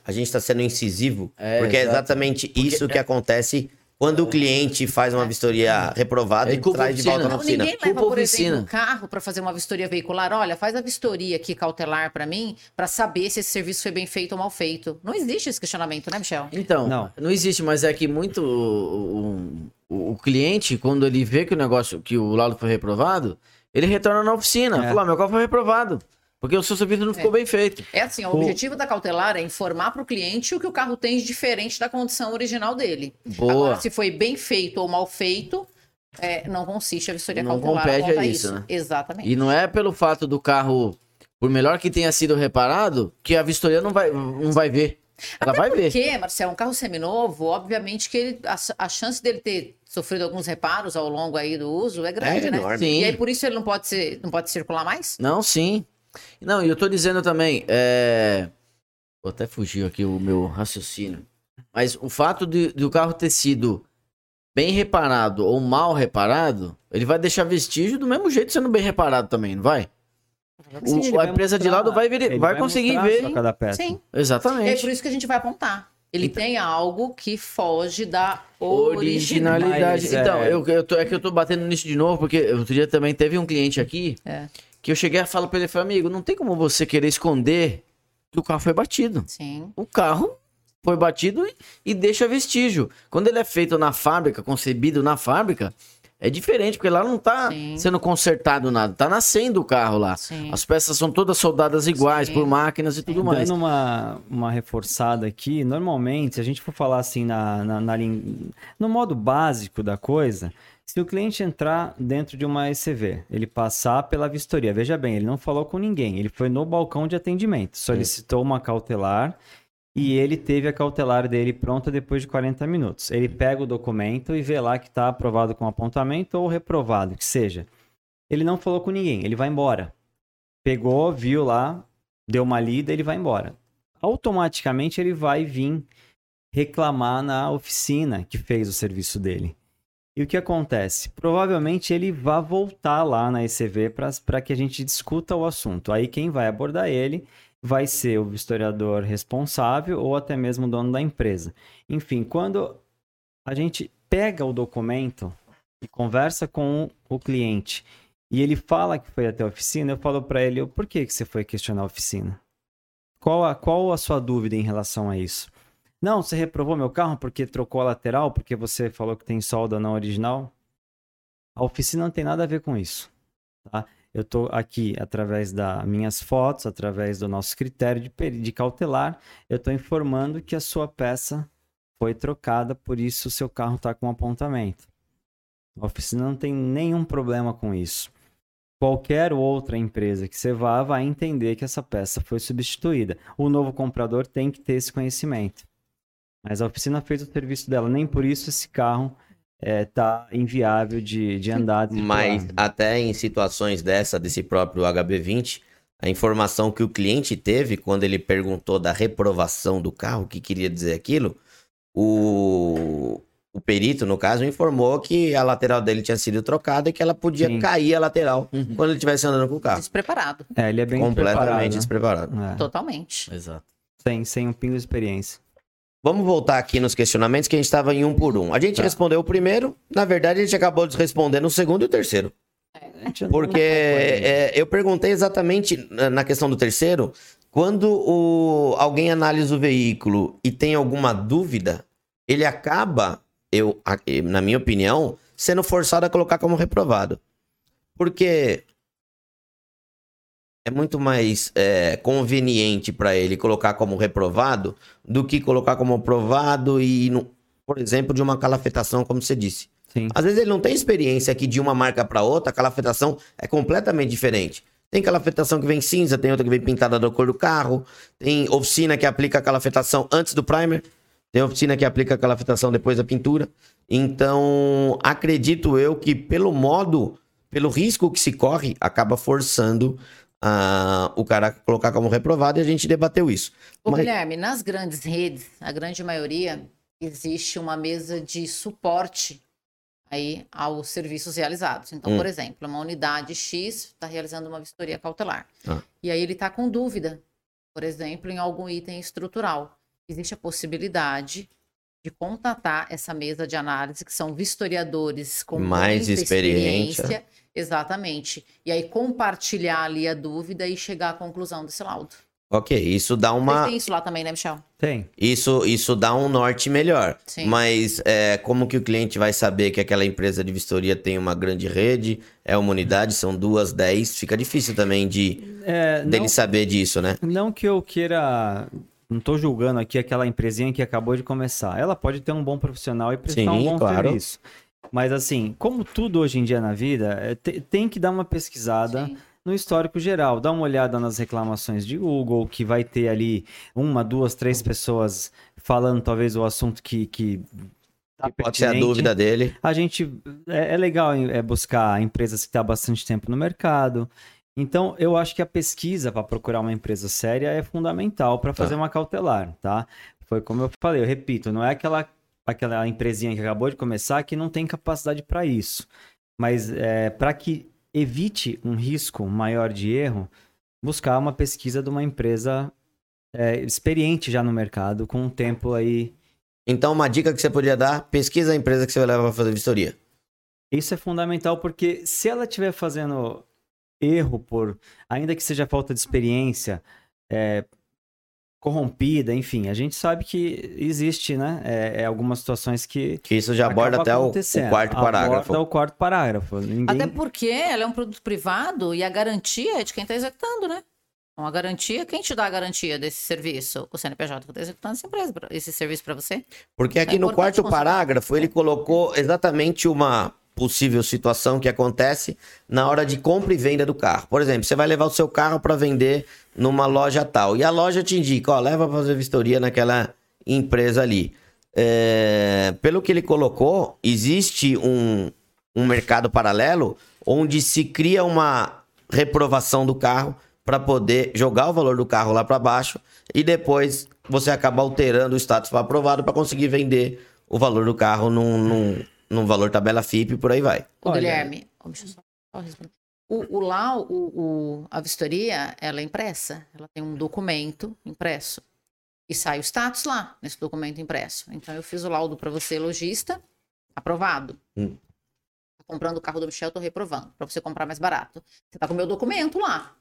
a gente está sendo incisivo, É, porque é exato. exatamente isso que acontece quando o cliente faz uma vistoria reprovada É e culpa traz de volta na oficina. ninguém leva, por exemplo, oficina. um carro para fazer uma vistoria veicular. Olha, faz a vistoria aqui cautelar para mim, para saber se esse serviço foi bem feito ou mal feito. Não existe esse questionamento, né, Michel? Então, não. Não. existe, mas é que muito o, o- o cliente, quando ele vê que o negócio, que o laudo foi reprovado, ele retorna na oficina. É. Fala, "Ah, meu carro foi reprovado. Porque o seu serviço não ficou bem feito. É assim, o O- objetivo da cautelar é informar para o cliente o que o carro tem de diferente da condição original dele. Boa. Agora, se foi bem feito ou mal feito, é, não consiste a vistoria Não cautelar. compete a aponta isso, né? Exatamente. E não é pelo fato do carro, por melhor que tenha sido reparado, que a vistoria não vai, não vai ver. Ela vai ver. Porque, Marcelo, um carro seminovo, obviamente que ele- a, a chance dele ter sofrido alguns reparos ao longo aí do uso é grande, É né? enorme. Sim. E aí por isso ele não pode ser, não pode circular mais? Não, sim. Não, e eu tô dizendo também, é... Vou até fugir aqui o meu raciocínio. Mas o fato de, de o carro ter sido bem reparado ou mal reparado, ele vai deixar vestígio do mesmo jeito sendo bem reparado também, não vai? O- Sim, ele a vai empresa de mostrar- lado vai, veri- ele vai conseguir ver. cada peça. Sim. E é Exatamente. por isso que a gente vai apontar. Ele Então- tem algo que foge da Originalidade. Mas, então, é- eu, eu tô, é que eu tô batendo nisso de novo, porque outro dia também teve um cliente aqui É. que eu cheguei a falar pra ele, falei, amigo, não tem como você querer esconder que o carro foi batido. Sim. O carro foi batido e, e deixa vestígio. Quando ele é feito na fábrica, concebido na fábrica, é diferente, porque lá não tá Sim. sendo consertado nada, tá nascendo o carro lá. Sim. As peças são todas soldadas iguais, Sim. por máquinas e tudo mais. Dando uma, uma reforçada aqui, normalmente, se a gente for falar assim na, na, na no modo básico da coisa, se o cliente entrar dentro de uma ECV, ele passar pela vistoria, veja bem, ele não falou com ninguém, ele foi no balcão de atendimento, solicitou uma cautelar e ele teve a cautelar dele pronta depois de 40 minutos. Ele pega o documento e vê lá que está aprovado com apontamento ou reprovado, que seja. Ele não falou com ninguém, ele vai embora. Pegou, viu lá, deu uma lida, ele vai embora. Automaticamente ele vai vir reclamar na oficina que fez o serviço dele. E o que acontece? Provavelmente ele vai voltar lá na ECV para que a gente discuta o assunto. Aí quem vai abordar ele vai ser o historiador responsável ou até mesmo o dono da empresa. Enfim, quando a gente pega o documento e conversa com o cliente e ele fala que foi até a oficina, eu falo para ele, por que, que você foi questionar a oficina? Qual a, qual a sua dúvida em relação a isso? Não, você reprovou meu carro porque trocou a lateral, porque você falou que tem solda não original? A oficina não tem nada a ver com isso. Tá? Eu estou aqui através das minhas fotos, através do nosso critério de, de cautelar, eu estou informando que a sua peça foi trocada, por isso o seu carro está com apontamento. A oficina não tem nenhum problema com isso. Qualquer outra empresa que você vá vai entender que essa peça foi substituída. O novo comprador tem que ter esse conhecimento. Mas a oficina fez o serviço dela, nem por isso esse carro está é, inviável de, de andar. De Mas até em situações dessa, desse próprio HB20, a informação que o cliente teve quando ele perguntou da reprovação do carro, o que queria dizer aquilo, o, o perito, no caso, informou que a lateral dele tinha sido trocada e que ela podia Sim. cair a lateral uhum. quando ele estivesse andando com o carro. Despreparado. É, ele é bem Completamente despreparado. É. Totalmente. Exato. Sem, sem um pingo de experiência. Vamos voltar aqui nos questionamentos que a gente estava em um por um. A gente tá. respondeu o primeiro, na verdade a gente acabou de responder no segundo e o terceiro. É. Porque é, eu perguntei exatamente na questão do terceiro, quando o, alguém analisa o veículo e tem alguma dúvida, ele acaba eu, na minha opinião, sendo forçado a colocar como reprovado. Porque é muito mais é, conveniente para ele colocar como reprovado do que colocar como aprovado e, por exemplo, de uma calafetação, como você disse. Sim. Às vezes ele não tem experiência que de uma marca para outra, a calafetação é completamente diferente. Tem calafetação que vem cinza, tem outra que vem pintada da cor do carro, tem oficina que aplica a calafetação antes do primer. Tem oficina que aplica aquela fitação depois da pintura. Então, acredito eu que pelo modo, pelo risco que se corre, acaba forçando uh, o cara a colocar como reprovado e a gente debateu isso. Ô, Mas... Guilherme, nas grandes redes, a grande maioria, existe uma mesa de suporte aí aos serviços realizados. Então, hum. por exemplo, uma unidade X está realizando uma vistoria cautelar. Ah. E aí ele está com dúvida, por exemplo, em algum item estrutural existe a possibilidade de contatar essa mesa de análise, que são vistoriadores com mais experiência. experiência. Exatamente. E aí compartilhar ali a dúvida e chegar à conclusão desse laudo. Ok, isso dá uma. tem isso lá também, né, Michel? Tem. Isso, isso dá um norte melhor. Sim. Mas é, como que o cliente vai saber que aquela empresa de vistoria tem uma grande rede, é uma unidade, são duas, dez? Fica difícil também de é, dele não, saber disso, né? Não que eu queira não estou julgando aqui aquela empresinha que acabou de começar. Ela pode ter um bom profissional e prestar Sim, um bom claro. serviço. Mas assim, como tudo hoje em dia na vida, é, tem que dar uma pesquisada Sim. no histórico geral. Dá uma olhada nas reclamações de Google, que vai ter ali uma, duas, três pessoas falando talvez o assunto que, que Tá Pode ser a dúvida dele. A gente é, é legal é, buscar empresas que estão tá há bastante tempo no mercado, então, eu acho que a pesquisa para procurar uma empresa séria é fundamental para fazer tá. uma cautelar, tá? Foi como eu falei, eu repito, não é aquela, aquela empresinha que acabou de começar que não tem capacidade para isso. Mas é, para que evite um risco maior de erro, buscar uma pesquisa de uma empresa é, experiente já no mercado, com um tempo aí. Então, uma dica que você poderia dar: pesquisa a empresa que você vai levar para fazer vistoria. Isso é fundamental, porque se ela estiver fazendo erro por, ainda que seja falta de experiência, é, corrompida, enfim, a gente sabe que existe, né? É, é algumas situações que. Que isso já aborda até o, o, quarto parágrafo. Aborda o quarto parágrafo. Ninguém... Até porque ela é um produto privado e a garantia é de quem está executando, né? Então, a garantia, quem te dá a garantia desse serviço? O CNPJ que está executando essa empresa, esse serviço para você. Porque aqui é no quarto parágrafo ele colocou exatamente uma possível situação que acontece na hora de compra e venda do carro. Por exemplo, você vai levar o seu carro para vender numa loja tal e a loja te indica, ó, leva para fazer vistoria naquela empresa ali. É, pelo que ele colocou, existe um, um mercado paralelo onde se cria uma reprovação do carro para poder jogar o valor do carro lá para baixo e depois você acaba alterando o status para aprovado para conseguir vender o valor do carro num, num num valor tabela FIP e por aí vai. O Guilherme, deixa eu só responder. O, o lá, o, o, a vistoria, ela é impressa. Ela tem um documento impresso. E sai o status lá, nesse documento impresso. Então, eu fiz o laudo para você, lojista, aprovado. Hum. Tô comprando o carro do Michel, tô reprovando, para você comprar mais barato. Você tá com o meu documento lá.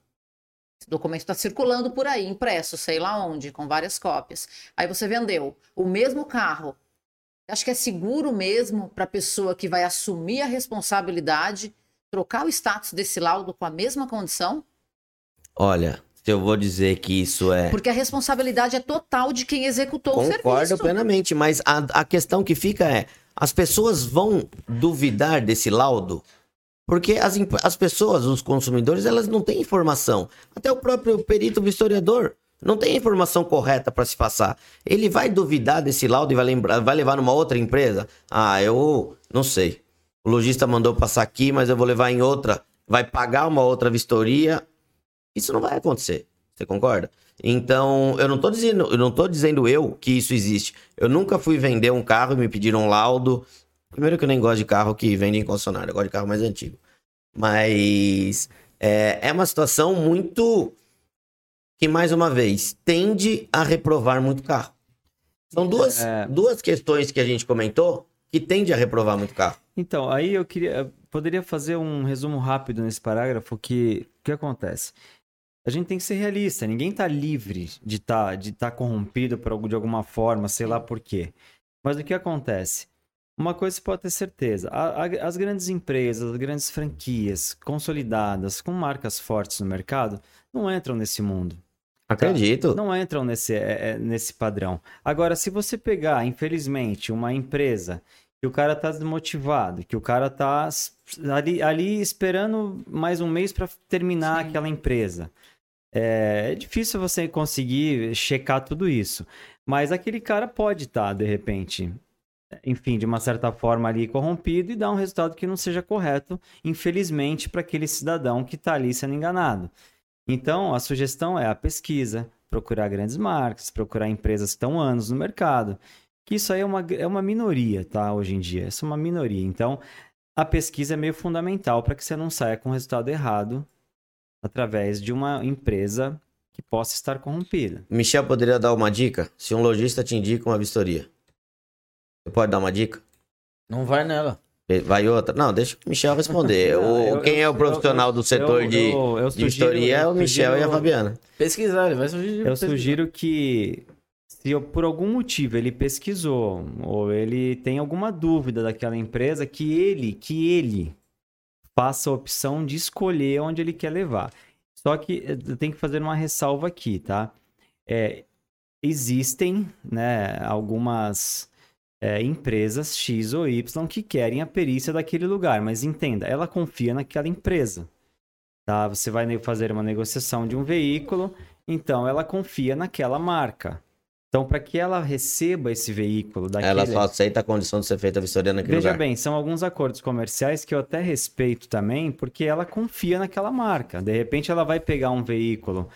Esse documento está circulando por aí, impresso, sei lá onde, com várias cópias. Aí você vendeu o mesmo carro. Acho que é seguro mesmo para a pessoa que vai assumir a responsabilidade trocar o status desse laudo com a mesma condição? Olha, se eu vou dizer que isso é. Porque a responsabilidade é total de quem executou o Concordo serviço. plenamente, mas a, a questão que fica é: as pessoas vão duvidar desse laudo? Porque as, as pessoas, os consumidores, elas não têm informação. Até o próprio perito vistoriador não tem informação correta para se passar. Ele vai duvidar desse laudo e vai, lembrar, vai levar numa outra empresa? Ah, eu não sei. O lojista mandou passar aqui, mas eu vou levar em outra. Vai pagar uma outra vistoria. Isso não vai acontecer. Você concorda? Então, eu não tô dizendo, eu não tô dizendo eu que isso existe. Eu nunca fui vender um carro e me pediram um laudo. Primeiro que eu nem gosto de carro que vende em concessionária, eu gosto de carro mais antigo. Mas é, é uma situação muito que, mais uma vez, tende a reprovar muito carro. São duas, É. duas questões que a gente comentou que tende a reprovar muito carro. Então, aí eu queria, poderia fazer um resumo rápido nesse parágrafo que o que acontece? A gente tem que ser realista, ninguém tá livre de tá, de tá corrompido por, de alguma forma, sei lá por quê. Mas o que acontece? Uma coisa você pode ter certeza, a- a- as grandes empresas, as grandes franquias consolidadas, com marcas fortes no mercado, não entram nesse mundo. Acredito. Não entram nesse, é, é, nesse padrão. Agora, se você pegar, infelizmente, uma empresa que o cara tá desmotivado, que o cara tá ali, ali esperando mais um mês para terminar aquela empresa. É, é difícil você conseguir checar tudo isso. Mas aquele cara pode estar, de repente, enfim, de uma certa forma ali corrompido e dar um resultado que não seja correto, infelizmente, para aquele cidadão que está ali sendo enganado. Então, a sugestão é a pesquisa, procurar grandes marcas, procurar empresas que estão há anos no mercado. Que isso aí é uma, é uma minoria, tá? Hoje em dia. Isso é uma minoria. Então, a pesquisa é meio fundamental para que você não saia com resultado errado através de uma empresa que possa estar corrompida. Michel poderia dar uma dica? Se um lojista te indica uma vistoria, você pode dar uma dica? Não vai nela. Vai outra? Não, deixa o Michel responder. <laughs> Não, o, eu- quem é o eu- profissional do setor eu- de, eu- eu de sugiro- vistoria é eu o Michel e a sugiro- Fabiana. Pesquisar, ele vai sugerir. Eu sugiro que, se eu- por algum motivo ele pesquisou ou ele tem alguma dúvida daquela empresa, que ele, que ele faça a opção de escolher onde ele quer levar. Só que eh, eu tenho que fazer uma ressalva aqui, tá? É, existem, né, algumas é, empresas X ou Y que querem a perícia daquele lugar, mas entenda, ela confia naquela empresa. Tá? Você vai fazer uma negociação de um veículo, então ela confia naquela marca. Então, para que ela receba esse veículo daquele... Ela só aceita a condição de ser feita a vistoria naquele Veja lugar. bem, são alguns acordos comerciais que eu até respeito também, porque ela confia naquela marca. De repente, ela vai pegar um veículo,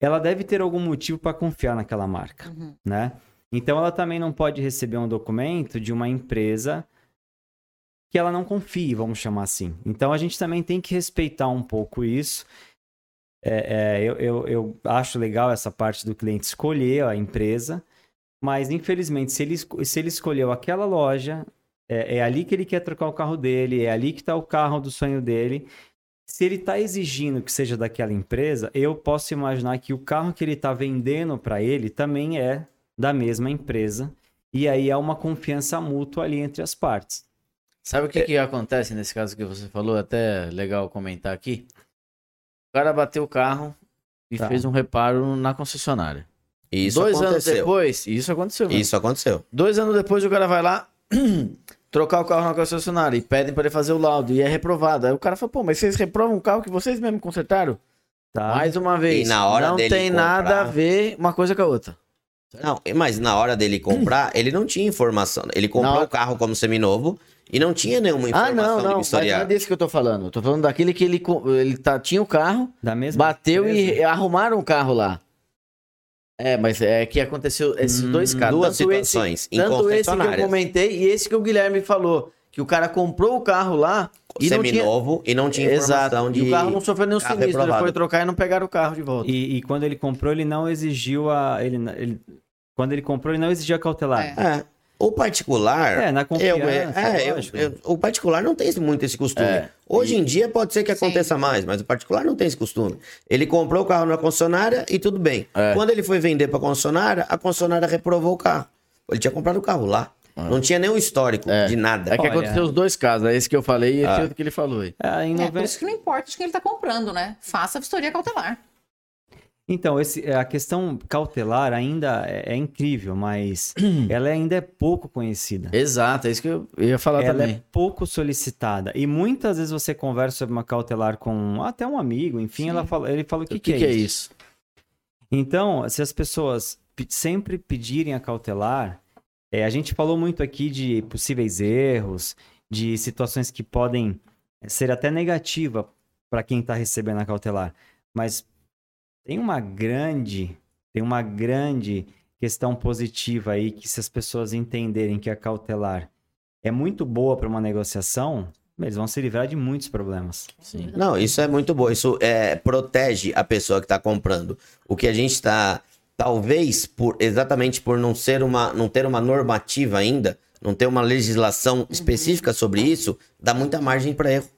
ela deve ter algum motivo para confiar naquela marca, Uhum. né? Então, ela também não pode receber um documento de uma empresa que ela não confie, vamos chamar assim. Então, a gente também tem que respeitar um pouco isso. É, é, eu, eu, eu acho legal essa parte do cliente escolher a empresa, mas infelizmente, se ele, se ele escolheu aquela loja, é, é ali que ele quer trocar o carro dele, é ali que está o carro do sonho dele. Se ele está exigindo que seja daquela empresa, eu posso imaginar que o carro que ele está vendendo para ele também é da mesma empresa. E aí há uma confiança mútua ali entre as partes. Sabe o que, que acontece nesse caso que você falou? Até legal comentar aqui. O cara bateu o carro e Tá. fez um reparo na concessionária. Isso Dois anos aconteceu. depois, isso aconteceu. mesmo. Isso aconteceu. Dois anos depois o cara vai lá <clears throat> trocar o carro na concessionária e pedem para ele fazer o laudo e é reprovado. Aí o cara fala, pô, mas vocês reprovam um carro que vocês mesmos consertaram? Tá? Mais uma vez, E na hora não dele tem nada comprar- a ver uma coisa com a outra. Não, mas na hora dele comprar, ele não tinha informação. Ele comprou o carro como seminovo e não tinha nenhuma Ah, informação não, de não, mas não é desse que eu tô falando. Eu tô falando daquele que ele, ele tá, tinha o carro, Da mesma bateu empresa? e arrumaram o carro lá. É, mas é que aconteceu esses Hum, dois casos. duas Tanto esse- situações em Tanto esse que eu comentei e esse que o Guilherme falou. Que o cara comprou o carro lá e não tinha... Seminovo e não tinha informação Exato. de... E o carro não sofreu nenhum carro sinistro. Ele reprovado. foi trocar e não pegaram o carro de volta. E, e quando ele comprou, ele não exigiu a. Ele, ele- quando ele comprou, ele não exigia cautelar. É. É. O particular. É, na eu- confiança, é, eu- eu- o particular não tem muito esse costume. É, Hoje em dia pode ser que Sim. aconteça mais, mas o particular não tem esse costume. Ele comprou o carro na concessionária e tudo bem. É. Quando ele foi vender para a concessionária, a concessionária reprovou o carro. Ele tinha comprado o carro lá. Não tinha nenhum histórico É. de nada. É que Olha. aconteceu os dois casos, é esse que eu falei e esse Ah. outro que ele falou aí. É, em É, por isso que não importa de quem ele tá comprando, né? Faça a vistoria cautelar. Então, esse, a questão cautelar ainda é, é incrível, mas <clears throat> ela ainda é pouco conhecida. Exato, é isso que eu ia falar Ela também. é pouco solicitada. E muitas vezes você conversa sobre uma cautelar com até um amigo, enfim, Sim. ela fala, ele fala o que, O que, que é isso? Então, se as pessoas pe- sempre pedirem a cautelar, é, a gente falou muito aqui de possíveis erros, de situações que podem ser até negativa para quem está recebendo a cautelar, mas tem uma grande, tem uma grande questão positiva aí que se as pessoas entenderem que a cautelar é muito boa para uma negociação, eles vão se livrar de muitos problemas. Sim. Não, isso é muito bom. Isso é, protege a pessoa que está comprando. O que a gente está, talvez, por exatamente por não ser uma, não ter uma normativa ainda, não ter uma legislação específica sobre isso, dá muita margem para erro.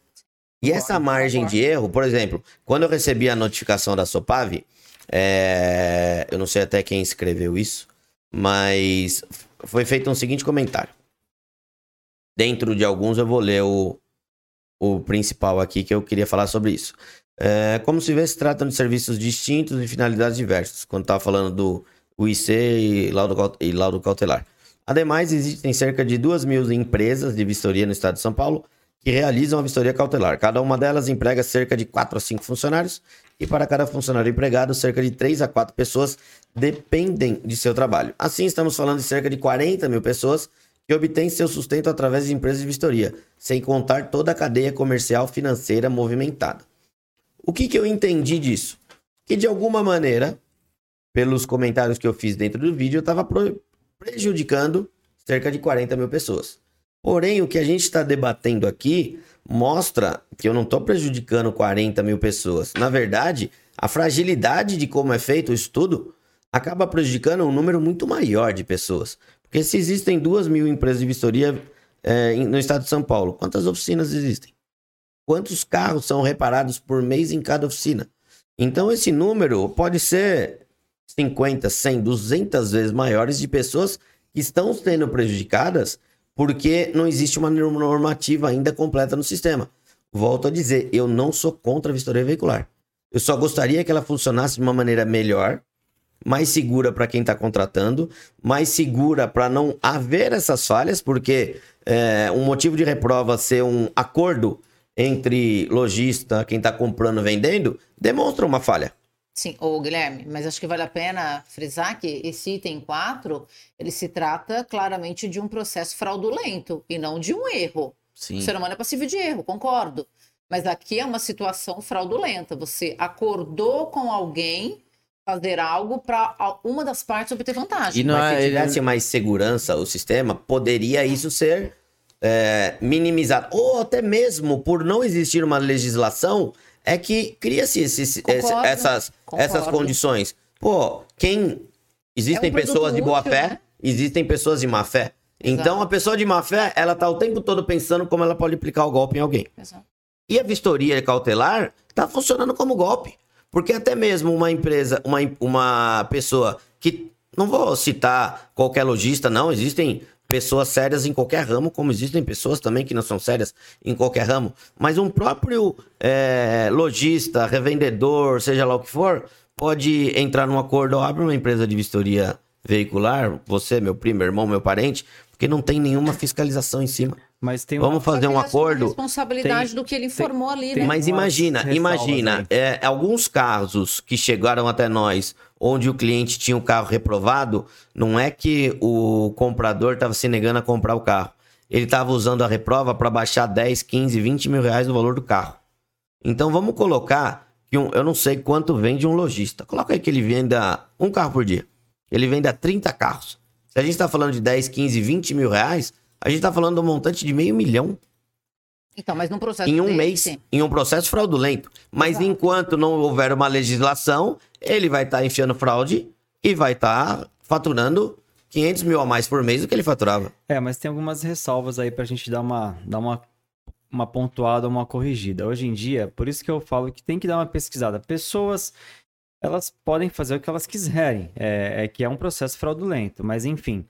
E essa margem de erro, por exemplo, quando eu recebi a notificação da Sopave, é, eu não sei até quem escreveu isso, mas foi feito um seguinte comentário. Dentro de alguns eu vou ler o, o principal aqui que eu queria falar sobre isso. É, como se vê, se tratam de serviços distintos e finalidades diversas, quando estava falando do UIC e laudo, e laudo cautelar. Ademais, existem cerca de 2 mil empresas de vistoria no estado de São Paulo que realizam a vistoria cautelar. Cada uma delas emprega cerca de 4 a 5 funcionários e para cada funcionário empregado, cerca de 3 a 4 pessoas dependem de seu trabalho. Assim, estamos falando de cerca de 40 mil pessoas que obtêm seu sustento através de empresas de vistoria, sem contar toda a cadeia comercial financeira movimentada. O que, que eu entendi disso? Que de alguma maneira, pelos comentários que eu fiz dentro do vídeo, eu estava prejudicando cerca de 40 mil pessoas. Porém, o que a gente está debatendo aqui mostra que eu não estou prejudicando 40 mil pessoas. Na verdade, a fragilidade de como é feito o estudo acaba prejudicando um número muito maior de pessoas. Porque se existem duas mil empresas de vistoria em- no estado de São Paulo, quantas oficinas existem? Quantos carros são reparados por mês em cada oficina? Então, esse número pode ser 50, 100, 200 vezes maiores de pessoas que estão sendo prejudicadas porque não existe uma normativa ainda completa no sistema. Volto a dizer, eu não sou contra a vistoria veicular. Eu só gostaria que ela funcionasse de uma maneira melhor, mais segura para quem está contratando, mais segura para não haver essas falhas, porque é, um motivo de reprova ser um acordo entre lojista, quem está comprando vendendo, demonstra uma falha. Sim, ô Guilherme, mas acho que vale a pena frisar que esse item 4, ele se trata claramente de um processo fraudulento e não de um erro. Sim. O ser humano é passível de erro, concordo. Mas aqui é uma situação fraudulenta. Você acordou com alguém fazer algo para uma das partes obter vantagem. E não Mas é, se tivesse mais segurança o sistema, poderia isso ser é, minimizado. Ou até mesmo por não existir uma legislação, é que cria-se esses- Concordo, esse- essas, essas condições. Pô, quem. Existem É um pessoas de boa útil, fé, né? existem pessoas de má fé. Então, Exato. a pessoa de má fé, ela tá o tempo todo pensando como ela pode aplicar o golpe em alguém. Exato. E a vistoria cautelar está funcionando como golpe. Porque até mesmo uma empresa, uma, uma pessoa que. Não vou citar qualquer lojista, não. Existem pessoas sérias em qualquer ramo, como existem pessoas também que não são sérias em qualquer ramo. Mas um próprio é, lojista, revendedor, seja lá o que for, pode entrar num acordo, abre uma empresa de vistoria veicular, você, meu primo, meu irmão, meu parente, porque não tem nenhuma fiscalização em cima. Mas tem Vamos Só que fazer um a acordo. responsabilidade Tem- do que ele tem- informou ali, tem- né? Mas imagina, imagina, é, alguns casos que chegaram até nós, onde o cliente tinha o carro reprovado, não é que o comprador estava se negando a comprar o carro. Ele estava usando a reprova para baixar 10, 15, 20 mil reais do valor do carro. Então vamos colocar que um- eu não sei quanto vende um lojista. Coloca aí que ele venda um carro por dia. Ele venda 30 carros. Se a gente está falando de 10, 15, 20 mil reais, a gente está falando de um montante de meio milhão Então, mas num processo em um desse, mês, em um processo fraudulento. Mas Exato. enquanto não houver uma legislação, ele vai estar enfiando fraude e vai estar faturando 500 mil a mais por mês do que ele faturava. É, mas tem algumas ressalvas aí pra gente dar uma, dar uma, uma pontuada, uma corrigida. Hoje em dia, por isso que eu falo que tem que dar uma pesquisada. Pessoas, elas podem fazer o que elas quiserem, é, é que é um processo fraudulento, mas enfim,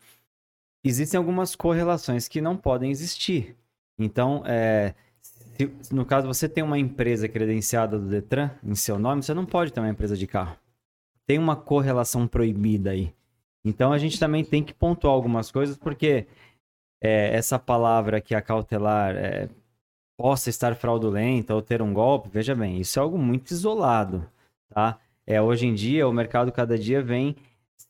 existem algumas correlações que não podem existir. Então, é, se- no caso você tem uma empresa credenciada do Detran em seu nome, você não pode ter uma empresa de carro. Tem uma correlação proibida aí. Então a gente também tem que pontuar algumas coisas, porque é, essa palavra que a cautelar é, possa estar fraudulenta ou ter um golpe, veja bem, isso é algo muito isolado, tá? É, hoje em dia, o mercado cada dia vem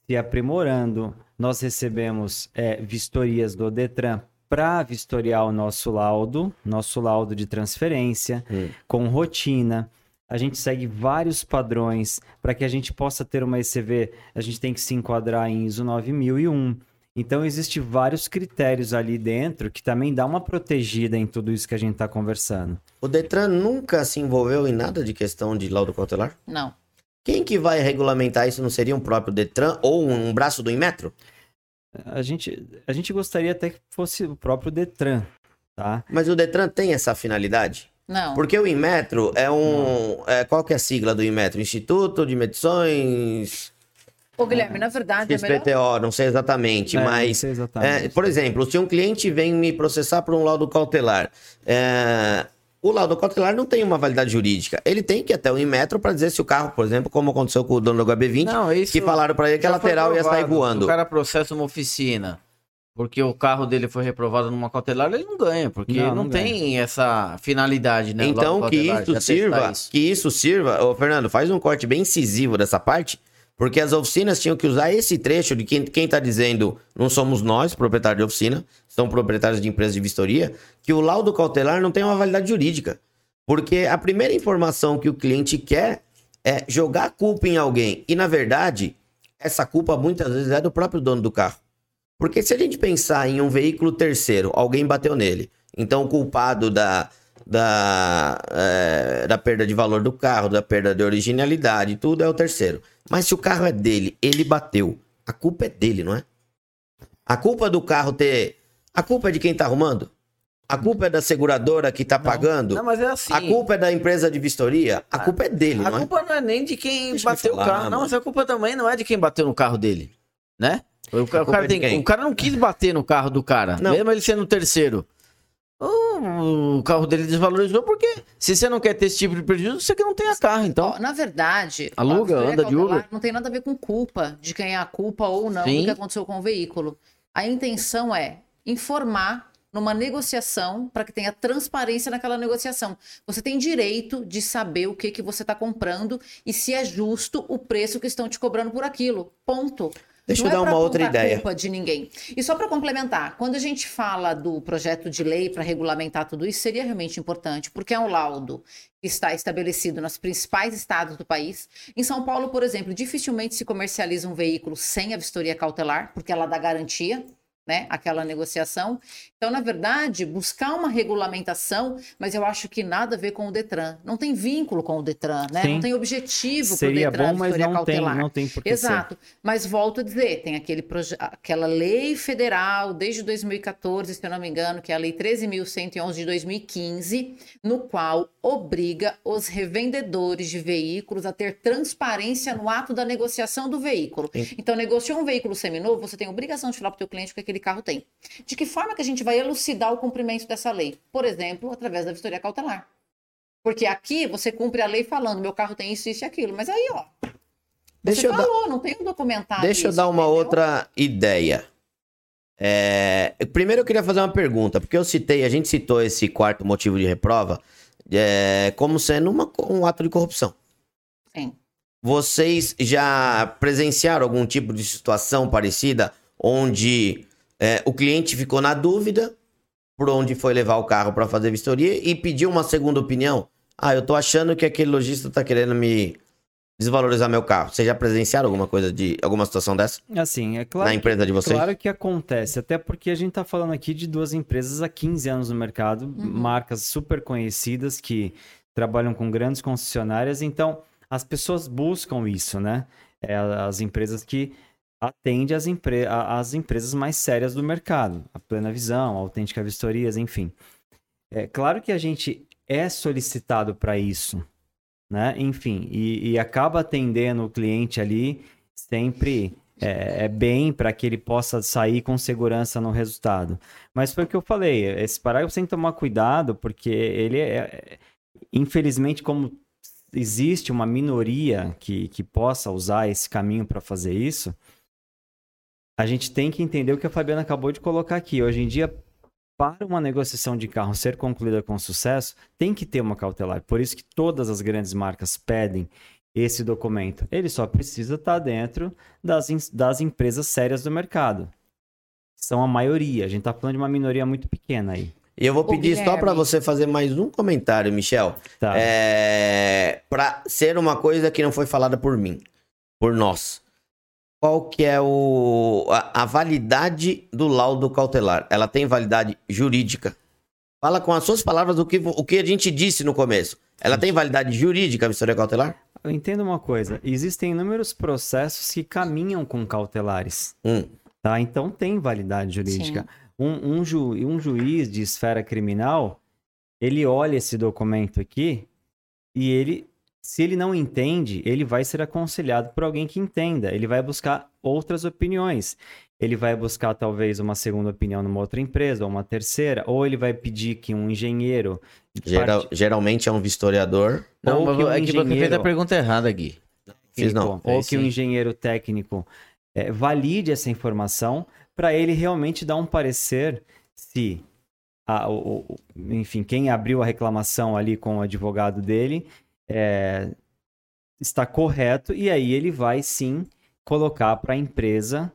se aprimorando. Nós recebemos é, vistorias do Detran para vistoriar o nosso laudo, nosso laudo de transferência, Hum. com rotina. A gente segue vários padrões para que a gente possa ter uma ECV. A gente tem que se enquadrar em ISO 9001. Então, existe vários critérios ali dentro que também dá uma protegida em tudo isso que a gente está conversando. O Detran nunca se envolveu em nada de questão de laudo cautelar? Não. Quem que vai regulamentar isso? Não seria um próprio Detran ou um braço do Inmetro? A gente, a gente gostaria até que fosse o próprio Detran, tá? Mas o Detran tem essa finalidade? Não. Porque o Inmetro é um. É, qual que é a sigla do Inmetro? Instituto de Medições. Ô, Guilherme, na verdade, é melhor... XPTO, não sei exatamente, É, não mas. sei exatamente. é, por exemplo, se um cliente vem me processar por um laudo cautelar, é, o laudo cautelar não tem uma validade jurídica. Ele tem que ir até o Inmetro para dizer se o carro, por exemplo, como aconteceu com o dono do HB20, Não, que falaram para ele que a lateral ia sair voando. O cara processa uma oficina porque o carro dele foi reprovado numa cautelar, ele não ganha, porque Não, não, não tem essa finalidade, né? Então, que isso sirva, isso. que isso sirva, ô Fernando, faz um corte bem incisivo dessa parte, porque as oficinas tinham que usar esse trecho de quem, quem tá dizendo, não somos nós, proprietários de oficina, são proprietários de empresas de vistoria, que o laudo cautelar não tem uma validade jurídica. Porque a primeira informação que o cliente quer é jogar a culpa em alguém. E, na verdade, essa culpa muitas vezes é do próprio dono do carro. Porque se a gente pensar em um veículo terceiro, alguém bateu nele. Então o culpado da, da, eh, da perda de valor do carro, da perda de originalidade, tudo é o terceiro. Mas se o carro é dele, ele bateu. A culpa é dele, não é? A culpa do carro ter. A culpa é de quem tá arrumando? A culpa é da seguradora que tá pagando? Não, mas é assim. A culpa é da empresa de vistoria? A culpa é dele, A não é? culpa não é nem de quem Deixa eu bateu falar, o carro. Não, mas a culpa também não é de quem bateu no carro dele. Né? O, o culpa cara, é de tem- o cara não quis bater no carro do cara, Não. mesmo ele sendo o terceiro. O, carro dele desvalorizou porque se você não quer ter esse tipo de prejuízo, você que não tem a carro, então. Na verdade, Aluga, anda de cautelar Uber. Não tem nada a ver com culpa, de quem é a culpa ou não Sim. do que aconteceu com o veículo. A intenção é informar numa negociação para que tenha transparência naquela negociação. Você tem direito de saber o que, que você está comprando e se é justo o preço que estão te cobrando por aquilo. Ponto. Deixa Não eu dar é pra uma outra ideia. culpa de ninguém. E só para complementar, quando a gente fala do projeto de lei para regulamentar tudo isso, seria realmente importante, porque é um laudo que está estabelecido nos principais estados do país. Em São Paulo, por exemplo, dificilmente se comercializa um veículo sem a vistoria cautelar, porque ela dá garantia. Né, aquela negociação. Então, na verdade, buscar uma regulamentação, mas eu acho que nada a ver com o Detran. Não tem vínculo com o Detran, né? Sim. Não tem objetivo para o Detran, bom, mas não tem, cautelar. não tem por que ser. Exato. Mas volto a dizer, tem aquele proje- aquela lei federal desde 2014, se eu não me engano, que é a lei 13.111 de 2015, no qual obriga os revendedores de veículos a ter transparência no ato da negociação do veículo. Sim. Então, negociou um veículo seminovo, você tem obrigação de falar para o teu cliente o que aquele carro tem. De que forma que a gente vai elucidar o cumprimento dessa lei? Por exemplo, através da vistoria cautelar. Porque aqui você cumpre a lei falando, meu carro tem isso, isso e aquilo. Mas aí, ó, Deixa você eu dar- falou, não tem um documentário. Deixa eu isso, dar uma entendeu? outra ideia. É, Primeiro eu queria fazer uma pergunta, porque eu citei, a gente citou esse quarto motivo de reprova é, como sendo uma- um ato de corrupção. Sim. Vocês já presenciaram algum tipo de situação parecida onde é, o cliente ficou na dúvida por onde foi levar o carro para fazer vistoria e pediu uma segunda opinião? Ah, eu tô achando que aquele lojista tá querendo me desvalorizar meu carro. Vocês já presenciaram alguma coisa de alguma situação dessa Assim, é claro na empresa de vocês? Claro que acontece, até porque a gente está falando aqui de duas empresas há 15 anos no mercado, Uhum. marcas super conhecidas que trabalham com grandes concessionárias, então as pessoas buscam isso, né? É, as empresas que atende as, empre as empresas mais sérias do mercado, a Plena Visão, a Autêntica Vistorias, enfim. É claro que a gente é solicitado para isso, né? Enfim, e, e, acaba atendendo o cliente ali sempre é, é bem para que ele possa sair com segurança no resultado. Mas foi o que eu falei, esse parágrafo tem que tomar cuidado, porque ele é, é infelizmente, como existe uma minoria que, que possa usar esse caminho para fazer isso, a gente tem que entender o que a Fabiana acabou de colocar aqui. Hoje em dia, para uma negociação de carro ser concluída com sucesso, tem que ter uma cautelar. Por isso que todas as grandes marcas pedem esse documento. Ele só precisa estar dentro das, das empresas sérias do mercado. São a maioria. A gente está falando de uma minoria muito pequena aí. E eu vou pedir só para você fazer mais um comentário, Michel. Tá. É... Para ser uma coisa que não foi falada por mim, por nós. Qual que é o... a, a validade do laudo cautelar? Ela tem validade jurídica? Fala com as suas palavras o que, o que a gente disse no começo. Ela tem validade jurídica, a vistoria cautelar? Eu entendo uma coisa. Existem inúmeros processos que caminham com cautelares. Hum. Tá? Então tem validade jurídica. Um, um, ju, um juiz de esfera criminal, ele olha esse documento aqui e ele, se ele não entende, ele vai ser aconselhado por alguém que entenda. Ele vai buscar outras opiniões. Ele vai buscar talvez uma segunda opinião numa outra empresa, ou uma terceira, ou ele vai pedir que um engenheiro. Geral, parte... Geralmente é um vistoriador. Não, ou que um é que engenheiro... você fez a pergunta errada, Gui. Fiz não. Ou que um engenheiro técnico é, valide essa informação para ele realmente dar um parecer se, a, o, o, enfim, quem abriu a reclamação ali com o advogado dele é, está correto e aí ele vai sim colocar para a empresa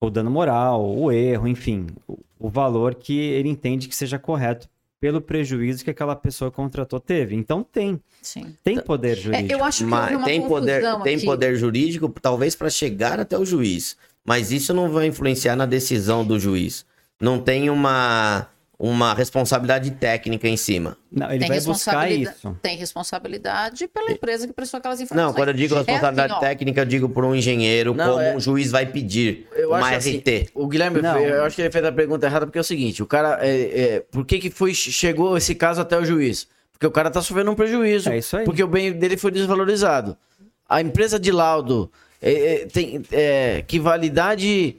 o dano moral, o erro, enfim, o, o valor que ele entende que seja correto pelo prejuízo que aquela pessoa contratou teve. Então tem. Sim. Tem poder jurídico. É, eu acho que Mas tem poder, tem poder jurídico, talvez para chegar até o juiz. Mas isso não vai influenciar na decisão do juiz. Não tem uma uma responsabilidade técnica em cima. Não, ele tem vai buscar isso. Tem responsabilidade pela empresa que prestou aquelas informações. Não, quando eu digo responsabilidade é assim, técnica, eu digo por um engenheiro, não, como é... um juiz vai pedir eu uma RT. Assim, o Guilherme, não. eu acho que ele fez a pergunta errada porque é o seguinte, o cara, é, é, por que que foi, chegou esse caso até o juiz? Porque o cara tá sofrendo um prejuízo. É isso aí. Porque o bem dele foi desvalorizado. A empresa de laudo é, é, tem é, que validade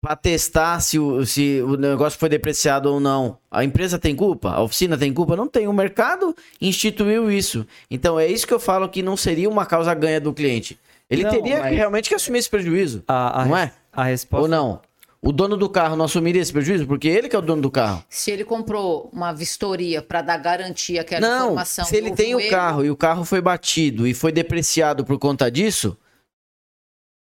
para testar se o, se o negócio foi depreciado ou não. A empresa tem culpa? A oficina tem culpa? Não tem. O mercado instituiu isso. Então é isso que eu falo que não seria uma causa ganha do cliente. Ele não, teria mas... realmente que assumir esse prejuízo. A, a não é? A resposta. Ou não? O dono do carro não assumiria esse prejuízo? Porque ele que é o dono do carro. Se ele comprou uma vistoria para dar garantia que a não, informação. Se ele tem o erro... carro e o carro foi batido e foi depreciado por conta disso,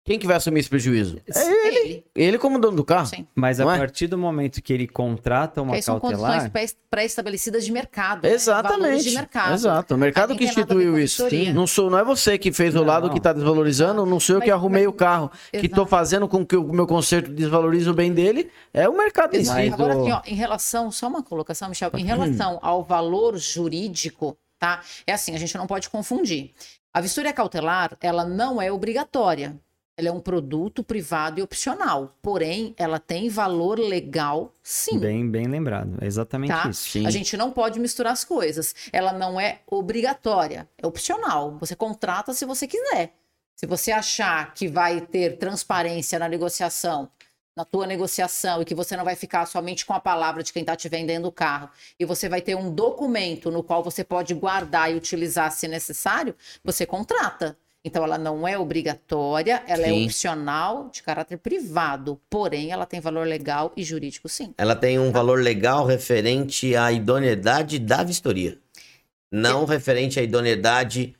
quem que vai assumir esse prejuízo? É ele. Ele, ele como dono do carro. Sim. Mas a é? partir do momento que ele contrata uma Porque cautelar... são condições pré-estabelecidas de mercado. Exatamente. Né? De mercado. Exato. O mercado que instituiu isso. Não, sou, não é você que fez não, o lado que está desvalorizando, não sou eu mas, que arrumei mas, o carro, exato. que estou fazendo com que o meu conserto desvalorize o bem dele, é o mercado em si. Agora, assim, ó, em relação, só uma colocação, Michel, em relação ao valor jurídico, tá? É assim, a gente não pode confundir. A vistoria cautelar, ela não é obrigatória. Ela é um produto privado e opcional, porém ela tem valor legal, sim. Bem, bem lembrado, é exatamente tá? isso. Sim. A gente não pode misturar as coisas. Ela não é obrigatória, é opcional. Você contrata se você quiser. Se você achar que vai ter transparência na negociação, na tua negociação e que você não vai ficar somente com a palavra de quem está te vendendo o carro e você vai ter um documento no qual você pode guardar e utilizar se necessário, você contrata. Então, ela não é obrigatória, ela é sim. é opcional, de caráter privado, porém, ela tem valor legal e jurídico, sim. Ela tem um valor legal referente à idoneidade da vistoria, não é. referente à idoneidade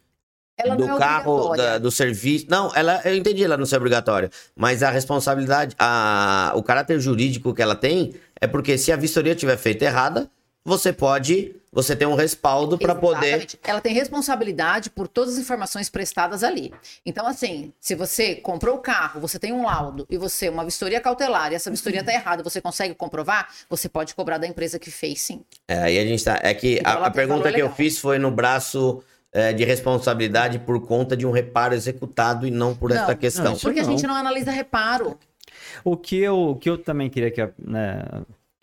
ela do é carro, da, do serviço. Não, ela, eu entendi ela não ser obrigatória, mas a responsabilidade, a, o caráter jurídico que ela tem é porque se a vistoria tiver feita errada, você pode, você tem um respaldo para poder. Ela tem responsabilidade por todas as informações prestadas ali. Então, assim, se você comprou o carro, você tem um laudo e você, uma vistoria cautelar, e essa vistoria está errada, você consegue comprovar, você pode cobrar da empresa que fez, sim. É, aí a gente tá. É que então, a, a pergunta que legal. eu fiz foi no braço é, de responsabilidade por conta de um reparo executado e não por essa Não, questão. não, isso Porque a não. gente não analisa reparo. O que eu, o que eu também queria que a- né,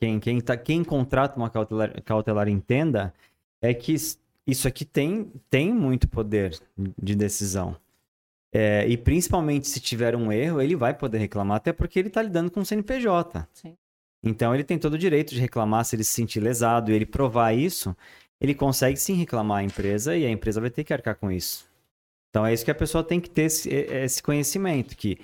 quem, quem, tá, quem contrata uma cautelar, cautelar entenda é que is- isso aqui tem, tem muito poder de decisão. É, e principalmente se tiver um erro, ele vai poder reclamar, até porque ele está lidando com o CNPJ. Sim. Então ele tem todo o direito de reclamar se ele se sentir lesado e ele provar isso, ele consegue sim reclamar a empresa e a empresa vai ter que arcar com isso. Então é isso que a pessoa tem que ter esse, esse conhecimento, que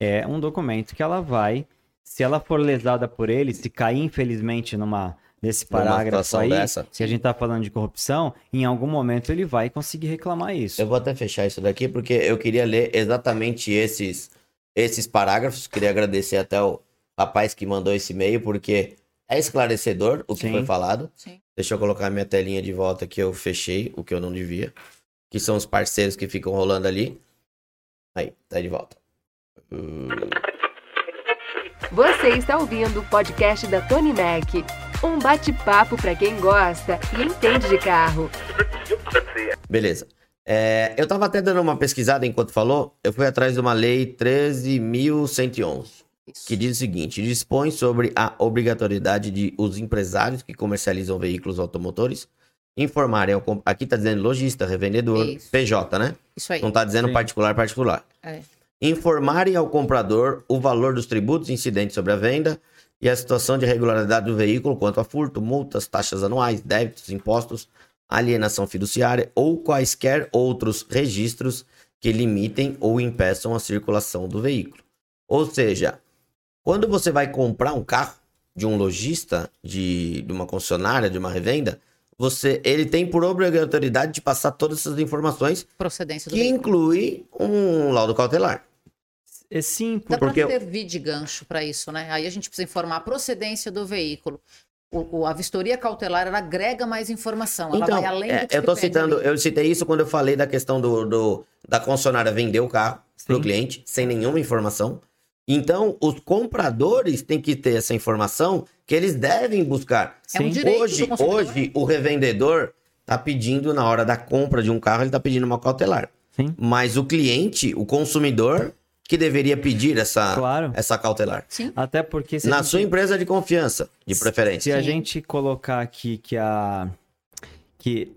é um documento que ela vai, se ela for lesada por ele, se cair infelizmente numa nesse parágrafo aí, dessa. se a gente tá falando de corrupção, em algum momento ele vai conseguir reclamar isso. Eu vou até fechar isso daqui porque eu queria ler exatamente esses esses parágrafos. Queria agradecer até o rapaz que mandou esse e-mail porque é esclarecedor o que Sim. foi falado. Sim. Deixa eu colocar minha telinha de volta que eu fechei, o que eu não devia. Que são os parceiros que ficam rolando ali. Aí, tá de volta. Hum, Você está ouvindo o podcast da Tony Mac. Um bate-papo para quem gosta e entende de carro. Beleza. É, eu tava até dando uma pesquisada enquanto falou. Eu fui atrás de uma lei 13.111. Isso. que diz o seguinte: dispõe sobre a obrigatoriedade de os empresários que comercializam veículos automotores informarem ao. Aqui tá dizendo lojista, revendedor, Isso. PJ, né? Isso aí. Não tá dizendo Sim. particular, particular. É. Informarem ao comprador o valor dos tributos incidentes sobre a venda e a situação de regularidade do veículo quanto a furto, multas, taxas anuais, débitos, impostos, alienação fiduciária ou quaisquer outros registros que limitem ou impeçam a circulação do veículo. Ou seja, quando você vai comprar um carro de um lojista, de, de uma concessionária, de uma revenda, você, ele tem por obrigatoriedade de passar todas essas informações, Procedência do que veículo. inclui um laudo cautelar. É simples. Dá porque- para servir de gancho para isso, né? Aí a gente precisa informar a procedência do veículo. O, o- a vistoria cautelar ela agrega mais informação. Ela Então, vai além é, do que eu pede citando, ali. eu citei isso quando eu falei da questão do, do- da concessionária vender o carro pro Sim. cliente sem nenhuma informação. Então, os compradores têm que ter essa informação que eles devem buscar. É um Hoje, hoje o revendedor tá pedindo na hora da compra de um carro, ele tá pedindo uma cautelar. Sim. Mas o cliente, o consumidor, que deveria pedir essa, Claro. essa cautelar. Sim. Até porque se Na gente- sua empresa de confiança, de Se preferência. a Sim. gente colocar aqui que a. que.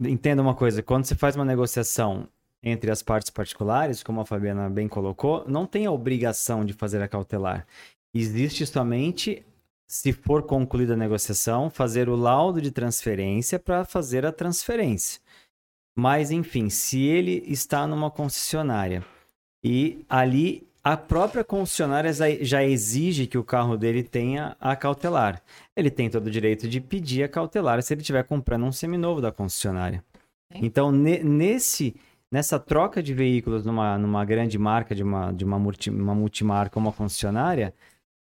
Entenda uma coisa, quando você faz uma negociação entre as partes particulares, como a Fabiana bem colocou, não tem a obrigação de fazer a cautelar. Existe somente, se for concluída a negociação, fazer o laudo de transferência para fazer a transferência. Mas, enfim, se ele está numa concessionária e ali a própria concessionária já- exige que o carro dele tenha a cautelar. Ele tem todo o direito de pedir a cautelar se ele estiver comprando um seminovo da concessionária. Sim. Então, ne- nesse, nessa troca de veículos numa, numa grande marca, de uma, de uma, multi, uma multimarca, uma concessionária,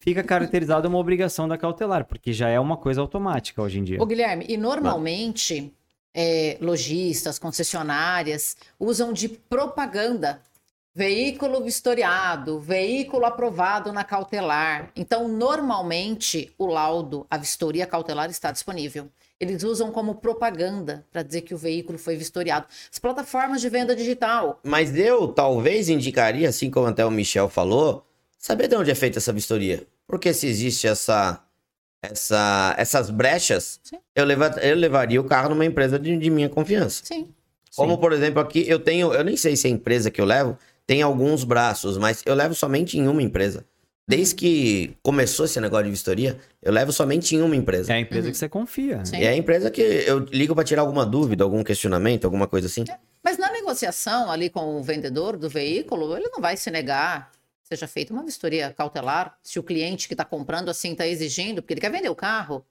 fica caracterizada uma obrigação da cautelar, porque já é uma coisa automática hoje em dia. Ô, Guilherme, e normalmente é, lojistas, concessionárias usam de propaganda. Veículo vistoriado, veículo aprovado na cautelar. Então, normalmente, o laudo, a vistoria cautelar está disponível. Eles usam como propaganda para dizer que o veículo foi vistoriado. As plataformas de venda digital. Mas eu talvez indicaria, assim como até o Michel falou, saber de onde é feita essa vistoria. Porque se existe essa, essa, essas brechas, Sim. eu, leva, eu levaria o carro numa empresa de, de minha confiança. Sim. Como, por exemplo, aqui eu tenho, eu nem sei se a empresa que eu levo tem alguns braços, mas eu levo somente em uma empresa. Desde que começou esse negócio de vistoria, eu levo somente em uma empresa. É a empresa que você confia. Sim. E é a empresa que eu ligo para tirar alguma dúvida, algum questionamento, alguma coisa assim. Mas na negociação ali com o vendedor do veículo, ele não vai se negar seja feita uma vistoria cautelar se o cliente que está comprando assim está exigindo, porque ele quer vender o carro,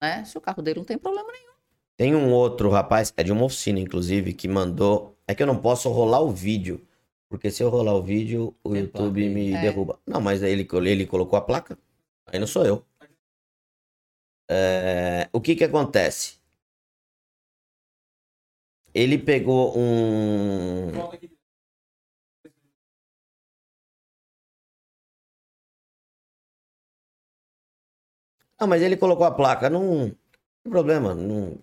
né? Se o carro dele não tem problema nenhum. Tem um outro rapaz, é de uma oficina, inclusive, que mandou. É que eu não posso rolar o vídeo. Porque se eu rolar o vídeo, o Tem YouTube placa me É. derruba. Não, mas ele, ele colocou a placa. Aí não sou eu. É, o que que acontece? Ele pegou um. Não, mas ele colocou a placa. Não, não tem problema. Não...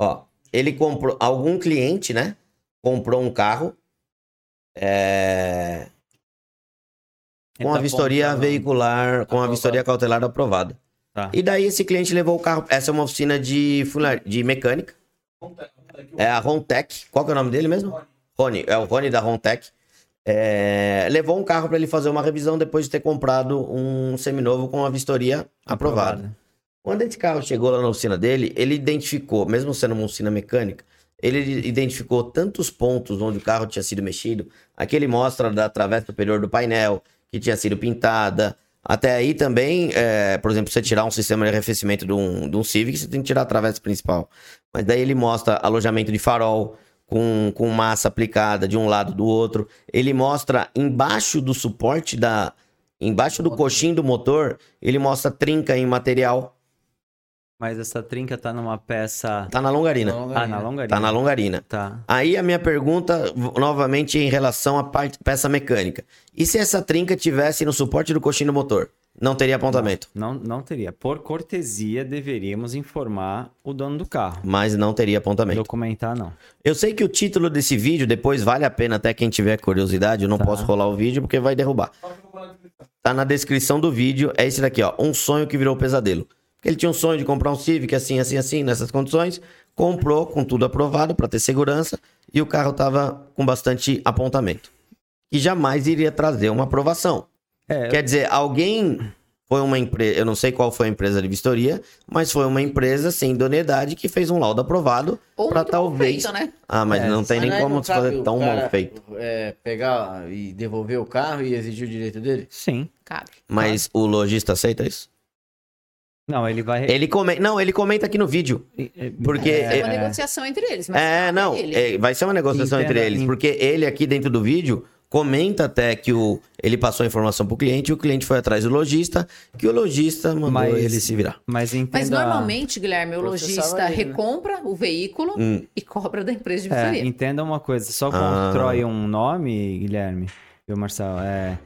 Ó, ele comprou, algum cliente, né? Comprou um carro é, com a tá vistoria comprando- veicular, com a vistoria cautelar aprovada. Tá. E daí esse cliente levou o carro. Essa é uma oficina de, funar- de mecânica. É a Rontec. Qual que é o nome dele mesmo? Rony. É o Rony da Rontec. É, levou um carro para ele fazer uma revisão depois de ter comprado um seminovo com a vistoria aprovada. Quando esse carro chegou lá na oficina dele, ele identificou, mesmo sendo uma oficina mecânica, ele identificou tantos pontos onde o carro tinha sido mexido. Aqui ele mostra da travessa superior do painel, que tinha sido pintada. Até aí também, é, por exemplo, você tirar um sistema de arrefecimento de um, de um Civic, você tem que tirar a travessa principal. Mas daí ele mostra alojamento de farol com, com massa aplicada de um lado do outro. Ele mostra embaixo do suporte da. Embaixo do coxim do motor, ele mostra trinca em material. Mas essa trinca tá numa peça. Tá na longarina. Ah, na longarina. Tá na longarina. Tá. Aí a minha pergunta, novamente, em relação à parte, peça mecânica. E se essa trinca tivesse no suporte do coxim do motor? Não teria apontamento. Não, não teria. Por cortesia, deveríamos informar o dono do carro. Mas não teria apontamento. Documentar, não. Eu sei que o título desse vídeo, depois vale a pena até quem tiver curiosidade, eu não Tá. posso rolar o vídeo porque vai derrubar. Tá na descrição do vídeo, é esse daqui, ó. Um sonho que virou pesadelo. Ele tinha um sonho de comprar um Civic assim, assim, assim, nessas condições. Comprou com tudo aprovado para ter segurança e o carro tava com bastante apontamento. E jamais iria trazer uma aprovação. É, Quer dizer, alguém foi uma empresa, eu não sei qual foi a empresa de vistoria, mas foi uma empresa sem idoneidade que fez um laudo aprovado Ou para talvez. feito, né? Ah, mas É, não tem nem Mas aí como se fazer cabe o tão cara, mal feito. É, pegar e devolver o carro e exigir o direito dele? sim. Cabe. Mas o lojista aceita isso? Não, ele vai. Ele comenta, não, ele comenta aqui no vídeo, porque É uma é, negociação entre eles. Mas é, não, é, vai ser uma negociação Entenda, entre eles, porque ele aqui dentro do vídeo comenta até que o ele passou a informação pro cliente e o cliente foi atrás do lojista, que o lojista mandou Mas- ele se virar. Mas entenda. Mas normalmente, Guilherme, o lojista ele, né? recompra o veículo Hum. e cobra da empresa de É, vistoria. entenda uma coisa, só Ah. constrói um nome, Guilherme, viu, Marcelo? É,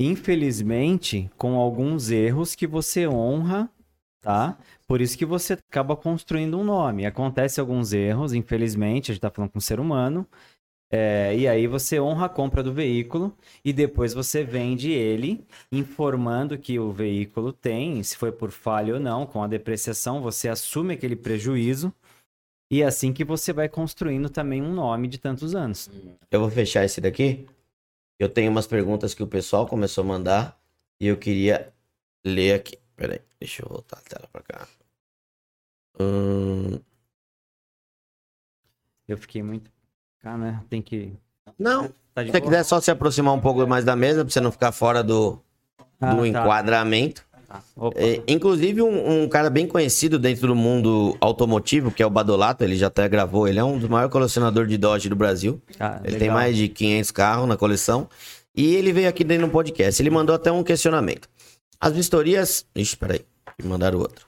infelizmente, com alguns erros que você honra, tá? Por isso que você acaba construindo um nome. Acontece alguns erros, infelizmente, a gente tá falando com um ser humano, é, e aí você honra a compra do veículo e depois você vende ele, informando que o veículo tem, se foi por falha ou não, com a depreciação, você assume aquele prejuízo. E é assim que você vai construindo também um nome de tantos anos. Eu vou fechar esse daqui. Eu tenho umas perguntas que o pessoal começou a mandar e eu queria ler aqui. Peraí, deixa eu voltar a tela pra cá. Hum, Eu fiquei muito. Cara, né? Tem que. não, Tá se você quiser só se aproximar um pouco mais da mesa pra você não ficar fora do, Ah, do tá. enquadramento. Opa. É, inclusive, um, um cara bem conhecido dentro do mundo automotivo, que é o Badolato, ele já até gravou, ele é um dos maiores colecionadores de Dodge do Brasil. Ah, Ele legal. tem mais de 500 carros na coleção. E ele veio aqui dentro do podcast. Ele mandou até um questionamento. As vistorias. Ixi, peraí. Me mandaram outro.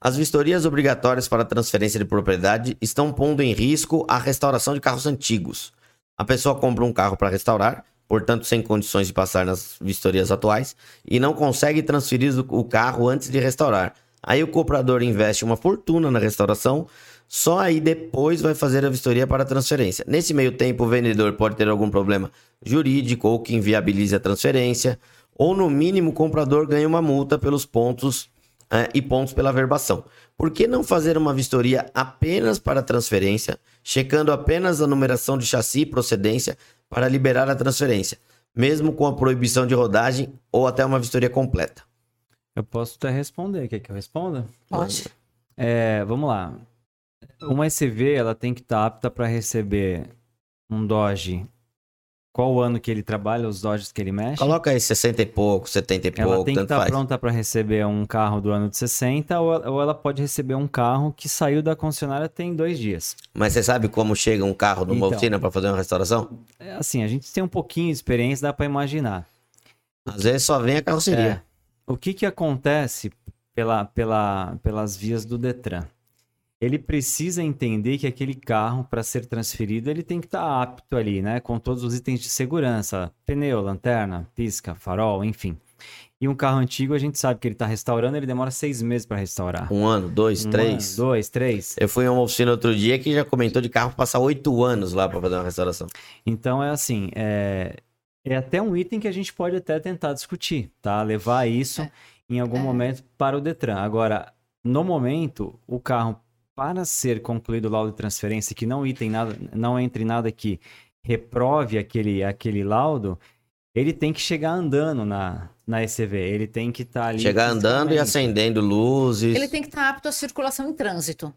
As vistorias obrigatórias para transferência de propriedade estão pondo em risco a restauração de carros antigos. A pessoa compra um carro para restaurar, portanto, sem condições de passar nas vistorias atuais, e não consegue transferir o carro antes de restaurar. Aí o comprador investe uma fortuna na restauração, só aí depois vai fazer a vistoria para transferência. Nesse meio tempo, o vendedor pode ter algum problema jurídico ou que inviabilize a transferência, ou no mínimo o comprador ganha uma multa pelos pontos eh, e pontos pela verbação. Por que não fazer uma vistoria apenas para transferência, checando apenas a numeração de chassi e procedência para liberar a transferência, mesmo com a proibição de rodagem ou até uma vistoria completa? Eu posso até responder. Quer que eu responda? Pode. É, vamos lá. Uma SV ela tem que estar apta para receber um Dodge. Qual o ano que ele trabalha, os Dodges que ele mexe? Coloca aí 60 e pouco, 70 e Ela pouco, tem que estar faz. pronta para receber um carro do ano de 60 ou ela, ou ela pode receber um carro que saiu da concessionária tem dois dias. Mas você sabe como chega um carro numa Então. oficina para fazer uma restauração? É, assim, a gente tem um pouquinho de experiência, dá para imaginar. Às vezes só vem a carroceria. É. O que, que acontece pela, pela, pelas vias do Detran? Ele precisa entender que aquele carro, para ser transferido, ele tem que estar apto ali, né? Com todos os itens de segurança: pneu, lanterna, pisca, farol, enfim. E um carro antigo, a gente sabe que ele está restaurando, ele demora seis meses para restaurar. Um ano, dois, Um três. ano, dois, três. Eu fui em uma oficina outro dia que já comentou de carro passar oito anos lá pra fazer uma restauração. Então é assim, é, é até um item que a gente pode até tentar discutir, tá? Levar isso É. em algum É. momento para o Detran. Agora, no momento, o carro para ser concluído o laudo de transferência, que não item nada, não entre nada que reprove aquele, aquele laudo, ele tem que chegar andando na, na ECV. Ele tem que estar ali. Chegar andando e acendendo luzes. Ele tem que estar apto à circulação em trânsito,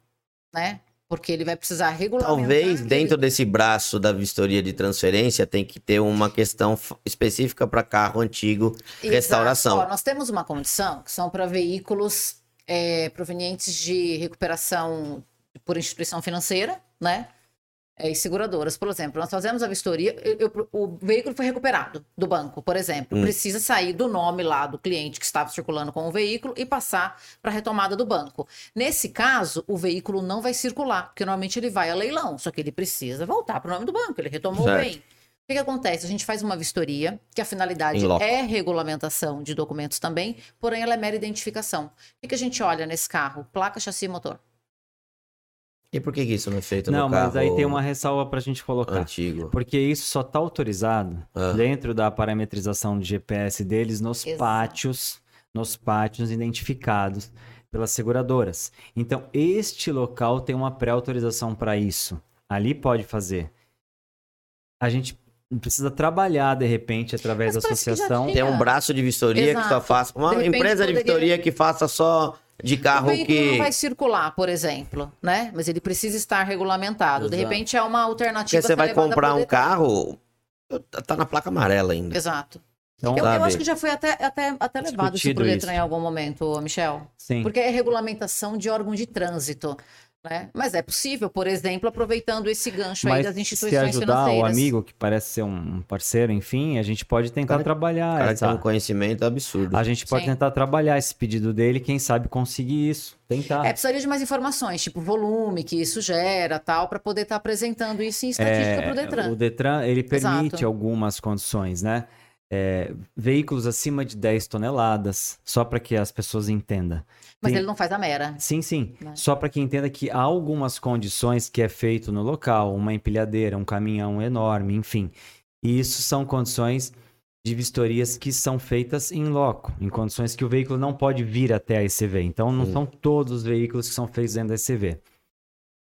né? Porque ele vai precisar regulamentar. Talvez dentro desse braço da vistoria de transferência tem que ter uma questão específica para carro antigo. Exato. restauração. Ó, nós temos uma condição que são para veículos é, provenientes de recuperação por instituição financeira, né? É, e seguradoras, por exemplo. Nós fazemos a vistoria, eu- eu- o veículo foi recuperado do banco, por exemplo. Hum. Precisa sair do nome lá do cliente que estava circulando com o veículo e passar para a retomada do banco. Nesse caso, o veículo não vai circular, porque normalmente ele vai a leilão, só que ele precisa voltar para o nome do banco, ele retomou Certo. o bem. O que, que acontece? A gente faz uma vistoria, que a finalidade é regulamentação de documentos também, porém ela é mera identificação. O que, que a gente olha nesse carro? Placa, chassi e motor. E por que que isso não é feito Não, no carro mas aí tem uma ressalva para a gente colocar. antigo? Porque isso só está autorizado Ah. dentro da parametrização de GPS deles nos Exato. pátios, nos pátios identificados pelas seguradoras. Então, este local tem uma pré-autorização para isso. Ali pode fazer. A gente precisa trabalhar, de repente, através Mas da associação. Tem um braço de vistoria que só Exato. faça. Uma De empresa de poderia- vistoria que faça só de o carro veículo que. não vai circular, por exemplo, né? Mas ele precisa estar regulamentado. De Exato. repente é uma alternativa. Porque você vai comprar um carro, tá na placa amarela ainda. Exato. Então, Eu, eu acho que já foi até, até, até levado isso Discutido pro Detran isso. em algum momento, Michel. sim. Porque é regulamentação de órgão de trânsito. Né? Mas é possível, por exemplo, aproveitando esse gancho aí Mas das se instituições ajudar o financeiras. amigo, que parece ser um parceiro, enfim, a gente pode tentar Cara- trabalhar O cara essa... tem um conhecimento absurdo. A gente pode Sim. tentar trabalhar esse pedido dele, quem sabe conseguir isso. Tentar. É, precisaria de mais informações, tipo volume que isso gera, tal, para poder estar apresentando isso em estatística para o Detran. É, O Detran, ele permite Exato. algumas condições, né? É, veículos acima de 10 toneladas, só para que as pessoas entendam. Mas tem- ele não faz a mera. Sim, sim. Né? Só para que entenda que há algumas condições que é feito no local, uma empilhadeira, um caminhão enorme, enfim. E isso são condições de vistorias que são feitas em loco, em condições que o veículo não pode vir até a ECV. Então, não Sim. são todos os veículos que são feitos dentro da ECV.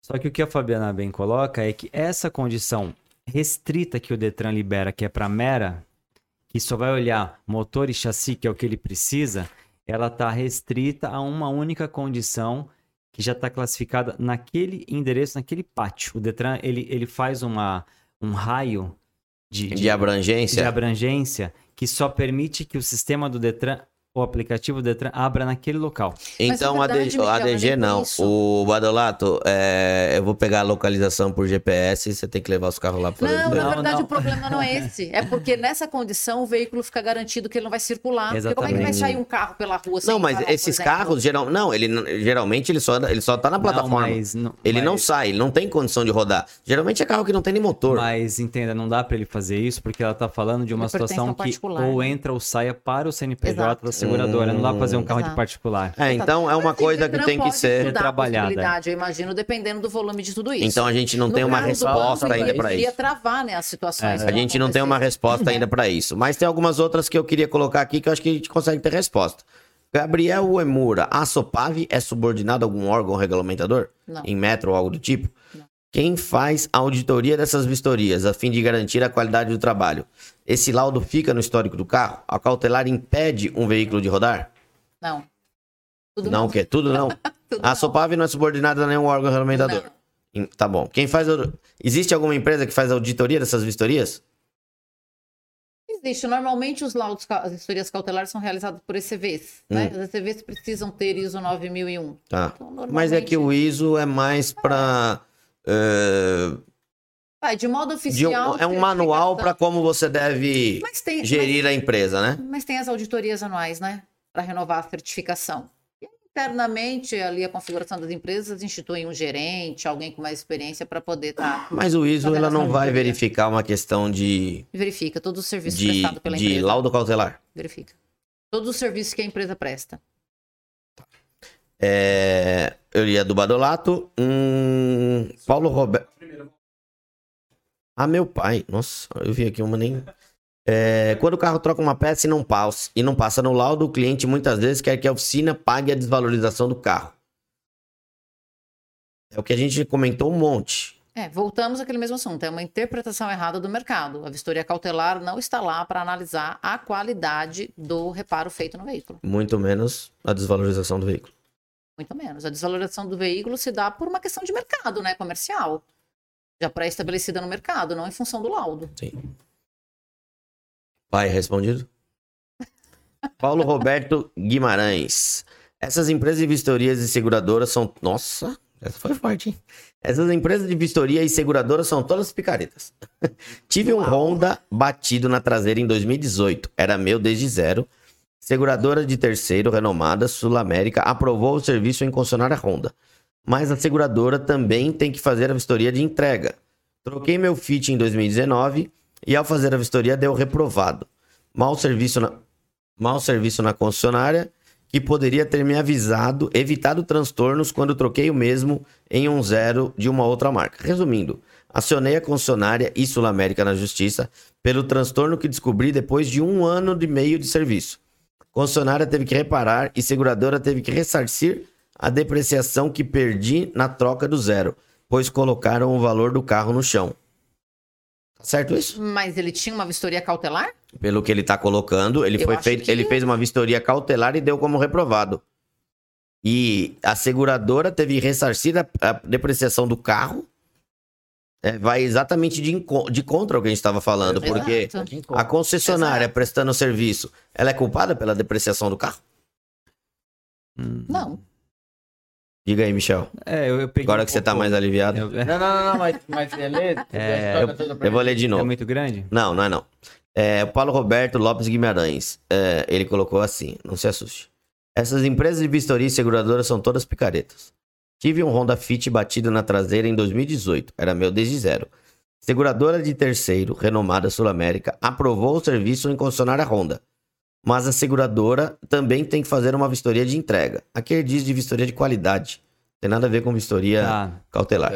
Só que o que a Fabiana bem coloca é que essa condição restrita que o Detran libera, que é para mera, que só vai olhar motor e chassi, que é o que ele precisa, ela está restrita a uma única condição que já está classificada naquele endereço, naquele pátio. O Detran ele, ele faz uma, um raio de, De abrangência. de abrangência que só permite que o sistema do Detran, o aplicativo do Detran, abra naquele local. Então, Mas, a, na verdade, D- Michel, a não é DG não. isso. O Badolato, é, eu vou pegar a localização por GPS e você tem que levar os carros lá para Não, Não, na verdade não. o problema não é esse. É porque nessa condição o veículo fica garantido que ele não vai circular. Porque como é que vai Exatamente. sair um carro pela rua sem Não, mas por esses carros, geral, não, ele, não- geralmente ele só, ele só tá na plataforma. Não, mas, não- ele não mas- sai, ele não tem condição de rodar. Geralmente é carro que não tem nem motor. Mas entenda, não dá para ele fazer isso porque ela tá falando de uma Ele situação que ou né? entra ou saia para o CNPJ Exato. da seguradora. Não dá pra fazer um carro de Exato. particular. É, então é uma Mas coisa que tem que ser. trabalhada. possibilidade, Eu imagino, dependendo do volume de tudo isso. Então a gente não No tem uma resposta banco, ainda para isso. travar né, as situações. É. A gente não tem uma resposta ainda para isso. Mas tem algumas outras que eu queria colocar aqui que eu acho que a gente consegue ter resposta. Gabriel Uemura, a Sopave é subordinado a algum órgão regulamentador? Não. Em metro ou algo do tipo? Não. Quem faz a auditoria dessas vistorias a fim de garantir a qualidade do trabalho? Esse laudo fica no histórico do carro? A cautelar impede um veículo de rodar? Não. Tudo não, o quê? Tudo não? <laughs> Tudo A não. Sopave não é subordinada a nenhum órgão regulamentador. Não. Tá bom. Quem faz. Existe alguma empresa que faz auditoria dessas vistorias? Existe. Normalmente os laudos, as historias cautelares são realizadas por ECVs. Né? Hum. As ECVs precisam ter ISO 9001. Tá. Então, Mas é que o normalmente- ISO é mais para. Ah, de modo oficial. é um manual para como você deve Mas tem, gerir a empresa, né? mas, mas tem as auditorias anuais, né? Para renovar a certificação. E internamente, ali a configuração das empresas institui um gerente, alguém com mais experiência para poder estar. Mas o ISO ela não vai verificar uma questão de, verifica todos os serviços de, prestados pela de empresa. laudo cautelar. Verifica. Todos os serviços que a empresa presta. É, eu ia do Badolato. Hum, Paulo Roberto. Ah, meu pai. Nossa, eu vi aqui uma nem. É, quando o carro troca uma peça e não, passa, e não passa no laudo, o cliente muitas vezes quer que a oficina pague a desvalorização do carro. É o que a gente comentou um monte. É, voltamos àquele mesmo assunto. É uma interpretação errada do mercado. A vistoria cautelar não está lá para analisar a qualidade do reparo feito no veículo. Muito menos a desvalorização do veículo. Muito menos. A desvalorização do veículo se dá por uma questão de mercado, né? Comercial. Já pré-estabelecida no mercado, não em função do laudo. Sim. Pai, respondido? <laughs> Paulo Roberto Guimarães. Essas empresas de vistorias e seguradoras são. Nossa, essa foi forte, hein? Essas empresas de vistoria e seguradoras são todas picaretas. <laughs> Tive um Honda batido na traseira em 2018. Era meu desde zero. Seguradora de terceiro, renomada, Sul América, aprovou o serviço em concessionária Honda. Mas a seguradora também tem que fazer a vistoria de entrega. Troquei meu Fit em 2019 e ao fazer a vistoria deu reprovado. Mau serviço na, mau serviço na concessionária que poderia ter me avisado, evitado transtornos quando troquei o mesmo em um zero de uma outra marca. Resumindo, acionei a concessionária e Sul América na justiça pelo transtorno que descobri depois de um ano e meio de serviço. Concessionária teve que reparar e seguradora teve que ressarcir a depreciação que perdi na troca do zero, pois colocaram o valor do carro no chão. Tá certo isso? Mas ele tinha uma vistoria cautelar? Pelo que ele tá colocando, ele Eu foi feito, que- ele fez uma vistoria cautelar e deu como reprovado. E a seguradora teve que ressarcir a, a depreciação do carro. É, vai exatamente de, de contra o que a gente estava falando, Exato. porque a concessionária Exato. prestando serviço, ela é culpada pela depreciação do carro? Hum. Não. Diga aí, Michel. É, eu, eu peguei Agora um que você tá pouco- mais aliviado. Eu- Não, não, não, não, mas, mas você lê? Você É, <laughs> toda pra Eu vou ler de É novo. muito grande? Não, não é não. É, o Paulo Roberto Lopes Guimarães, é, ele colocou assim, não se assuste. Essas empresas de vistoria e seguradoras são todas picaretas. Tive um Honda Fit batido na traseira em 2018, era meu desde zero. Seguradora de terceiro, renomada Sul América, aprovou o serviço em concessionária Honda. Mas a seguradora também tem que fazer uma vistoria de entrega. Aqui ele diz de vistoria de qualidade. Tem nada a ver com vistoria Tá. cautelar.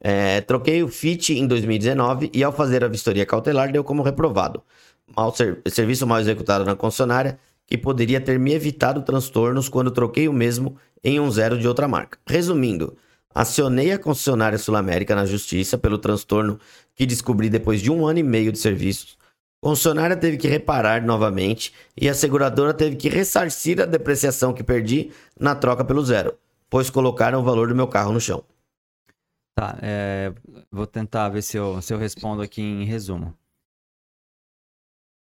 É, troquei o FIT em 2019 e ao fazer a vistoria cautelar deu como reprovado. Mal ser- serviço mal executado na concessionária que poderia ter me evitado transtornos quando troquei o mesmo em um zero de outra marca. Resumindo, acionei a concessionária Sul América na justiça pelo transtorno que descobri depois de um ano e meio de serviços. A concessionária teve que reparar novamente e a seguradora teve que ressarcir a depreciação que perdi na troca pelo zero, pois colocaram o valor do meu carro no chão. Tá, é, vou tentar ver se eu, se eu respondo aqui em resumo.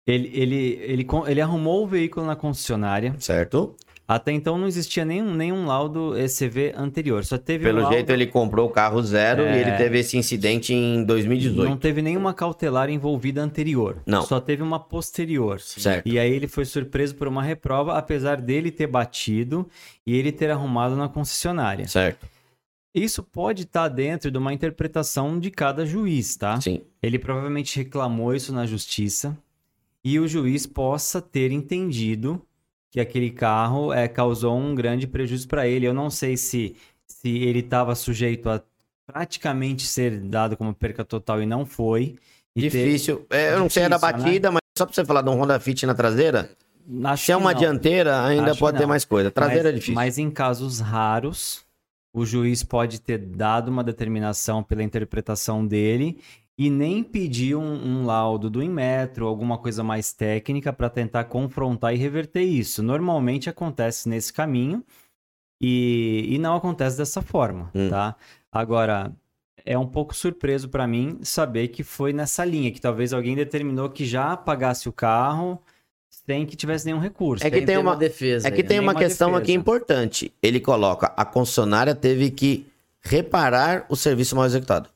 Ele, ele, ele, ele arrumou o veículo na concessionária. Certo? Até então não existia nenhum, nenhum laudo ECV anterior. Só teve um Pelo laudo, jeito, ele comprou o carro zero É. e ele teve esse incidente em 2018. Não teve nenhuma cautelar envolvida anterior. Não. Só teve uma posterior. Certo. E aí ele foi surpreso por uma reprova, apesar dele ter batido e ele ter arrumado na concessionária. Certo. Isso pode estar dentro de uma interpretação de cada juiz, tá? Sim. Ele provavelmente reclamou isso na justiça e o juiz possa ter entendido que aquele carro é, causou um grande prejuízo para ele. Eu não sei se, se ele estava sujeito a praticamente ser dado como perca total e não foi. E ter- Difícil. É, eu não sei da Difícil, né? batida, mas só pra você falar de um Honda Fit na traseira, Acho se é uma não. dianteira, ainda Acho pode ter mais coisa. Traseira mas, é difícil. Mas em casos raros, o juiz pode ter dado uma determinação pela interpretação dele e nem pedir um, um laudo do Inmetro, alguma coisa mais técnica para tentar confrontar e reverter isso. Normalmente acontece nesse caminho e, e não acontece dessa forma, Hum. tá? Agora, é um pouco surpreso para mim saber que foi nessa linha, que talvez alguém determinou que já pagasse o carro sem que tivesse nenhum recurso. É que tem uma- defesa. É que aí, tem né? uma Nenhuma questão defesa. aqui importante. Ele coloca, a concessionária teve que reparar o serviço mal executado.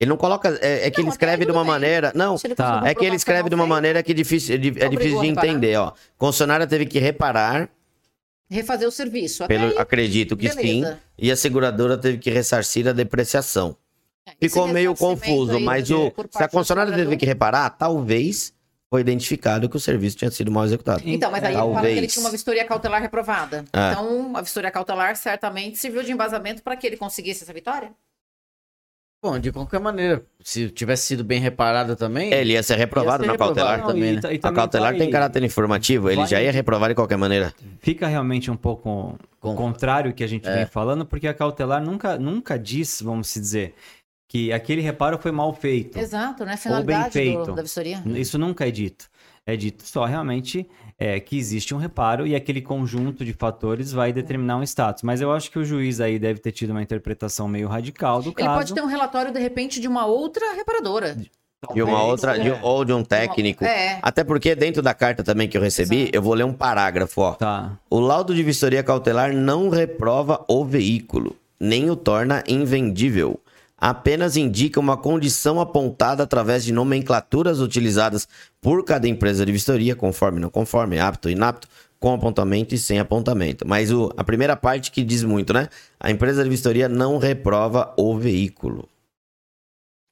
Ele não coloca, é, é que Não, ele escreve de uma bem. maneira, não, Tá. é que ele escreve de uma maneira que é difícil, é é difícil a de entender, ó. Concessionária teve que reparar, Refazer o serviço. Até pelo, aí, acredito que sim, beleza. e a seguradora teve que ressarcir a depreciação. É, Ficou meio confuso, aí mas o, se a concessionária teve que reparar, talvez foi identificado que o serviço tinha sido mal executado. Então, mas aí ele fala que ele Talvez. tinha uma vistoria cautelar reprovada. Ah. Então, a vistoria cautelar certamente serviu de embasamento para que ele conseguisse essa vitória. Bom, de qualquer maneira, se tivesse sido bem reparado também. Ele ia ser reprovado Ia ser na cautelar. reprovado. também, né? ta- A também cautelar vai- tem caráter informativo, ele vai- já ia reprovar de qualquer maneira. Fica realmente um pouco Com- contrário que a gente É. vem falando, porque a cautelar nunca, nunca diz, vamos se dizer, que aquele reparo foi mal feito. Exato, né? Ou bem Finalidade do- feito. da vistoria. Isso nunca é dito. É dito só realmente é, que existe um reparo e aquele conjunto de fatores vai determinar um status. Mas eu acho que o juiz aí deve ter tido uma interpretação meio radical do Ele caso. pode ter um relatório, de repente, de uma outra reparadora. De uma outra, de- É. ou de um técnico. É. Até porque dentro da carta também que eu recebi, Exato. eu vou ler um parágrafo, ó. Tá. O laudo de vistoria cautelar não reprova o veículo, nem o torna invendível. Apenas indica uma condição apontada através de nomenclaturas utilizadas por cada empresa de vistoria, conforme, não conforme, apto, inapto, com apontamento e sem apontamento. Mas o, a primeira parte que diz muito, né? A empresa de vistoria não reprova o veículo.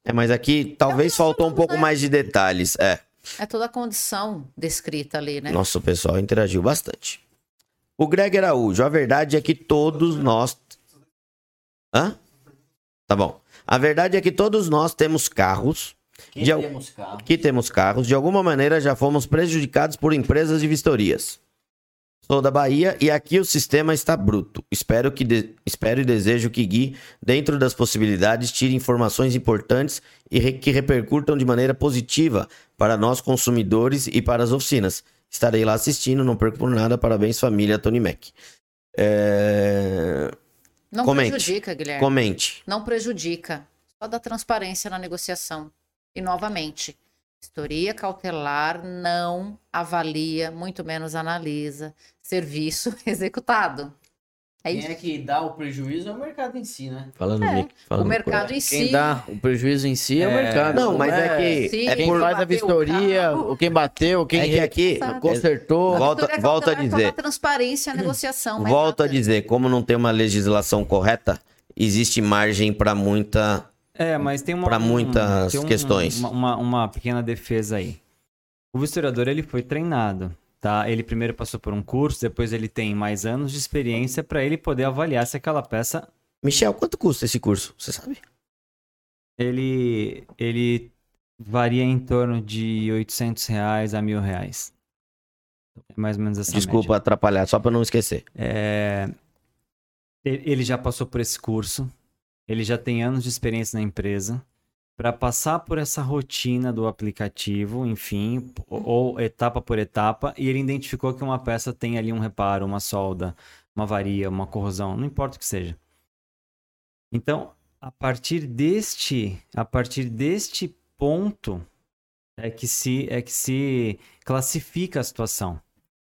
É, mas aqui talvez faltou um pouco mais de detalhes. É. É toda a condição descrita ali, né? Nossa, o pessoal interagiu bastante. O Greg Araújo, a verdade é que todos nós. Hã? Tá bom. A verdade é que todos nós temos carros. Quem de temos carro? Que temos carros. De alguma maneira já fomos prejudicados por empresas de vistorias. Sou da Bahia e aqui o sistema está bruto. Espero, que de- Espero e desejo que Gui, dentro das possibilidades, tire informações importantes e re- que repercutam de maneira positiva para nós consumidores e para as oficinas. Estarei lá assistindo, não perco por nada. Parabéns, família Tony Mac. É, Não comente. prejudica, Guilherme. Comente. Não prejudica. Só dá transparência na negociação. E, novamente, vistoria cautelar não avalia, muito menos analisa, serviço <laughs> executado. É Quem isso. é que dá o prejuízo é o mercado em si, né? Falando É, Nick, O falando mercado em Quem si. dá o prejuízo em si é, o É. mercado. Não, mas é que- Sim, é Quem por- faz a o vistoria, o quem bateu, quem É que aqui, consertou. Volta- vistoria volta a é só dizer. dá transparência à negociação. mas Volto a dizer, como não tem uma legislação correta, existe margem para muita. É, mas tem uma. Pra muitas um- questões. Uma, uma- uma pequena defesa aí. O vistoriador, ele foi treinado, tá? Ele primeiro passou por um curso, depois ele tem mais anos de experiência para ele poder avaliar se aquela peça, Michel, quanto custa esse curso? Você sabe? ele, ele varia em torno de 800 reais a mil reais. É mais ou menos essa Desculpa atrapalhar, só para não esquecer. É, ele já passou por esse curso, ele já tem anos de experiência na empresa. Para passar por essa rotina do aplicativo, enfim, ou, ou etapa por etapa, e ele identificou que uma peça tem ali um reparo, uma solda, uma varia, uma corrosão, não importa o que seja. Então, a partir deste, a partir deste ponto é que se é que se classifica a situação.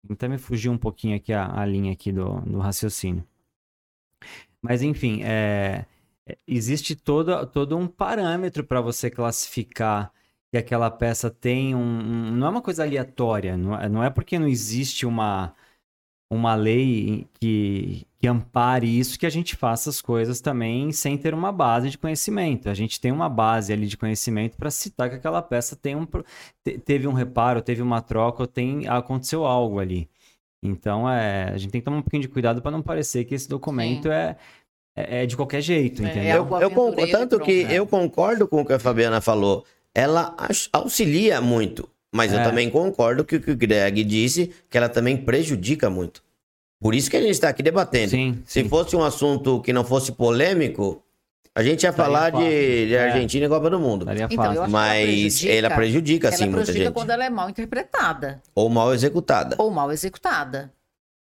Até me fugiu um pouquinho aqui a, a linha aqui do, do raciocínio. Mas enfim, é, existe todo, todo um parâmetro para você classificar que aquela peça tem um, um- Não é uma coisa aleatória, não é, não é porque não existe uma, uma lei que, que ampare isso que a gente faça as coisas também sem ter uma base de conhecimento. A gente tem uma base ali de conhecimento para citar que aquela peça tem um, te- teve um reparo, teve uma troca, ou tem, aconteceu algo ali. Então, é, a gente tem que tomar um pouquinho de cuidado para não parecer que esse documento é, é, é de qualquer jeito, É, entendeu? é Eu, algo eu tanto que pronto, né? eu concordo com o que a Fabiana falou. Ela auxilia muito, mas eu É. também concordo que o que o Greg disse, que ela também prejudica muito. Por isso que a gente está aqui debatendo. Sim, Se sim. fosse um assunto que não fosse polêmico, a gente ia Daria falar de, fácil. de É. Argentina e Copa do Mundo. Então, fácil. eu acho que Mas prejudica- ela prejudica, Ela sim, muita prejudica gente. quando ela é mal interpretada Ou mal executada. ou mal executada.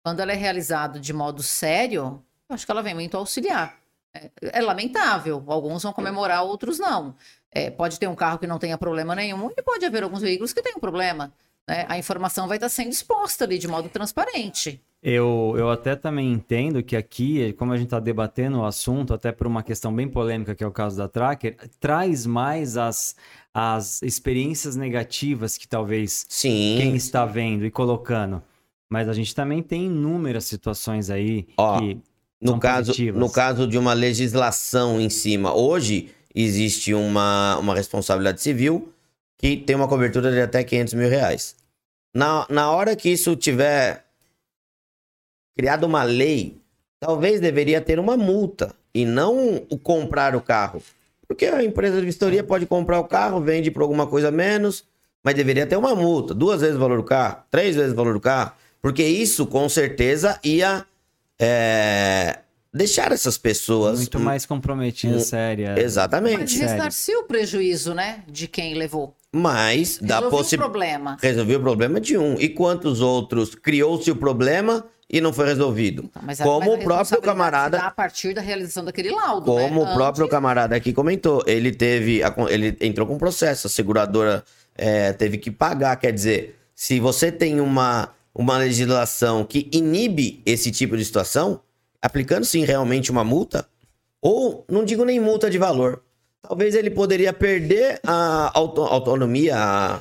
Quando ela é realizada de modo sério, eu acho que ela vem muito auxiliar. É, é lamentável. Alguns vão comemorar, outros não. É, pode ter um carro que não tenha problema nenhum e pode haver alguns veículos que tenham problema. né? A informação vai estar sendo exposta ali de modo transparente. Eu, eu até também entendo que aqui, como a gente está debatendo o assunto, até por uma questão bem polêmica, que é o caso da Tracker, traz mais as, as experiências negativas que talvez Sim. quem está vendo e colocando. Mas a gente também tem inúmeras situações aí Ó, que No caso, positivas. no caso de uma legislação em cima, hoje existe uma, uma responsabilidade civil que tem uma cobertura de até 500 mil reais. Na, na hora que isso tiver criado uma lei, talvez deveria ter uma multa e não o comprar o carro. Porque a empresa de vistoria pode comprar o carro, vende por alguma coisa menos, mas deveria ter uma multa, duas vezes o valor do carro, três vezes o valor do carro, porque isso com certeza ia é, deixar essas pessoas Muito mais comprometida, Hum, séria. Mas exatamente, sério. ressarciu o prejuízo, né? De quem levou. mas dá Resolveu o possibilidade problema. resolveu o problema de um e quantos outros criou-se o problema e não foi resolvido. Então, mas a- Como mas o próprio camarada A partir da realização daquele laudo. Como né? o próprio Antes- camarada aqui comentou, ele teve. Ele entrou com processo, a seguradora é, teve que pagar. Quer dizer, se você tem uma, uma legislação que inibe esse tipo de situação, aplicando sim realmente uma multa, ou não digo nem multa de valor. Talvez ele poderia perder a auto- autonomia. a-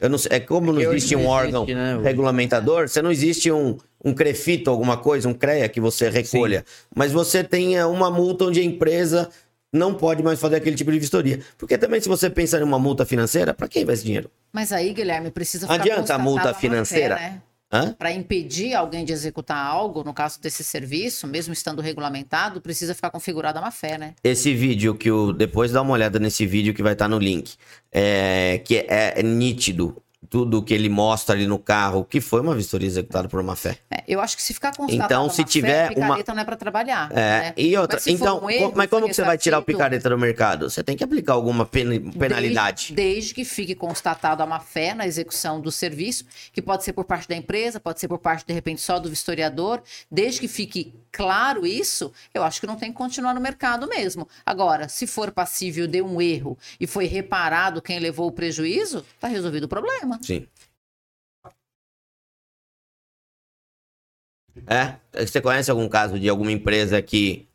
eu não sei, é como não Porque hoje existe um não órgão existe, né, regulamentador, você não existe um, um crefito, alguma coisa, um CREA que você recolha. Mas você tenha uma multa onde a empresa não pode mais fazer aquele tipo de vistoria. Porque também, se você pensar em uma multa financeira, para quem vai esse dinheiro? Mas aí, Guilherme, precisa ficar Adianta a multa financeira? né? Para impedir alguém de executar algo, no caso desse serviço, mesmo estando regulamentado, precisa ficar configurada a má fé, né? Esse vídeo que o. Depois dá uma olhada nesse vídeo que vai estar no link. É, que é, é nítido tudo que ele mostra ali no carro, que foi uma vistoria executada por uma fé. É, eu acho que se ficar constatado Então, a se tiver fé, uma- picareta não é para trabalhar. É, né? e outra, Mas então, um erro, mas como que você vai tirar o picareta do mercado? Você tem que aplicar alguma pen- penalidade. Desde, desde que fique constatado a má fé na execução do serviço, que pode ser por parte da empresa, pode ser por parte, de repente, só do vistoriador. Desde que fique claro isso, eu acho que não tem que continuar no mercado mesmo. Agora, se for passível de um erro e foi reparado quem levou o prejuízo, está resolvido o problema. Sim. É? Você conhece algum caso de alguma empresa que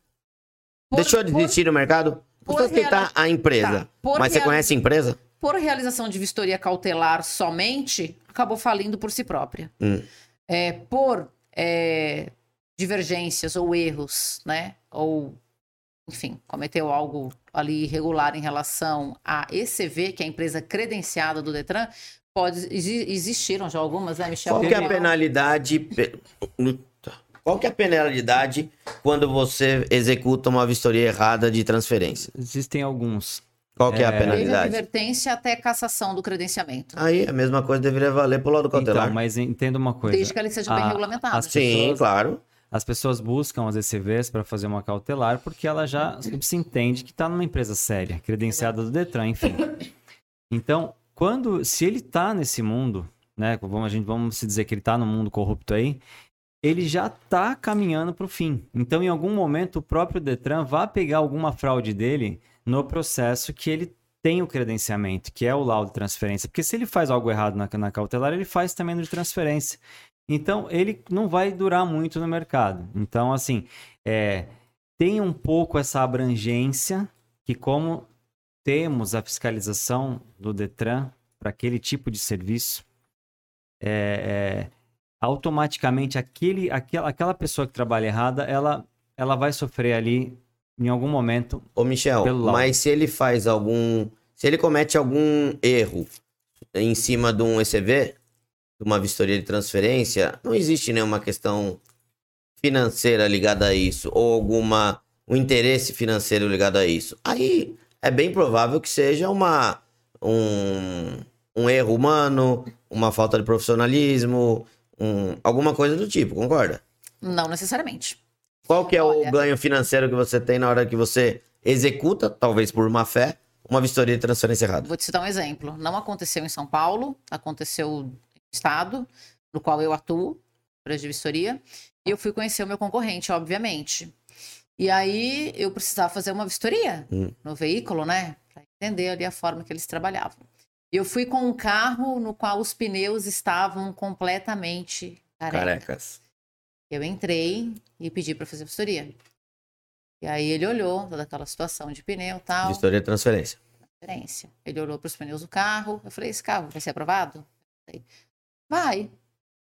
Por- deixou de existir no mercado? por precisa citar a empresa. Tá. Mas você reali- conhece a empresa? Por realização de vistoria cautelar somente, acabou falindo por si própria. Hum. É, por é, divergências ou erros, né? Ou, enfim, cometeu algo ali irregular em relação à ECV, que é a empresa credenciada do Detran, pode exi- existiram já algumas, né, Michel? Qual que é a penalidade? pe- Qual que é a penalidade quando você executa uma vistoria errada de transferência? Existem alguns. Qual que é, a É. Desde penalidade? advertência até cassação do credenciamento. Aí a mesma coisa deveria valer pro lado cautelar. Então, mas entenda uma coisa. Desde que ele seja bem a- regulamentado. Sim, pessoas- claro. As pessoas buscam as ECVs para fazer uma cautelar porque ela já se entende que está numa empresa séria, credenciada do Detran, enfim. Então, quando se ele está nesse mundo, né, vamos a gente vamos se dizer que ele está no mundo corrupto aí, ele já está caminhando para o fim. Então, em algum momento, o próprio Detran vai pegar alguma fraude dele no processo que ele tem o credenciamento, que é o laudo de transferência. Porque se ele faz algo errado na, na cautelar, ele faz também no de transferência. Então, ele não vai durar muito no mercado. Então, assim, é, tem um pouco essa abrangência que, como temos a fiscalização do Detran para aquele tipo de serviço, é, é, automaticamente aquele, aquela, aquela pessoa que trabalha errada, ela, ela vai sofrer ali em algum momento. Ô, Michel, mas se ele faz algum. Se ele comete algum erro em cima de um ECV, de uma vistoria de transferência, não existe nenhuma questão financeira ligada a isso, ou alguma. um interesse financeiro ligado a isso. Aí é bem provável que seja uma. um, um erro humano, uma falta de profissionalismo, um, alguma coisa do tipo, concorda? Não necessariamente. Qual que é Olha- o ganho financeiro que você tem na hora que você executa, talvez por má fé, uma vistoria de transferência errada? Vou te citar um exemplo. Não aconteceu em São Paulo, aconteceu estado, no qual eu atuo, empresa de vistoria, e eu fui conhecer o meu concorrente, obviamente. E aí eu precisava fazer uma vistoria Hum. no veículo, né? Para entender ali a forma que eles trabalhavam. Eu fui com um carro no qual os pneus estavam completamente carecas. Carecas. Eu entrei e pedi para fazer vistoria. E aí ele olhou toda aquela situação de pneu e tal Vistoria de transferência. transferência. Ele olhou para os pneus do carro. Eu falei: esse carro vai ser aprovado? Vai.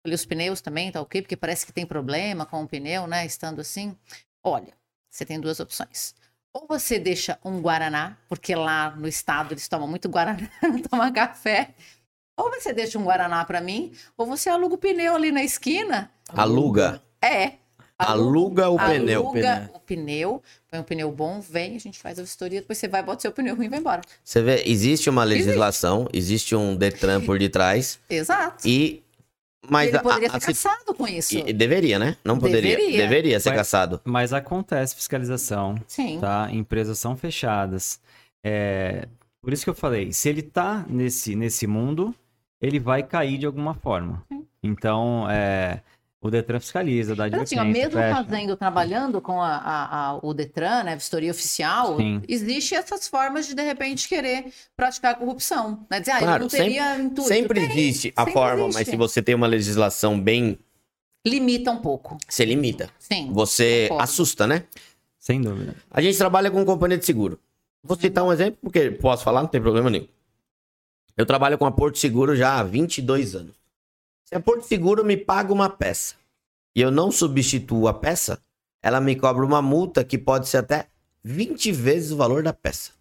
Olhei os pneus também, tá ok? Porque parece que tem problema com o pneu, né? Estando assim. Olha, você tem duas opções. Ou você deixa um Guaraná, porque lá no estado eles tomam muito Guaraná, <laughs> não tomam café. Ou você deixa um Guaraná para mim, ou você aluga o pneu ali na esquina. Aluga. É. Aluga o pneu. Aluga o pneu, põe um pneu bom, vem, a gente faz a vistoria, depois você vai, bota seu pneu ruim e vai embora. Você vê, existe uma legislação, existe um Detran por detrás <laughs> Exato. e mas ele poderia a- ser a caçado com isso. e- deveria, né? Não poderia. Deveria. Deveria ser Mas- caçado. Mas acontece fiscalização, Sim. tá? Empresas são fechadas. É, Por isso que eu falei, se ele tá nesse, nesse mundo, ele vai cair de alguma forma. Então, é, o Detran fiscaliza, dá Então, assim, ó, advertência, mesmo fecha. fazendo, trabalhando com a, a- a- o Detran, né, vistoria oficial, Sim. existe essas formas de, de repente, querer praticar corrupção. Né? Dizer, ah, Claro, ele não teria intuito. Sempre Tem, existe a sempre forma, mas existe. se você tem uma legislação bem. Limita um pouco. Você limita. Sim. Você concordo. assusta, né? Sem dúvida. A gente trabalha com companhia de seguro. Vou citar um exemplo, porque posso falar, não tem problema nenhum. Eu trabalho com a Porto Seguro já há 22 anos. Se a Porto Seguro me paga uma peça e eu não substituo a peça, ela me cobra uma multa que pode ser até 20 vezes o valor da peça.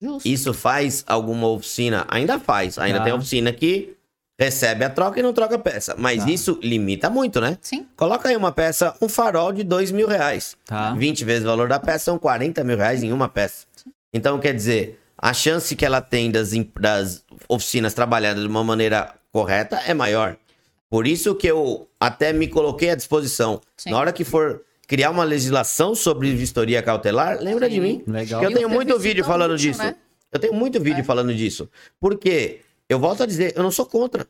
Justo. Isso faz alguma oficina? Ainda faz. Ainda tem oficina que recebe a troca e não troca a peça. Mas Tá. isso limita muito, né? Sim. Coloca aí uma peça, um farol de 2 mil reais. Tá? 20 vezes o valor da peça são 40 mil reais em uma peça. Então, quer dizer, a chance que ela tem das, das oficinas trabalhadas de uma maneira correta é maior. Por isso que eu até me coloquei à disposição. Sim. Na hora que for criar uma legislação sobre vistoria cautelar, lembra de Sim. mim. Legal. Eu E tenho muito vídeo falando disso. né? Eu tenho muito vídeo É. falando disso. Porque, eu volto a dizer, eu não sou contra.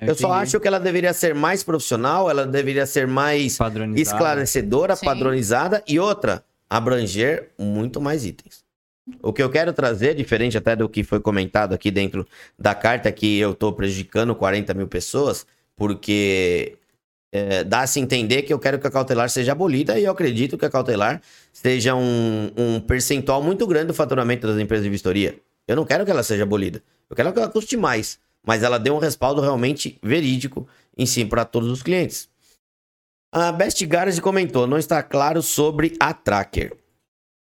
Eu, só entendi. acho que ela deveria ser mais profissional, ela deveria ser mais esclarecedora, Sim. padronizada e outra, abranger muito mais itens. O que eu quero trazer, diferente até do que foi comentado aqui dentro da carta, que eu estou prejudicando 40 mil pessoas, porque é, dá-se entender que eu quero que a cautelar seja abolida e eu acredito que a cautelar seja um, um percentual muito grande do faturamento das empresas de vistoria. Eu não quero que ela seja abolida. Eu quero que ela custe mais, mas ela dê um respaldo realmente verídico em si para todos os clientes. A Best Garage comentou, não está claro sobre a Tracker.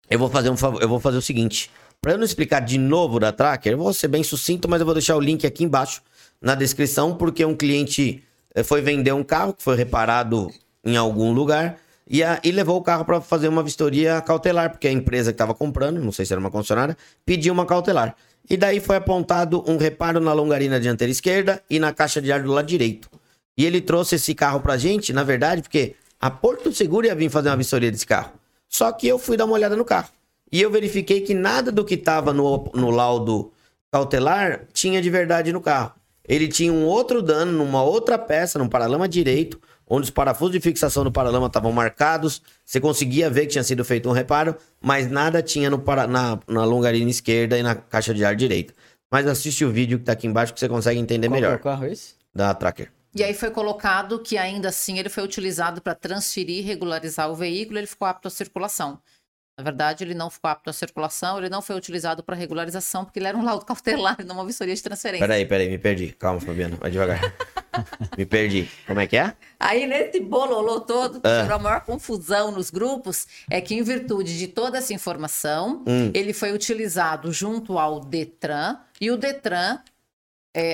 Eu vou fazer um favor, eu vou fazer o seguinte, para eu não explicar de novo da Tracker, eu vou ser bem sucinto, mas eu vou deixar o link aqui embaixo na descrição, porque um cliente eh, foi vender um carro que foi reparado em algum lugar e, a- e levou o carro para fazer uma vistoria cautelar, porque a empresa que estava comprando, não sei se era uma concessionária, pediu uma cautelar. E daí foi apontado um reparo na longarina dianteira esquerda e na caixa de ar do lado direito. E ele trouxe esse carro pra gente, na verdade, porque a Porto Seguro ia vir fazer uma vistoria desse carro. Só que eu fui dar uma olhada no carro. E eu verifiquei que nada do que estava no, no laudo cautelar tinha de verdade no carro. Ele tinha um outro dano numa outra peça, num paralama direito, onde os parafusos de fixação do paralama estavam marcados. Você conseguia ver que tinha sido feito um reparo, mas nada tinha no para, na, na longarina esquerda e na caixa de ar direita. Mas assiste o vídeo que tá aqui embaixo que você consegue entender Qual é melhor o carro esse? da Tracker. E aí foi colocado que ainda assim ele foi utilizado para transferir e regularizar o veículo, ele ficou apto à circulação. Na verdade, ele não ficou apto à circulação, ele não foi utilizado para regularização, porque ele era um laudo <laughs> cautelar, não uma vistoria de transferência. Peraí, peraí, me perdi. Calma, Fabiana, vai devagar. <laughs> me perdi. Como é que é? Aí, nesse bololô todo, que Ah. gerou a maior confusão nos grupos, é que, em virtude de toda essa informação, Hum. ele foi utilizado junto ao Detran, e o Detran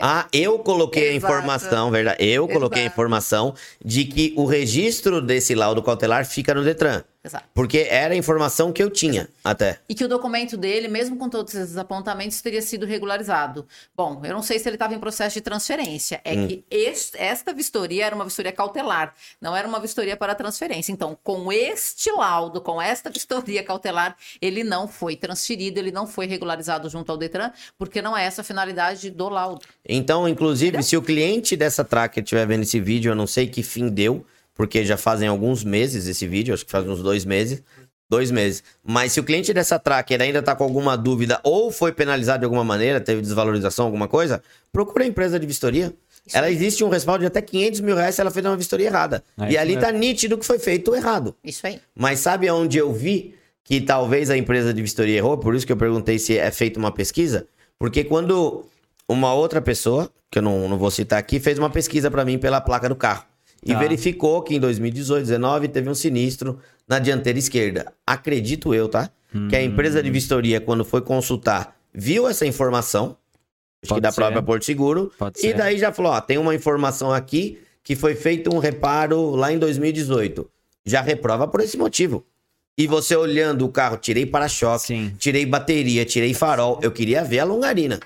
Ah, eu coloquei a Exato. informação, verdade? Eu coloquei a Exato. informação de que o registro desse laudo cautelar fica no Detran. Exato. Porque era a informação que eu tinha até. E que o documento dele, mesmo com todos esses apontamentos, teria sido regularizado. Bom, eu não sei se ele estava em processo de transferência. É Hum. que este- esta vistoria era uma vistoria cautelar, não era uma vistoria para transferência. Então, com este laudo, com esta vistoria cautelar, ele não foi transferido, ele não foi regularizado junto ao Detran, porque não é essa a finalidade do laudo. Então, inclusive, se o cliente dessa tracker estiver vendo esse vídeo, eu não sei que fim deu, porque já fazem alguns meses esse vídeo, acho que faz uns dois meses. Dois meses. Mas se o cliente dessa tracker ainda tá com alguma dúvida ou foi penalizado de alguma maneira, teve desvalorização, alguma coisa, procura a empresa de vistoria. ela existe um respaldo de até 500 mil reais se ela fez uma vistoria errada. É e isso ali mesmo. tá nítido que foi feito errado. Isso aí. Mas sabe onde eu vi que talvez a empresa de vistoria errou? Por isso que eu perguntei se é feita uma pesquisa. Porque quando uma outra pessoa, que eu não, não vou citar aqui, fez uma pesquisa para mim pela placa do carro. E Tá. verificou que em 2018, 19 teve um sinistro na dianteira esquerda. Acredito eu, tá? Que a empresa de Hum. vistoria, quando foi consultar, viu essa informação, acho que da ser. própria Porto Seguro, Pode e ser. daí já falou: ó, tem uma informação aqui que foi feito um reparo lá em 2018. Já reprova por esse motivo. E você olhando o carro, tirei para-choque, tirei bateria, tirei farol. Eu queria ver a longarina.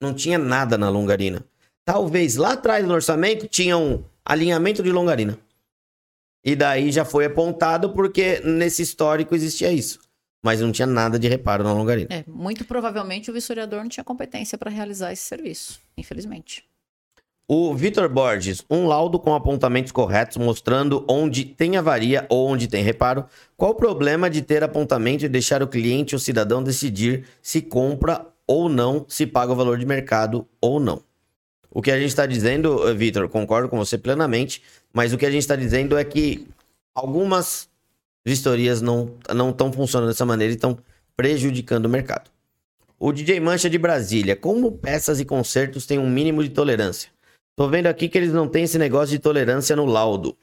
Não tinha nada na longarina. Talvez lá atrás no orçamento tinha um alinhamento de longarina. E daí já foi apontado porque nesse histórico existia isso. Mas não tinha nada de reparo na longarina. É, muito provavelmente o vistoriador não tinha competência para realizar esse serviço, infelizmente. O Vitor Borges, um laudo com apontamentos corretos mostrando onde tem avaria ou onde tem reparo. Qual o problema de ter apontamento e deixar o cliente ou cidadão decidir se compra ou não, se paga o valor de mercado ou não? O que a gente está dizendo, eh, Vitor, concordo com você plenamente, mas o que a gente está dizendo é que algumas vistorias não estão funcionando dessa maneira e estão prejudicando o mercado. O DJ Mancha de Brasília, como peças e consertos têm um mínimo de tolerância? Tô vendo aqui que eles não têm esse negócio de tolerância no laudo.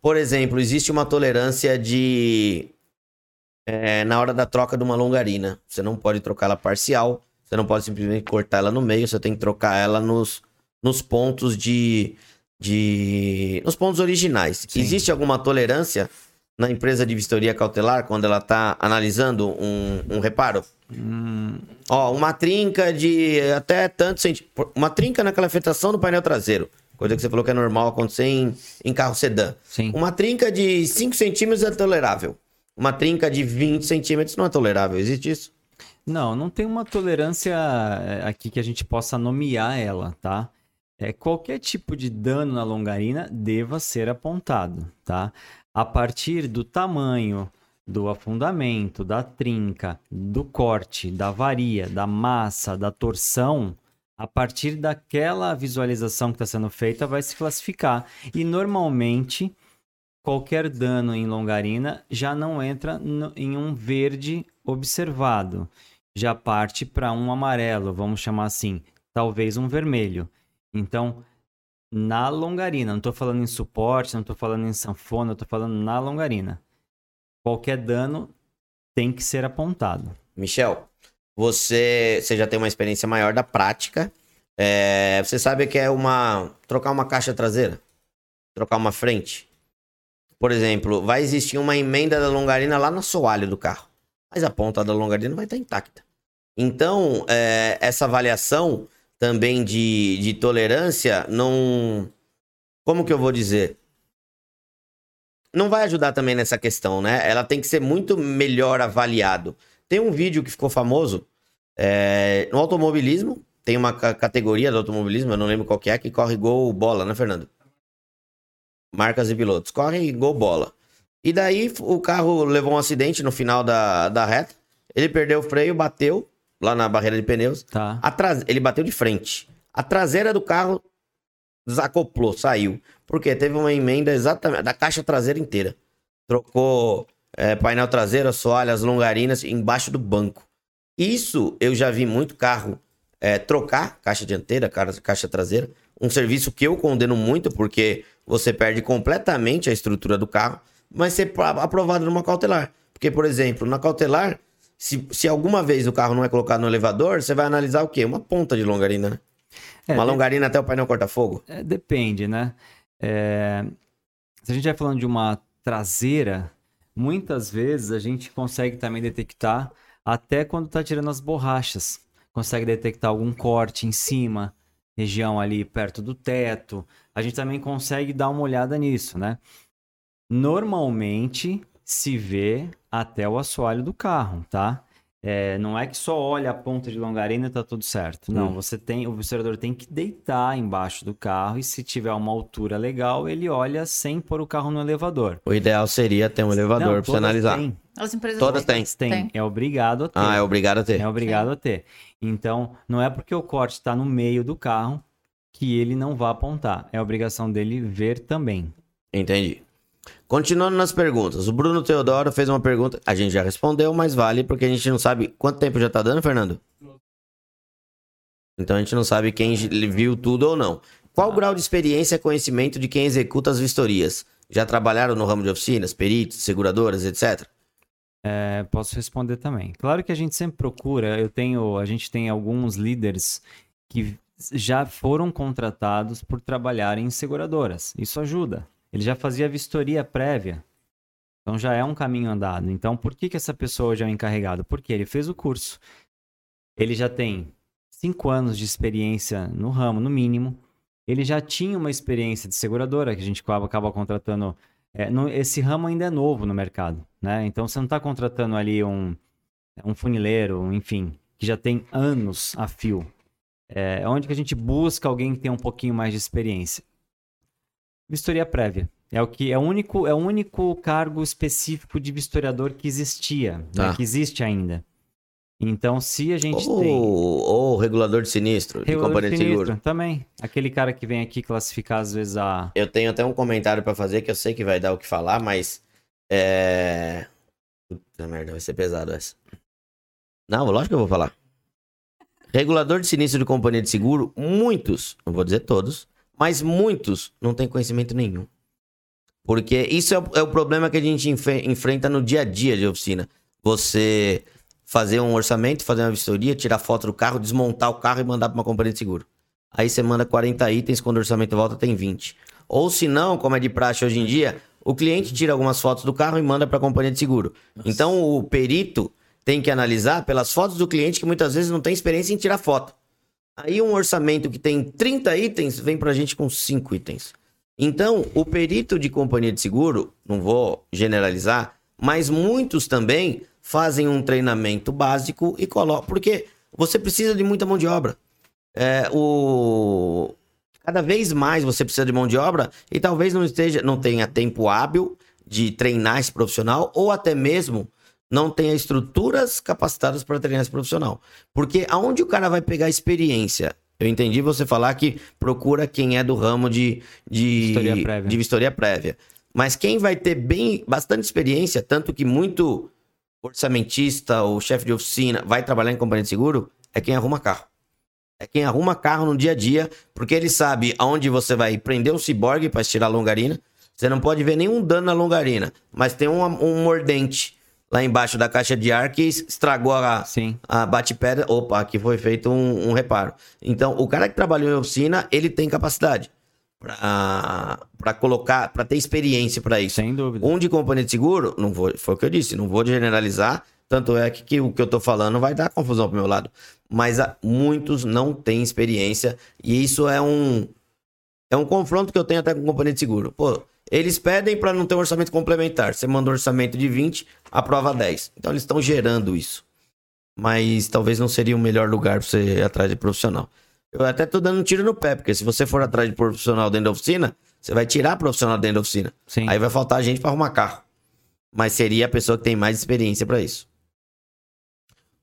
Por exemplo, existe uma tolerância de. é, na hora da troca de uma longarina. Você não pode trocar ela parcial. Você não pode simplesmente cortar ela no meio. Você tem que trocar ela nos, nos pontos de. de nos pontos originais. Sim. Existe alguma tolerância na empresa de vistoria cautelar quando ela está analisando um, um reparo? Hum, Ó, uma trinca de até tanto centímetros. Uma trinca na calefetação do painel traseiro. Coisa que você falou que é normal acontecer em, em carro sedã. sim. Uma trinca de 5 centímetros é tolerável. Uma trinca de 20 centímetros não é tolerável. Existe isso? Não, não tem uma tolerância é, aqui que a gente possa nomear ela, tá? É, qualquer tipo de dano na longarina deva ser apontado, tá? A partir do tamanho, do afundamento, da trinca, do corte, da varia, da massa, da torção, a partir daquela visualização que está sendo feita vai se classificar. E normalmente qualquer dano em longarina já não entra no- em um verde observado, já parte para um amarelo, vamos chamar assim, talvez um vermelho. Então, na longarina, não estou falando em suporte, não estou falando em sanfona, estou falando na longarina. Qualquer dano tem que ser apontado. Michel, você, você já tem uma experiência maior da prática. É, você sabe que é uma. trocar uma caixa traseira? Trocar uma frente? Por exemplo, vai existir uma emenda da longarina lá no assoalho do carro. Mas a ponta da longarina vai estar intacta. Então, é, essa avaliação também de, de tolerância não. Como que eu vou dizer? Não vai ajudar também nessa questão, né? Ela tem que ser muito melhor avaliado. Tem um vídeo que ficou famoso é, no automobilismo. Tem uma ca- categoria do automobilismo, eu não lembro qual que é, que corre gol bola, né, Fernando? Marcas e pilotos. Corre gol bola. E daí o carro levou um acidente no final da, da reta. Ele perdeu o freio, bateu lá na barreira de pneus. Tá? Ele bateu de frente. A traseira do carro desacoplou, saiu. Porque teve uma emenda exatamente da caixa traseira inteira. Trocou é, painel traseiro, assoalho, as longarinas embaixo do banco. Isso eu já vi muito carro é, trocar caixa dianteira, caixa traseira. Um serviço que eu condeno muito porque você perde completamente a estrutura do carro, mas ser pra- aprovado numa cautelar. Porque, por exemplo, na cautelar, se, se alguma vez o carro não é colocado no elevador, você vai analisar o quê? Uma ponta de longarina, né? É, Uma longarina até o painel corta-fogo. É, depende, né? É, se a gente vai falando de uma traseira, muitas vezes a gente consegue também detectar até quando está tirando as borrachas. Consegue detectar algum corte em cima, região ali perto do teto. A gente também consegue dar uma olhada nisso, né? Normalmente se vê até o assoalho do carro, tá? É, não é que só olha a ponta de longarina e tá tudo certo. Não, Hum. você tem, o vistoriador tem que deitar embaixo do carro e se tiver uma altura legal, ele olha sem pôr o carro no elevador. O ideal seria ter um elevador pra você todas analisar. têm, As empresas Todas têm. tem, Tem. é obrigado a ter. Ah, é obrigado a ter. É obrigado a ter. Então, não é porque o corte está no meio do carro que ele não vai apontar. É obrigação dele ver também. Entendi. Continuando nas perguntas. O Bruno Teodoro fez uma pergunta. A gente já respondeu, mas vale porque a gente não sabe quanto tempo já tá dando, Fernando? Então a gente não sabe quem viu tudo ou não. Qual o grau de experiência e conhecimento de quem executa as vistorias? Já trabalharam no ramo de oficinas, peritos, seguradoras, etc? É, posso responder também. Claro que a gente sempre procura, eu tenho, a gente tem alguns líderes que já foram contratados por trabalhar em seguradoras. Isso ajuda. Ele já fazia vistoria prévia. Então já é um caminho andado. Então por que, que essa pessoa já é um encarregado? Porque ele fez o curso. Ele já tem cinco anos de experiência no ramo, no mínimo. Ele já tinha uma experiência de seguradora, que a gente acaba, acaba contratando. É, no, esse ramo ainda é novo no mercado, né? Então você não está contratando ali um, um funileiro, enfim, que já tem anos a fio. É onde que a gente busca alguém que tem um pouquinho mais de experiência. Vistoria prévia. É o que é o único, é o único cargo específico de vistoriador que existia, né? Tá. que existe ainda. Então, se a gente Ou, tem ou regulador de sinistro, de Regulador companhia de sinistro, seguro. também, aquele cara que vem aqui classificar às vezes a Eu tenho até um comentário pra fazer que eu sei que vai dar o que falar, mas. É. Puta merda, vai ser pesado essa. Não, lógico que eu vou falar. Regulador de sinistro de companhia de seguro, muitos, não vou dizer todos, mas muitos não têm conhecimento nenhum. Porque isso é o, é o problema que a gente enfe- enfrenta no dia a dia de oficina. Você fazer um orçamento, fazer uma vistoria, tirar foto do carro, desmontar o carro e mandar para uma companhia de seguro. Aí você manda 40 itens, quando o orçamento volta tem 20. Ou se não, como é de praxe hoje em dia, o cliente tira algumas fotos do carro e manda para a companhia de seguro. Então o perito tem que analisar pelas fotos do cliente que muitas vezes não tem experiência em tirar foto. Aí um orçamento que tem 30 itens vem pra gente com 5 itens. Então, o perito de companhia de seguro, não vou generalizar, mas muitos também fazem um treinamento básico e colocam. Porque você precisa de muita mão de obra. É, o... Cada vez mais você precisa de mão de obra e talvez não esteja, não tenha tempo hábil de treinar esse profissional, ou até mesmo não tenha estruturas capacitadas para treinar esse profissional. Porque aonde o cara vai pegar experiência? Eu entendi você falar que procura quem é do ramo de, de, Vistoria prévia. de vistoria prévia. Mas quem vai ter bem bastante experiência, tanto que muito orçamentista ou chefe de oficina vai trabalhar em companhia de seguro, é quem arruma carro. É quem arruma carro no dia a dia, porque ele sabe aonde você vai prender um ciborgue para estirar a longarina. Você não pode ver nenhum dano na longarina, mas tem um, um mordente lá embaixo da caixa de ar que estragou a, Sim. a bate-pedra. Opa, aqui foi feito um, um reparo. Então, o cara que trabalhou em oficina, ele tem capacidade para colocar, para ter experiência para isso. Sem dúvida. Um de companhia de seguro, não vou, foi o que eu disse, não vou generalizar, tanto é que, que o que eu tô falando vai dar confusão pro meu lado. Mas ah, muitos não têm experiência e isso é um é um confronto que eu tenho até com companhia de seguro. Pô, eles pedem para não ter um orçamento complementar. Você manda um orçamento de 20, aprova 10. Então eles estão gerando isso. Mas talvez não seria o melhor lugar para você ir atrás de profissional. Eu até tô dando um tiro no pé, porque se você for atrás de profissional dentro da oficina, você vai tirar profissional dentro da oficina. Sim. Aí vai faltar gente para arrumar carro. Mas seria a pessoa que tem mais experiência para isso.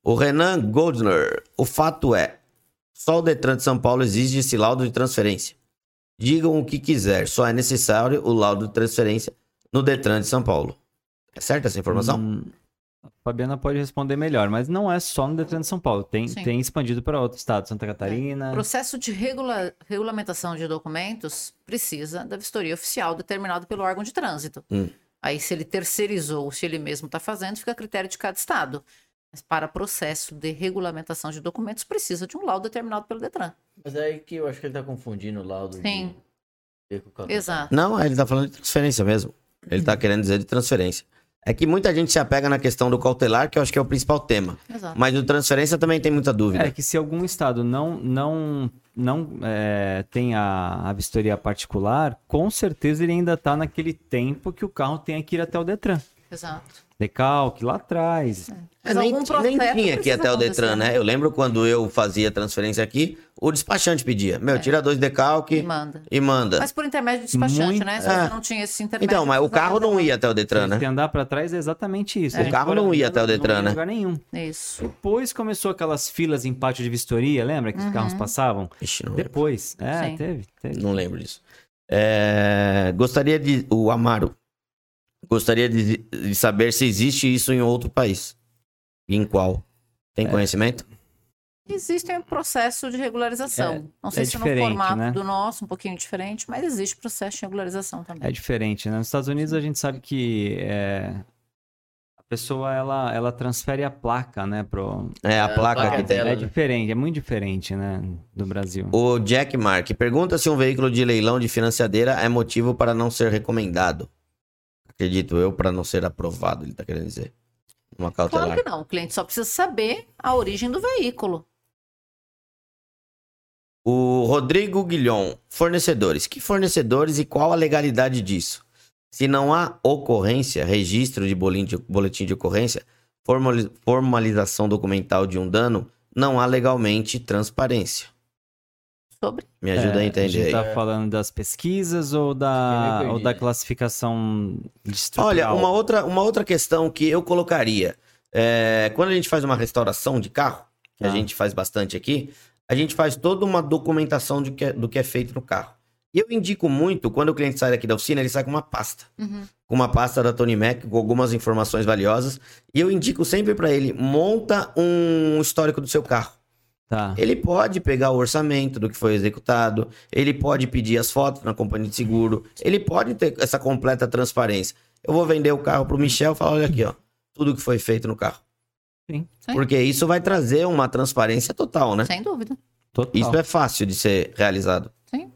O Renan Goldner. O fato é, só o Detran de São Paulo exige esse laudo de transferência. Digam o que quiser, só é necessário o laudo de transferência no Detran de São Paulo. É certa essa informação? Hum, a Fabiana pode responder melhor, mas não é só no Detran de São Paulo. Tem, Sim. tem expandido para outros estados, Santa É. Catarina. Processo de regula- regulamentação de documentos precisa da vistoria oficial determinado pelo órgão de trânsito. Hum. Aí, se ele terceirizou ou se ele mesmo está fazendo, fica a critério de cada estado. Mas para processo de regulamentação de documentos, precisa de um laudo determinado pelo Detran. Mas é aí que eu acho que ele tá confundindo o laudo Sim. de... com o Exato. Não, ele tá falando de transferência mesmo. Ele tá querendo dizer de transferência. É que muita gente se apega na questão do cautelar, que eu acho que é o principal tema. Exato. Mas do transferência também tem muita dúvida. É que se algum estado não não não é, tem a, a vistoria particular, com certeza ele ainda está naquele tempo que o carro tem que ir até o Detran. Exato. Decalque lá atrás. É, Mas nem, nem tinha aqui até o Detran, acontecer, né? Eu lembro quando eu fazia transferência aqui, o despachante pedia. Meu, tira dois decalque E manda. e manda. Mas por intermédio de despachante, Muito- né? Se É. você não tinha esse intermédio. Então, mas o carro não ia até o Detran, Se né? andar para trás é exatamente isso. É. O carro não ia até o Detran, não ia em né? lugar nenhum. Isso. Depois começou aquelas filas em pátio de vistoria, lembra que os carros passavam? Ixi, não lembro. Depois. É, Sim. teve, teve. Não lembro disso. É, Gostaria de. O Amaro. Gostaria de, de saber se existe isso em outro país. E em qual? Tem É. conhecimento? Existe um processo de regularização. É- Não sei é se no formato né? do nosso, um pouquinho diferente, mas existe processo de regularização também. É diferente, né? Nos Estados Unidos a gente sabe que é, a pessoa ela, ela transfere a placa, né? Pro... É a a placa placa que tem. dela. É diferente, é muito diferente, né? Do Brasil. O Jack Mark pergunta se um veículo de leilão de financiadeira é motivo para não ser recomendado. Acredito eu, para não ser aprovado, ele tá querendo dizer. Uma cautelar. Claro que não. O cliente só precisa saber a origem do veículo. O Rodrigo Guilhom, fornecedores. Que fornecedores e qual a legalidade disso? Se não há ocorrência, registro de boletim de, ocorrência, formali- formalização documental de um dano, não há legalmente transparência. Sobre. Me ajuda É, a A entender gente aí. tá falando das pesquisas ou da, ou da classificação de estrutural? Olha, uma outra, uma outra questão que eu colocaria. é, quando a gente faz uma restauração de carro, que a Tá. gente faz bastante aqui, a gente faz toda uma documentação do que, é, do que é feito no carro. E eu indico muito, quando o cliente sai daqui da oficina, ele sai com uma pasta. Uhum. Com uma pasta da Tony Mac, com algumas informações valiosas. E eu indico sempre para ele, monta um histórico do seu carro. Tá. Ele pode pegar o orçamento do que foi executado, ele pode pedir as fotos na companhia de seguro, ele pode ter essa completa transparência. Eu vou vender o carro pro Michel e falar, olha aqui, ó, tudo que foi feito no carro. Sim. Sim. Porque isso vai trazer uma transparência total, né? Sem dúvida. Total. Isso é fácil de ser realizado. Sim.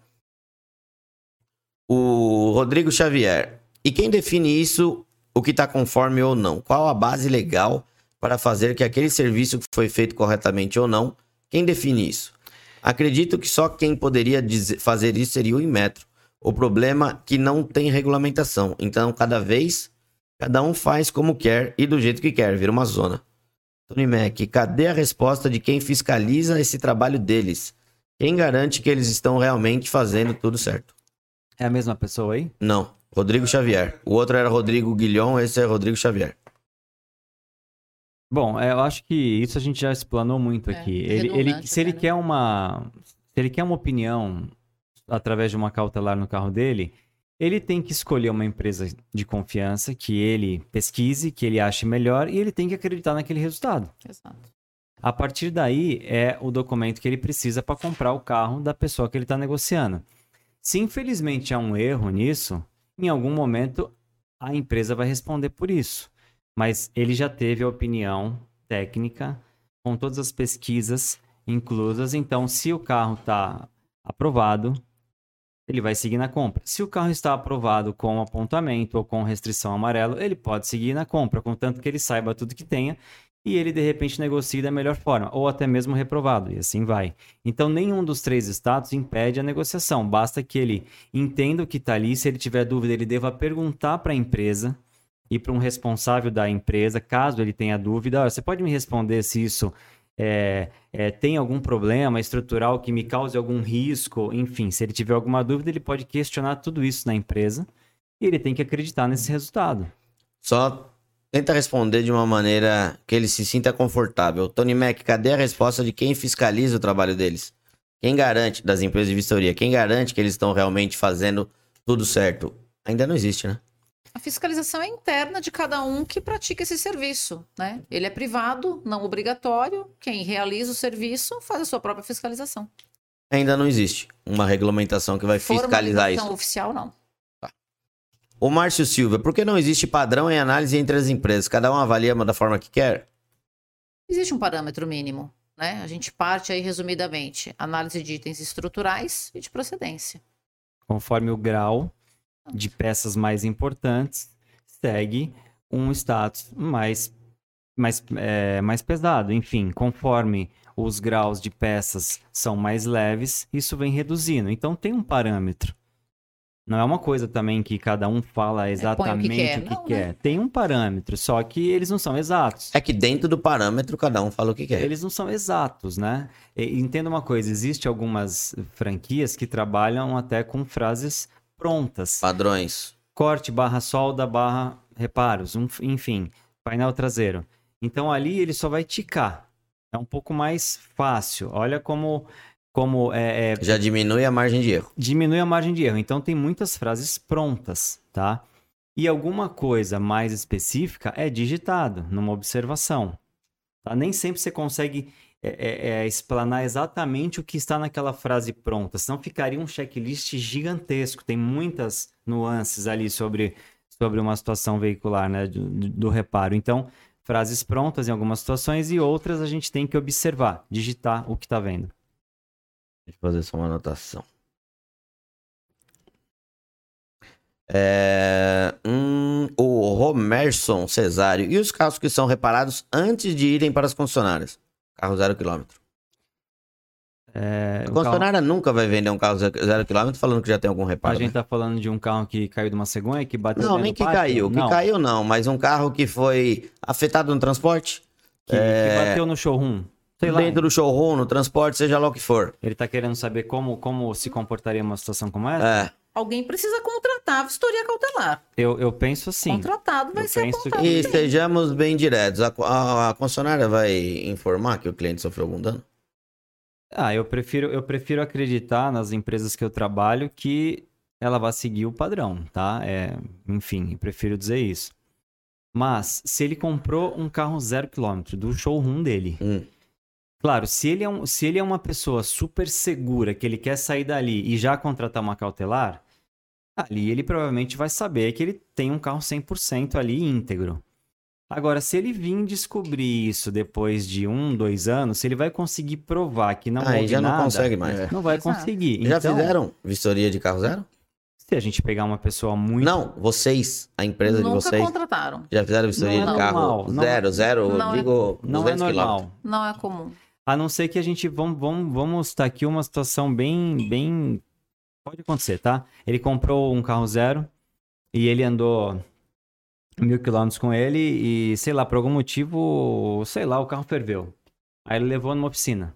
O Rodrigo Xavier. E quem define isso, o que está conforme ou não? Qual a base legal para fazer que aquele serviço que foi feito corretamente ou não? Quem define isso? Acredito que só quem poderia dizer- fazer isso seria o Inmetro. O problema é que não tem regulamentação. Então, cada vez, cada um faz como quer e do jeito que quer. Vira uma zona. Tony Mac, cadê a resposta de quem fiscaliza esse trabalho deles? Quem garante que eles estão realmente fazendo tudo certo? É a mesma pessoa aí? Não, Rodrigo Xavier. O outro era Rodrigo Guilhom, esse é Rodrigo Xavier. Bom, é, eu acho que isso a gente já explanou muito É, aqui. Ele, ele- se ele né? quer uma, se ele quer uma opinião através de uma cautelar no carro dele, ele tem que escolher uma empresa de confiança que ele pesquise, que ele ache melhor e ele tem que acreditar naquele resultado. Exato. A partir daí é o documento que ele precisa para comprar o carro da pessoa que ele está negociando. Se infelizmente há um erro nisso, em algum momento a empresa vai responder por isso. Mas ele já teve a opinião técnica com todas as pesquisas inclusas. Então, se o carro está aprovado, ele vai seguir na compra. Se o carro está aprovado com apontamento ou com restrição amarelo, ele pode seguir na compra, contanto que ele saiba tudo que tenha e ele de repente negocie da melhor forma, ou até mesmo reprovado, e assim vai. Então, nenhum dos três status impede a negociação, basta que ele entenda o que está ali. Se ele tiver dúvida, ele deva perguntar para a empresa e para um responsável da empresa, caso ele tenha dúvida. "Olha, você pode me responder se isso é, é, tem algum problema estrutural que me cause algum risco? Enfim, se ele tiver alguma dúvida, ele pode questionar tudo isso na empresa e ele tem que acreditar nesse resultado. Só tenta responder de uma maneira que ele se sinta confortável. Tony Mac, cadê a resposta de quem fiscaliza o trabalho deles? Quem garante, das empresas de vistoria, quem garante que eles estão realmente fazendo tudo certo? Ainda não existe, né? A fiscalização é interna de cada um que pratica esse serviço, né? Ele é privado, não obrigatório. Quem realiza o serviço faz a sua própria fiscalização. Ainda não existe uma regulamentação que vai fiscalizar isso. oficial, não. O Márcio Silva, por que não existe padrão em análise entre as empresas? Cada um avalia da forma que quer? Existe um parâmetro mínimo, né? A gente parte aí resumidamente, análise de itens estruturais e de procedência. Conforme o grau de peças mais importantes, segue um status mais, mais, é, mais pesado. Enfim, conforme os graus de peças são mais leves, isso vem reduzindo. Então tem um parâmetro. Não é uma coisa também que cada um fala exatamente quer. o que Não, quer. né? Tem um parâmetro, só que eles não são exatos. É que dentro do parâmetro cada um fala o que quer. Eles não são exatos, né? E, entenda uma coisa, existe algumas franquias que trabalham até com frases prontas. Padrões. Corte, barra solda, barra reparos, um- enfim, painel traseiro. Então ali ele só vai ticar. É um pouco mais fácil. Olha como, como é, é, Já diminui a margem de erro. diminui a margem de erro. Então tem muitas frases prontas, tá? E alguma coisa mais específica é digitado numa observação. Tá? Nem sempre você consegue é, é explanar exatamente o que está naquela frase pronta, senão ficaria um checklist gigantesco. Tem muitas nuances ali sobre, sobre uma situação veicular, né, do, do reparo. Então, frases prontas em algumas situações e outras a gente tem que observar, digitar o que está vendo. Deixa eu fazer só uma anotação. É, hum, o Romerson Cesário. E os carros que são reparados antes de irem para as concessionárias? Carro zero quilômetro. É, A o carro- concessionária nunca vai vender um carro zero quilômetro falando que já tem algum a reparo. gente né? tá falando de um carro que caiu de uma cegonha, que bateu Não, nem que pátio? caiu. Que Não, caiu não, mas um carro que foi afetado no transporte. que, É. que bateu no showroom. Sei lá. dentro do showroom, no transporte, seja lá o que for. Ele tá querendo saber como, como se comportaria uma situação como essa? É. Alguém precisa contratar a vistoria cautelar. Eu, eu penso assim. Contratado vai Eu ser apontado. E sim. sejamos bem diretos. A, a- a concessionária vai informar que o cliente sofreu algum dano? Ah, eu prefiro, eu prefiro acreditar nas empresas que eu trabalho que ela vai seguir o padrão, tá? É, enfim, prefiro dizer isso. Mas, se ele comprou um carro zero quilômetro do showroom dele, Hum. claro, se ele, é um, se ele é uma pessoa super segura, que ele quer sair dali e já contratar uma cautelar, ali ele provavelmente vai saber que ele tem um carro 100% ali íntegro. Agora, se ele vir descobrir isso depois de um, dois anos, se ele vai conseguir provar que não Aí houve já não nada, consegue mais. É. não vai Exato. conseguir. Já Então, fizeram vistoria de carro zero? Se a gente pegar uma pessoa muito. Não, vocês, a empresa de Nunca vocês, contrataram. já fizeram vistoria Não de é carro normal, não- zero, zero, não é- digo, Não é 200 normal. quilômetros. Não é comum. A não ser que a gente. Vamos, vamos, vamos estar aqui uma situação bem. bem. Pode acontecer, tá? Ele comprou um carro zero e ele andou mil quilômetros com ele e, sei lá, por algum motivo, sei lá, o carro ferveu. Aí ele levou numa oficina.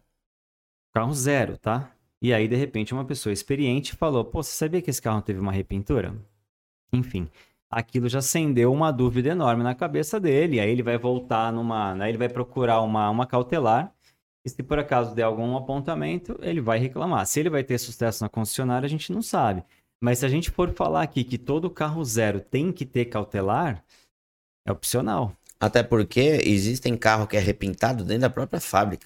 Carro zero, tá? E aí, de repente, uma pessoa experiente falou: Pô, você sabia que esse carro teve uma repintura? Enfim, aquilo já acendeu uma dúvida enorme na cabeça dele. Aí ele vai voltar numa. Aí ele vai procurar uma, uma cautelar. E se por acaso der algum apontamento, ele vai reclamar. Se ele vai ter sucesso na concessionária, a gente não sabe. Mas se a gente for falar aqui que todo carro zero tem que ter cautelar, é opcional. Até porque existem carro que é repintado dentro da própria fábrica.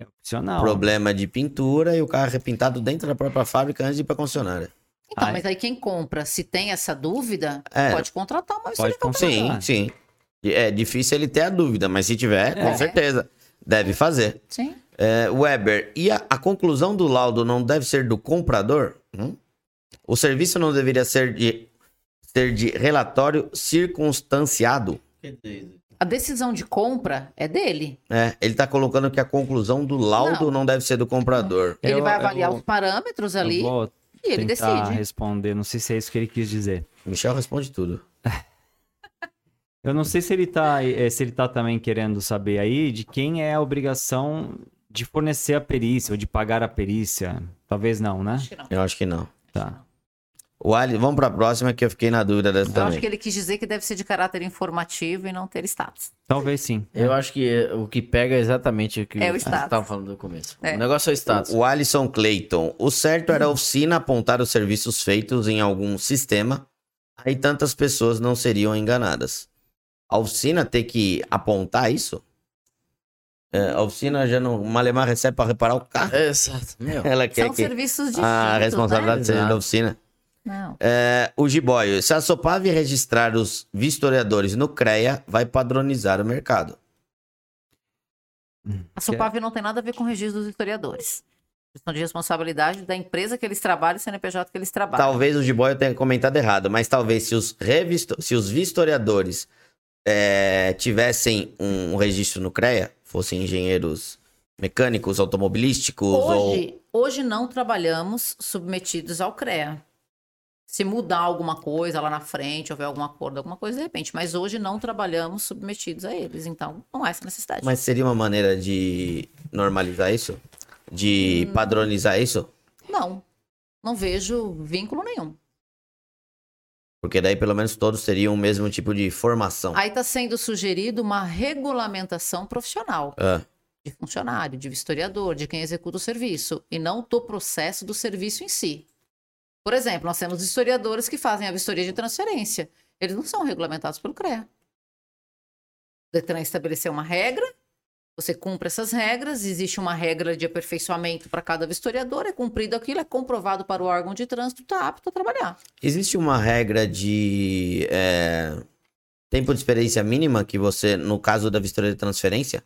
É opcional. Problema de pintura e o carro é repintado dentro da própria fábrica antes de ir pra concessionária. Então, Ai. mas aí quem compra, se tem essa dúvida, É. pode contratar uma Pode. Sim, sim. É difícil ele ter a dúvida, mas se tiver, com É. certeza, deve fazer. Sim. É, Weber, e a, a conclusão do laudo não deve ser do comprador? Hum? O serviço não deveria ser de, ser de relatório circunstanciado? A decisão de compra é dele. É, ele tá colocando que a conclusão do laudo não, Não. deve ser do comprador. Ele Eu- vai eu avaliar vou- os parâmetros Eu ali vou e ele tentar decide. responder. Não sei se é isso que ele quis dizer. Michel responde tudo. Eu não sei se ele tá, eh, se ele tá também querendo saber aí de quem é a obrigação de fornecer a perícia ou de pagar a perícia. Talvez não, né? Acho que não. Eu acho que não. Tá. O Ali, vamos pra próxima que eu fiquei na dúvida dessa Eu também. acho que ele quis dizer que deve ser de caráter informativo e não ter status. Talvez sim. Eu acho que é- o que pega é exatamente o que É o status. estavam falando no começo. É. O negócio é o status. O Alisson Clayton. O certo era a oficina apontar os serviços feitos em algum sistema, aí tantas pessoas não seriam enganadas. A oficina ter que apontar isso? É, a oficina já não. O Malemar recebe para reparar o carro. É, exato. Meu. Ela quer São que serviços distintos, a responsabilidade né? seja da oficina. Não. É, o Giboio. Se a Sopave registrar os vistoriadores no CREA, vai padronizar o mercado. A Supav não tem nada a ver com o registro dos historiadores. Questão de responsabilidade da empresa que eles trabalham e CNPJ que eles trabalham. Talvez o Giboio tenha comentado errado, mas talvez se os, revisto... se os vistoriadores é, tivessem um registro no CREA, fossem engenheiros mecânicos, automobilísticos ou. Hoje, hoje não trabalhamos submetidos ao CREA. Se mudar alguma coisa lá na frente, houver algum acordo, alguma coisa, de repente. Mas hoje não trabalhamos submetidos a eles. Então, não há essa necessidade. Mas seria uma maneira de normalizar isso? De Hum. padronizar isso? Não. Não vejo vínculo nenhum. Porque daí pelo menos todos teriam o mesmo tipo de formação. Aí está sendo sugerido uma regulamentação profissional. Ah, de funcionário, de vistoriador, de quem executa o serviço, e não do processo do serviço em si. Por exemplo, nós temos historiadores que fazem a vistoria de transferência. Eles não são regulamentados pelo CREA. O Detran estabeleceu uma regra, Você cumpre essas regras, existe uma regra de aperfeiçoamento para cada vistoriador, é cumprido aquilo, é comprovado para o órgão de trânsito, está apto a trabalhar. Existe uma regra de é, tempo de experiência mínima que você, no caso da vistoria de transferência,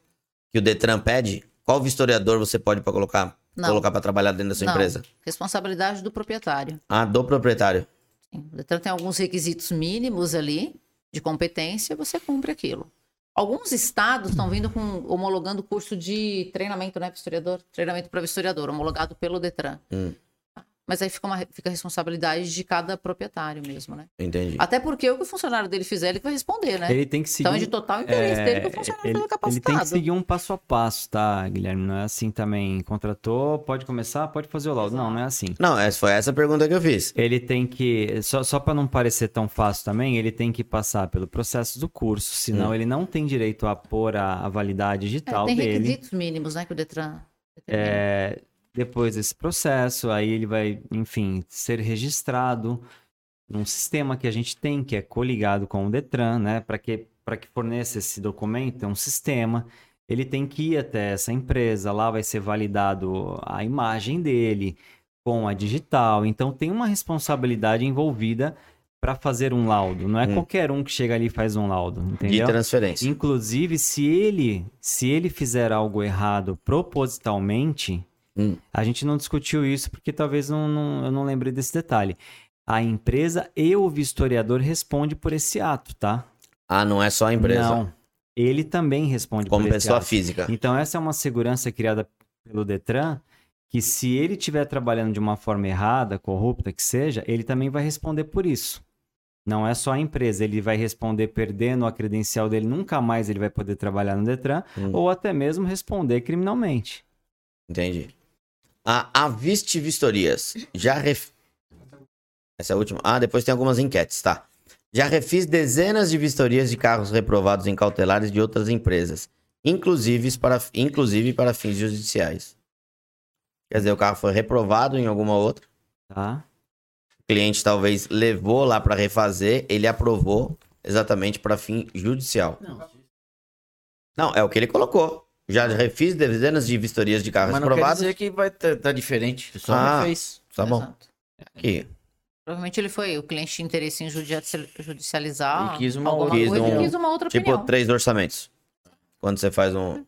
que o Detran pede? Qual vistoriador você pode pra colocar Não. colocar para trabalhar dentro da sua Não. empresa? Responsabilidade do proprietário. Ah, do proprietário. Sim, O Detran tem alguns requisitos mínimos ali de competência, você cumpre aquilo. Alguns estados estão vindo com homologando curso de treinamento, né, vistoriador? Treinamento para vistoriador, homologado pelo Detran. Hum. Mas aí fica, uma, fica a responsabilidade de cada proprietário mesmo, né? Entendi. Até porque o que o funcionário dele fizer, ele vai responder, né? Ele tem que seguir. Então é de total interesse é, dele que o funcionário ele, seja ele capacitado. tem que seguir um passo a passo, tá, Guilherme? Não é assim também. Contratou, pode começar, pode fazer o laudo. Não, não é assim. Não, essa foi essa a pergunta que eu fiz. Ele tem que, só, só para não parecer tão fácil também, ele tem que passar pelo processo do curso, senão Hum. ele não tem direito a pôr a, a validade É, digital tem dele. requisitos mínimos, né, que o Detran. É, depois desse processo, aí ele vai, enfim, ser registrado num sistema que a gente tem, que é coligado com o Detran, né? Para que, que forneça esse documento, é um sistema. Ele tem que ir até essa empresa, lá vai ser validado a imagem dele com a digital. Então tem uma responsabilidade envolvida para fazer um laudo. Não é Hum. qualquer um que chega ali e faz um laudo, De entendeu? transferência. Inclusive, se ele, se ele fizer algo errado propositalmente, Hum. a gente não discutiu isso porque talvez não, não- eu não lembrei desse detalhe. A empresa e o vistoriador responde por esse ato, tá? Ah, não é só a empresa. Não. Ele também responde Como por esse pessoa ato. física. Então, essa é uma segurança criada pelo Detran, que se ele estiver trabalhando de uma forma errada, corrupta que seja, ele também vai responder por isso. Não é só a empresa, ele vai responder perdendo a credencial dele, nunca mais ele vai poder trabalhar no Detran, Hum. ou até mesmo responder criminalmente. Entendi. A Aviste Vistorias. Já ref... Essa é a última. Ah, depois tem algumas enquetes, tá? Já refiz dezenas de vistorias de carros reprovados em cautelares de outras empresas, inclusive para, inclusive para fins judiciais. Quer dizer, o carro foi reprovado em alguma outra, Tá? o cliente talvez levou lá para refazer, ele aprovou exatamente para fim judicial. Não, Não, é o que ele colocou. Já refiz dezenas de vistorias de carros mas não quer dizer que vai tá, tá diferente. Só Ah. não fez. Tá bom. Exato. Aqui. Provavelmente ele foi, o cliente tinha interesse em judici- judicializar E quis uma alguma outra- coisa quis um- quis uma outra Tipo, opinião. três orçamentos. Quando você faz um.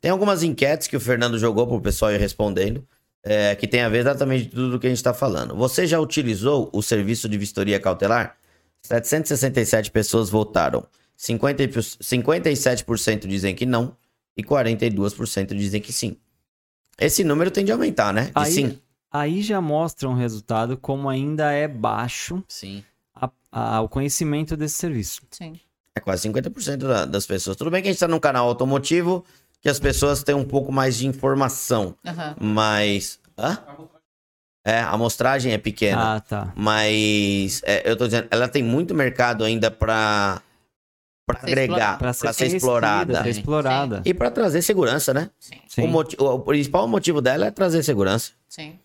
Tem algumas enquetes que o Fernando jogou pro pessoal ir respondendo, é, que tem a ver exatamente com tudo que a gente tá falando. Você já utilizou o serviço de vistoria cautelar? 767 pessoas votaram. 50, e- 57% dizem que não e 42% dizem que sim. Esse número tende a aumentar, né? De Aí, sim. aí já mostra um resultado como ainda é baixo Sim. a- a- o conhecimento desse serviço. Sim. É quase 50% da- das pessoas. Tudo bem que a gente tá num canal automotivo que as pessoas têm um pouco mais de informação. Aham. Mas. Hã? É, a amostragem é pequena. Ah, tá. Mas é, eu tô dizendo, ela tem muito mercado ainda pra, ser agregar, pra ser, conhecida, explorada. Ser explorada. E pra trazer segurança, né? Sim. Sim. O, moti- o- principal motivo dela é trazer segurança. Sim.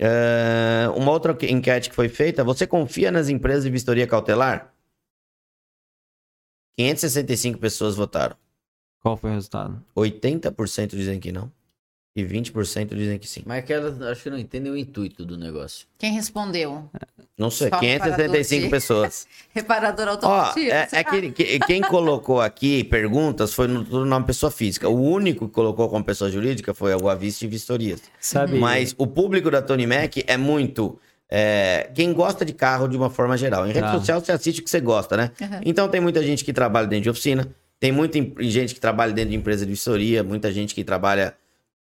É, uma outra que- enquete que foi feita: você confia nas empresas de vistoria cautelar? 565 pessoas votaram. Qual foi o resultado? 80% dizem que não. E 20% dizem que sim. Mas que elas acho que não entendem o intuito do negócio. Quem respondeu? Não sei, Só 575 para pessoas. <laughs> Reparador Ó, automotivo? é, é que, que- quem colocou aqui perguntas foi no, nome pessoa física. O único que colocou como pessoa jurídica foi o Aviste e Vistorias. Sabe? Mas o público da Tony Mac é muito. é, quem gosta de carro de uma forma geral. Em rede Tá. social você assiste o que você gosta, né? Aham. Então tem muita gente que trabalha dentro de oficina, tem muita gente que trabalha dentro de empresa de vistoria, muita gente que trabalha.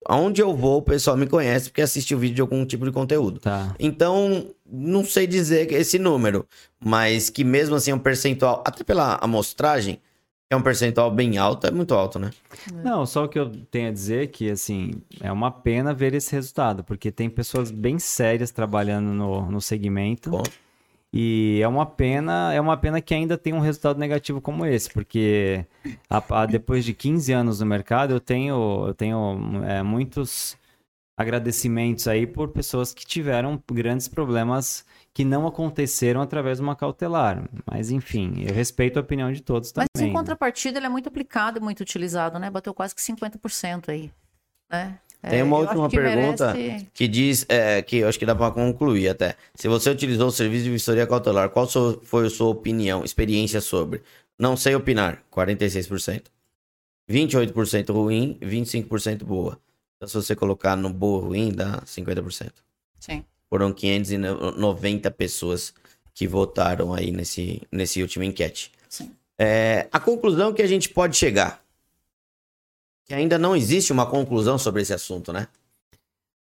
Aonde eu vou, o pessoal me conhece porque assiste o vídeo de algum tipo de conteúdo. Tá. Então, não sei dizer que esse número, mas que mesmo assim é um percentual, até pela amostragem, é um percentual bem alto, é muito alto, né? Não, só o que eu tenho a dizer é que, assim, é uma pena ver esse resultado, porque tem pessoas bem sérias trabalhando no, no segmento. Bom. E é uma pena, é uma pena que ainda tem um resultado negativo como esse, porque a- a- depois de 15 anos no mercado, eu tenho, eu tenho é, muitos agradecimentos aí por pessoas que tiveram grandes problemas que não aconteceram através de uma cautelar. Mas, enfim, eu respeito a opinião de todos também. Mas em né? contrapartida, ele é muito aplicado e muito utilizado, né? Bateu quase que 50% aí. Né? Tem É, uma eu última que pergunta merece- que diz, é, que eu acho que dá pra concluir até. Se você utilizou o serviço de vistoria cautelar, qual foi a sua opinião, experiência sobre? Não sei opinar, 46%. 28% ruim, 25% boa. Então, se você colocar no boa ruim, dá 50%. Sim. Foram 590 pessoas que votaram aí nesse, nesse último enquete. Sim. É, a conclusão que a gente pode chegar, que ainda não existe uma conclusão sobre esse assunto, né?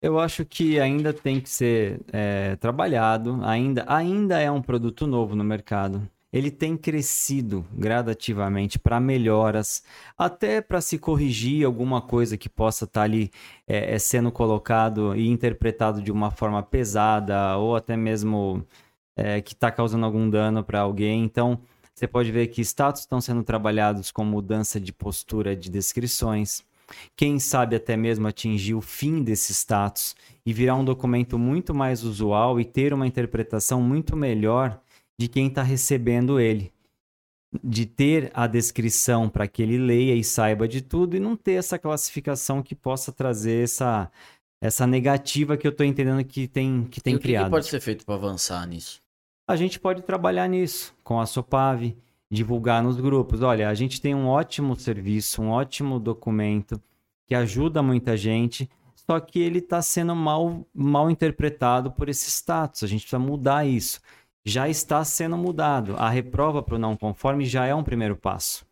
Eu acho que ainda tem que ser é, trabalhado, ainda, ainda é um produto novo no mercado. Ele tem crescido gradativamente para melhoras, até para se corrigir alguma coisa que possa estar ali é, é, sendo colocado e interpretado de uma forma pesada ou até mesmo é, que está causando algum dano para alguém. Então, você pode ver que status estão sendo trabalhados com mudança de postura de descrições. Quem sabe até mesmo atingir o fim desse status e virar um documento muito mais usual e ter uma interpretação muito melhor de quem está recebendo ele. De ter a descrição para que ele leia e saiba de tudo e não ter essa classificação que possa trazer essa, essa negativa que eu estou entendendo que tem, que tem e o que que criado. pode ser feito para avançar nisso? A gente pode trabalhar nisso com a Sopave, divulgar nos grupos. Olha, a gente tem um ótimo serviço, um ótimo documento que ajuda muita gente, só que ele está sendo mal, mal interpretado por esse status. A gente precisa mudar isso. Já está sendo mudado. A reprova para o não conforme já é um primeiro passo.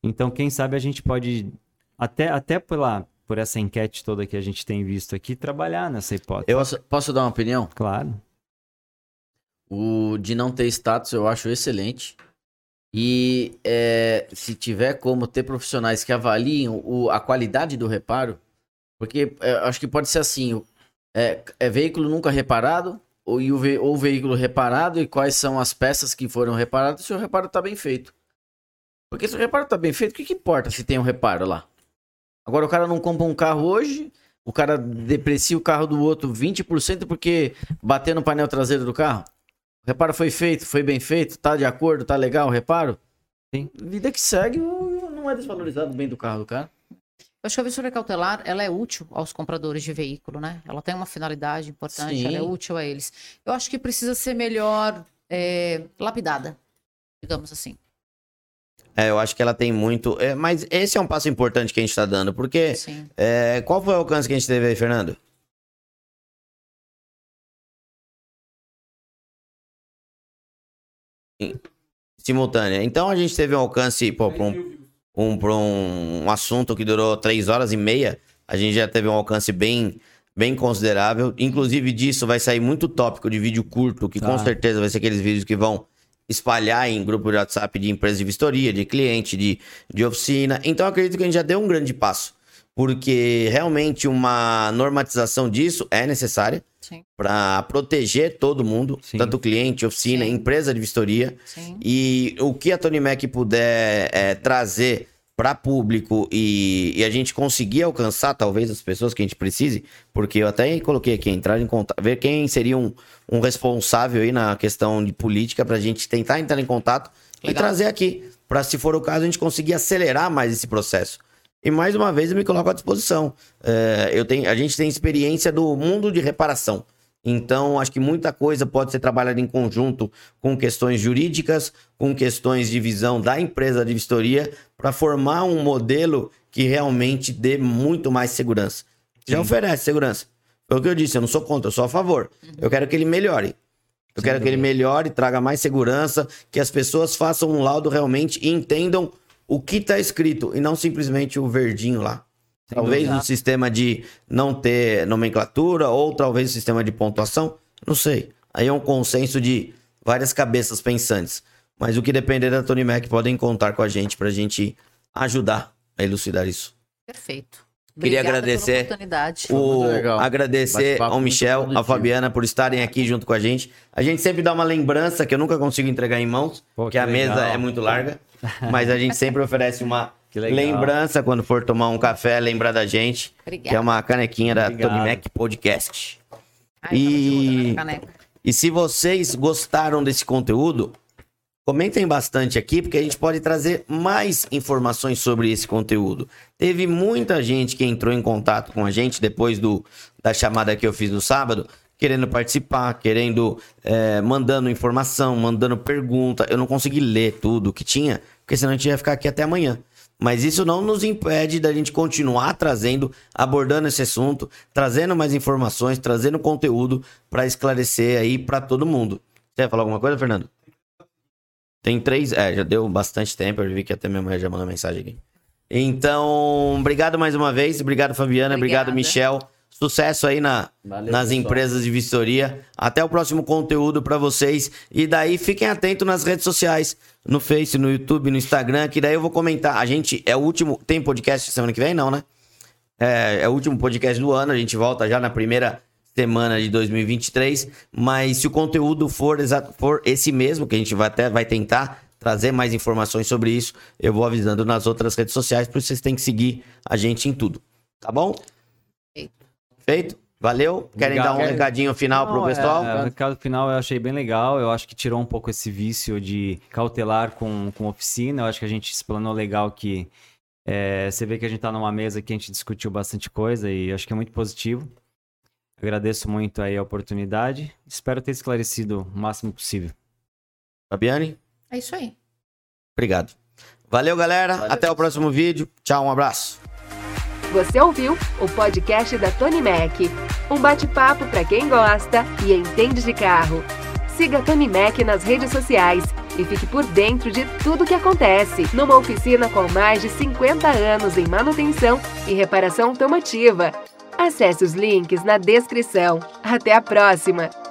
Então, quem sabe a gente pode, até, até pela, por essa enquete toda que a gente tem visto aqui, trabalhar nessa hipótese. Posso, posso dar uma opinião? Claro. O de não ter status eu acho excelente. E é, se tiver como ter profissionais que avaliem o- a qualidade do reparo, porque é, acho que pode ser assim: é, é veículo nunca reparado, ou, e o ve- ou veículo reparado, e quais são as peças que foram reparadas, se o reparo está bem feito. Porque se o reparo está bem feito, o que, que importa se tem um reparo lá? Agora o cara não compra um carro hoje, o cara deprecia o carro do outro 20% porque bateu no painel traseiro do carro. O reparo foi feito, foi bem feito, tá de acordo, tá legal o reparo? Sim. Vida que segue, não é desvalorizado bem do carro do cara. Eu acho que a vistoria cautelar, ela é útil aos compradores de veículo, né? Ela tem uma finalidade importante, ela é Sim. útil a eles. Eu acho que precisa ser melhor é, lapidada, digamos assim. É, eu acho que ela tem muito. é, mas esse é um passo importante que a gente tá dando, porque. Sim. é, qual foi o alcance que a gente teve aí, Fernando? Simultânea. Então a gente teve um alcance, pô, pra um, um, um, um assunto que durou três horas e meia. A gente já teve um alcance bem, bem considerável. Inclusive disso vai sair muito tópico de vídeo curto, que com Tá. certeza vai ser aqueles vídeos que vão espalhar em grupo de WhatsApp de empresa de vistoria, de cliente, de, de oficina. Então acredito que a gente já deu um grande passo. Porque realmente uma normatização disso é necessária para proteger todo mundo, Sim. tanto cliente, oficina, Sim. empresa de vistoria. sim. E o que a Tony Mac puder é, trazer para público e, e a gente conseguir alcançar, talvez, as pessoas que a gente precise, porque eu até coloquei aqui, entrar em contato, ver quem seria um, um responsável aí na questão de política para a gente tentar entrar em contato e Legal. trazer aqui, para se for o caso, a gente conseguir acelerar mais esse processo. E mais uma vez eu me coloco à disposição. É, eu tenho, a gente tem experiência do mundo de reparação. Então, acho que muita coisa pode ser trabalhada em conjunto com questões jurídicas, com questões de visão da empresa de vistoria, para formar um modelo que realmente dê muito mais segurança. Já oferece segurança. Foi o que eu disse, eu não sou contra, eu sou a favor. Eu quero que ele melhore. Eu quero que ele melhore, traga mais segurança, que as pessoas façam um laudo realmente e entendam o que está escrito e não simplesmente o verdinho lá. Talvez um sistema de não ter nomenclatura ou talvez um sistema de pontuação, não sei. Aí é um consenso de várias cabeças pensantes. Mas o que depender da Tony Mac podem contar com a gente para a gente ajudar a elucidar isso. Perfeito. Queria Obrigada agradecer Pela oportunidade. O, agradecer ao Michel, à. Fabiana por estarem aqui junto com a gente. A gente sempre dá uma lembrança que eu nunca consigo entregar em mãos, Pô, porque que a mesa legal. é muito larga, mas a gente sempre oferece uma. <laughs> Lembrança, quando for tomar um café, lembra da gente. Obrigada. Que é uma canequinha da Mac Podcast. Ai, E- caneca. E se vocês gostaram desse conteúdo, comentem bastante aqui, porque a gente pode trazer mais informações sobre esse conteúdo. Teve muita gente que entrou em contato com a gente depois do, da chamada que eu fiz no sábado, querendo participar, querendo, é, mandando informação, mandando pergunta. Eu não consegui ler tudo que tinha, porque senão a gente ia ficar aqui até amanhã. Mas isso não nos impede da gente continuar trazendo, abordando esse assunto, trazendo mais informações, trazendo conteúdo para esclarecer aí para todo mundo. Você ia falar alguma coisa, Fernando? Tem três. É, já deu bastante tempo. Eu vi que até minha mãe já mandou mensagem aqui. Então, obrigado mais uma vez. Obrigado, Fabiana. Obrigado, Obrigada. Michel. Sucesso aí na, Valeu, nas pessoal. empresas de vistoria. Até o próximo conteúdo para vocês. E daí fiquem atentos nas redes sociais, no Face, no YouTube, no Instagram, que daí eu vou comentar. A gente é o último. Tem podcast semana que vem, não, né? É, é o último podcast do ano. A gente volta já na primeira semana de 2023. Mas se o conteúdo for, exa- for esse mesmo, que a gente vai até vai tentar trazer mais informações sobre isso, eu vou avisando nas outras redes sociais, por isso vocês têm que seguir a gente em tudo. Tá bom? Feito. Valeu? Querem Obrigado. dar um recadinho final pro Não, pessoal? É, o recado final eu achei bem legal. Eu acho que tirou um pouco esse vício de cautelar com, com oficina. Eu acho que a gente explanou legal que é, você vê que a gente tá numa mesa que a gente discutiu bastante coisa e eu acho que é muito positivo. Agradeço muito aí a oportunidade. Espero ter esclarecido o máximo possível. Fabiane? É isso aí. Obrigado. Valeu, galera. Valeu. Até o próximo vídeo. Tchau, um abraço. Você ouviu o podcast da Tony Mac, um bate-papo para quem gosta e entende de carro. Siga a Tony Mac nas redes sociais e fique por dentro de tudo que acontece numa oficina com mais de 50 anos em manutenção e reparação automotiva. Acesse os links na descrição. Até a próxima!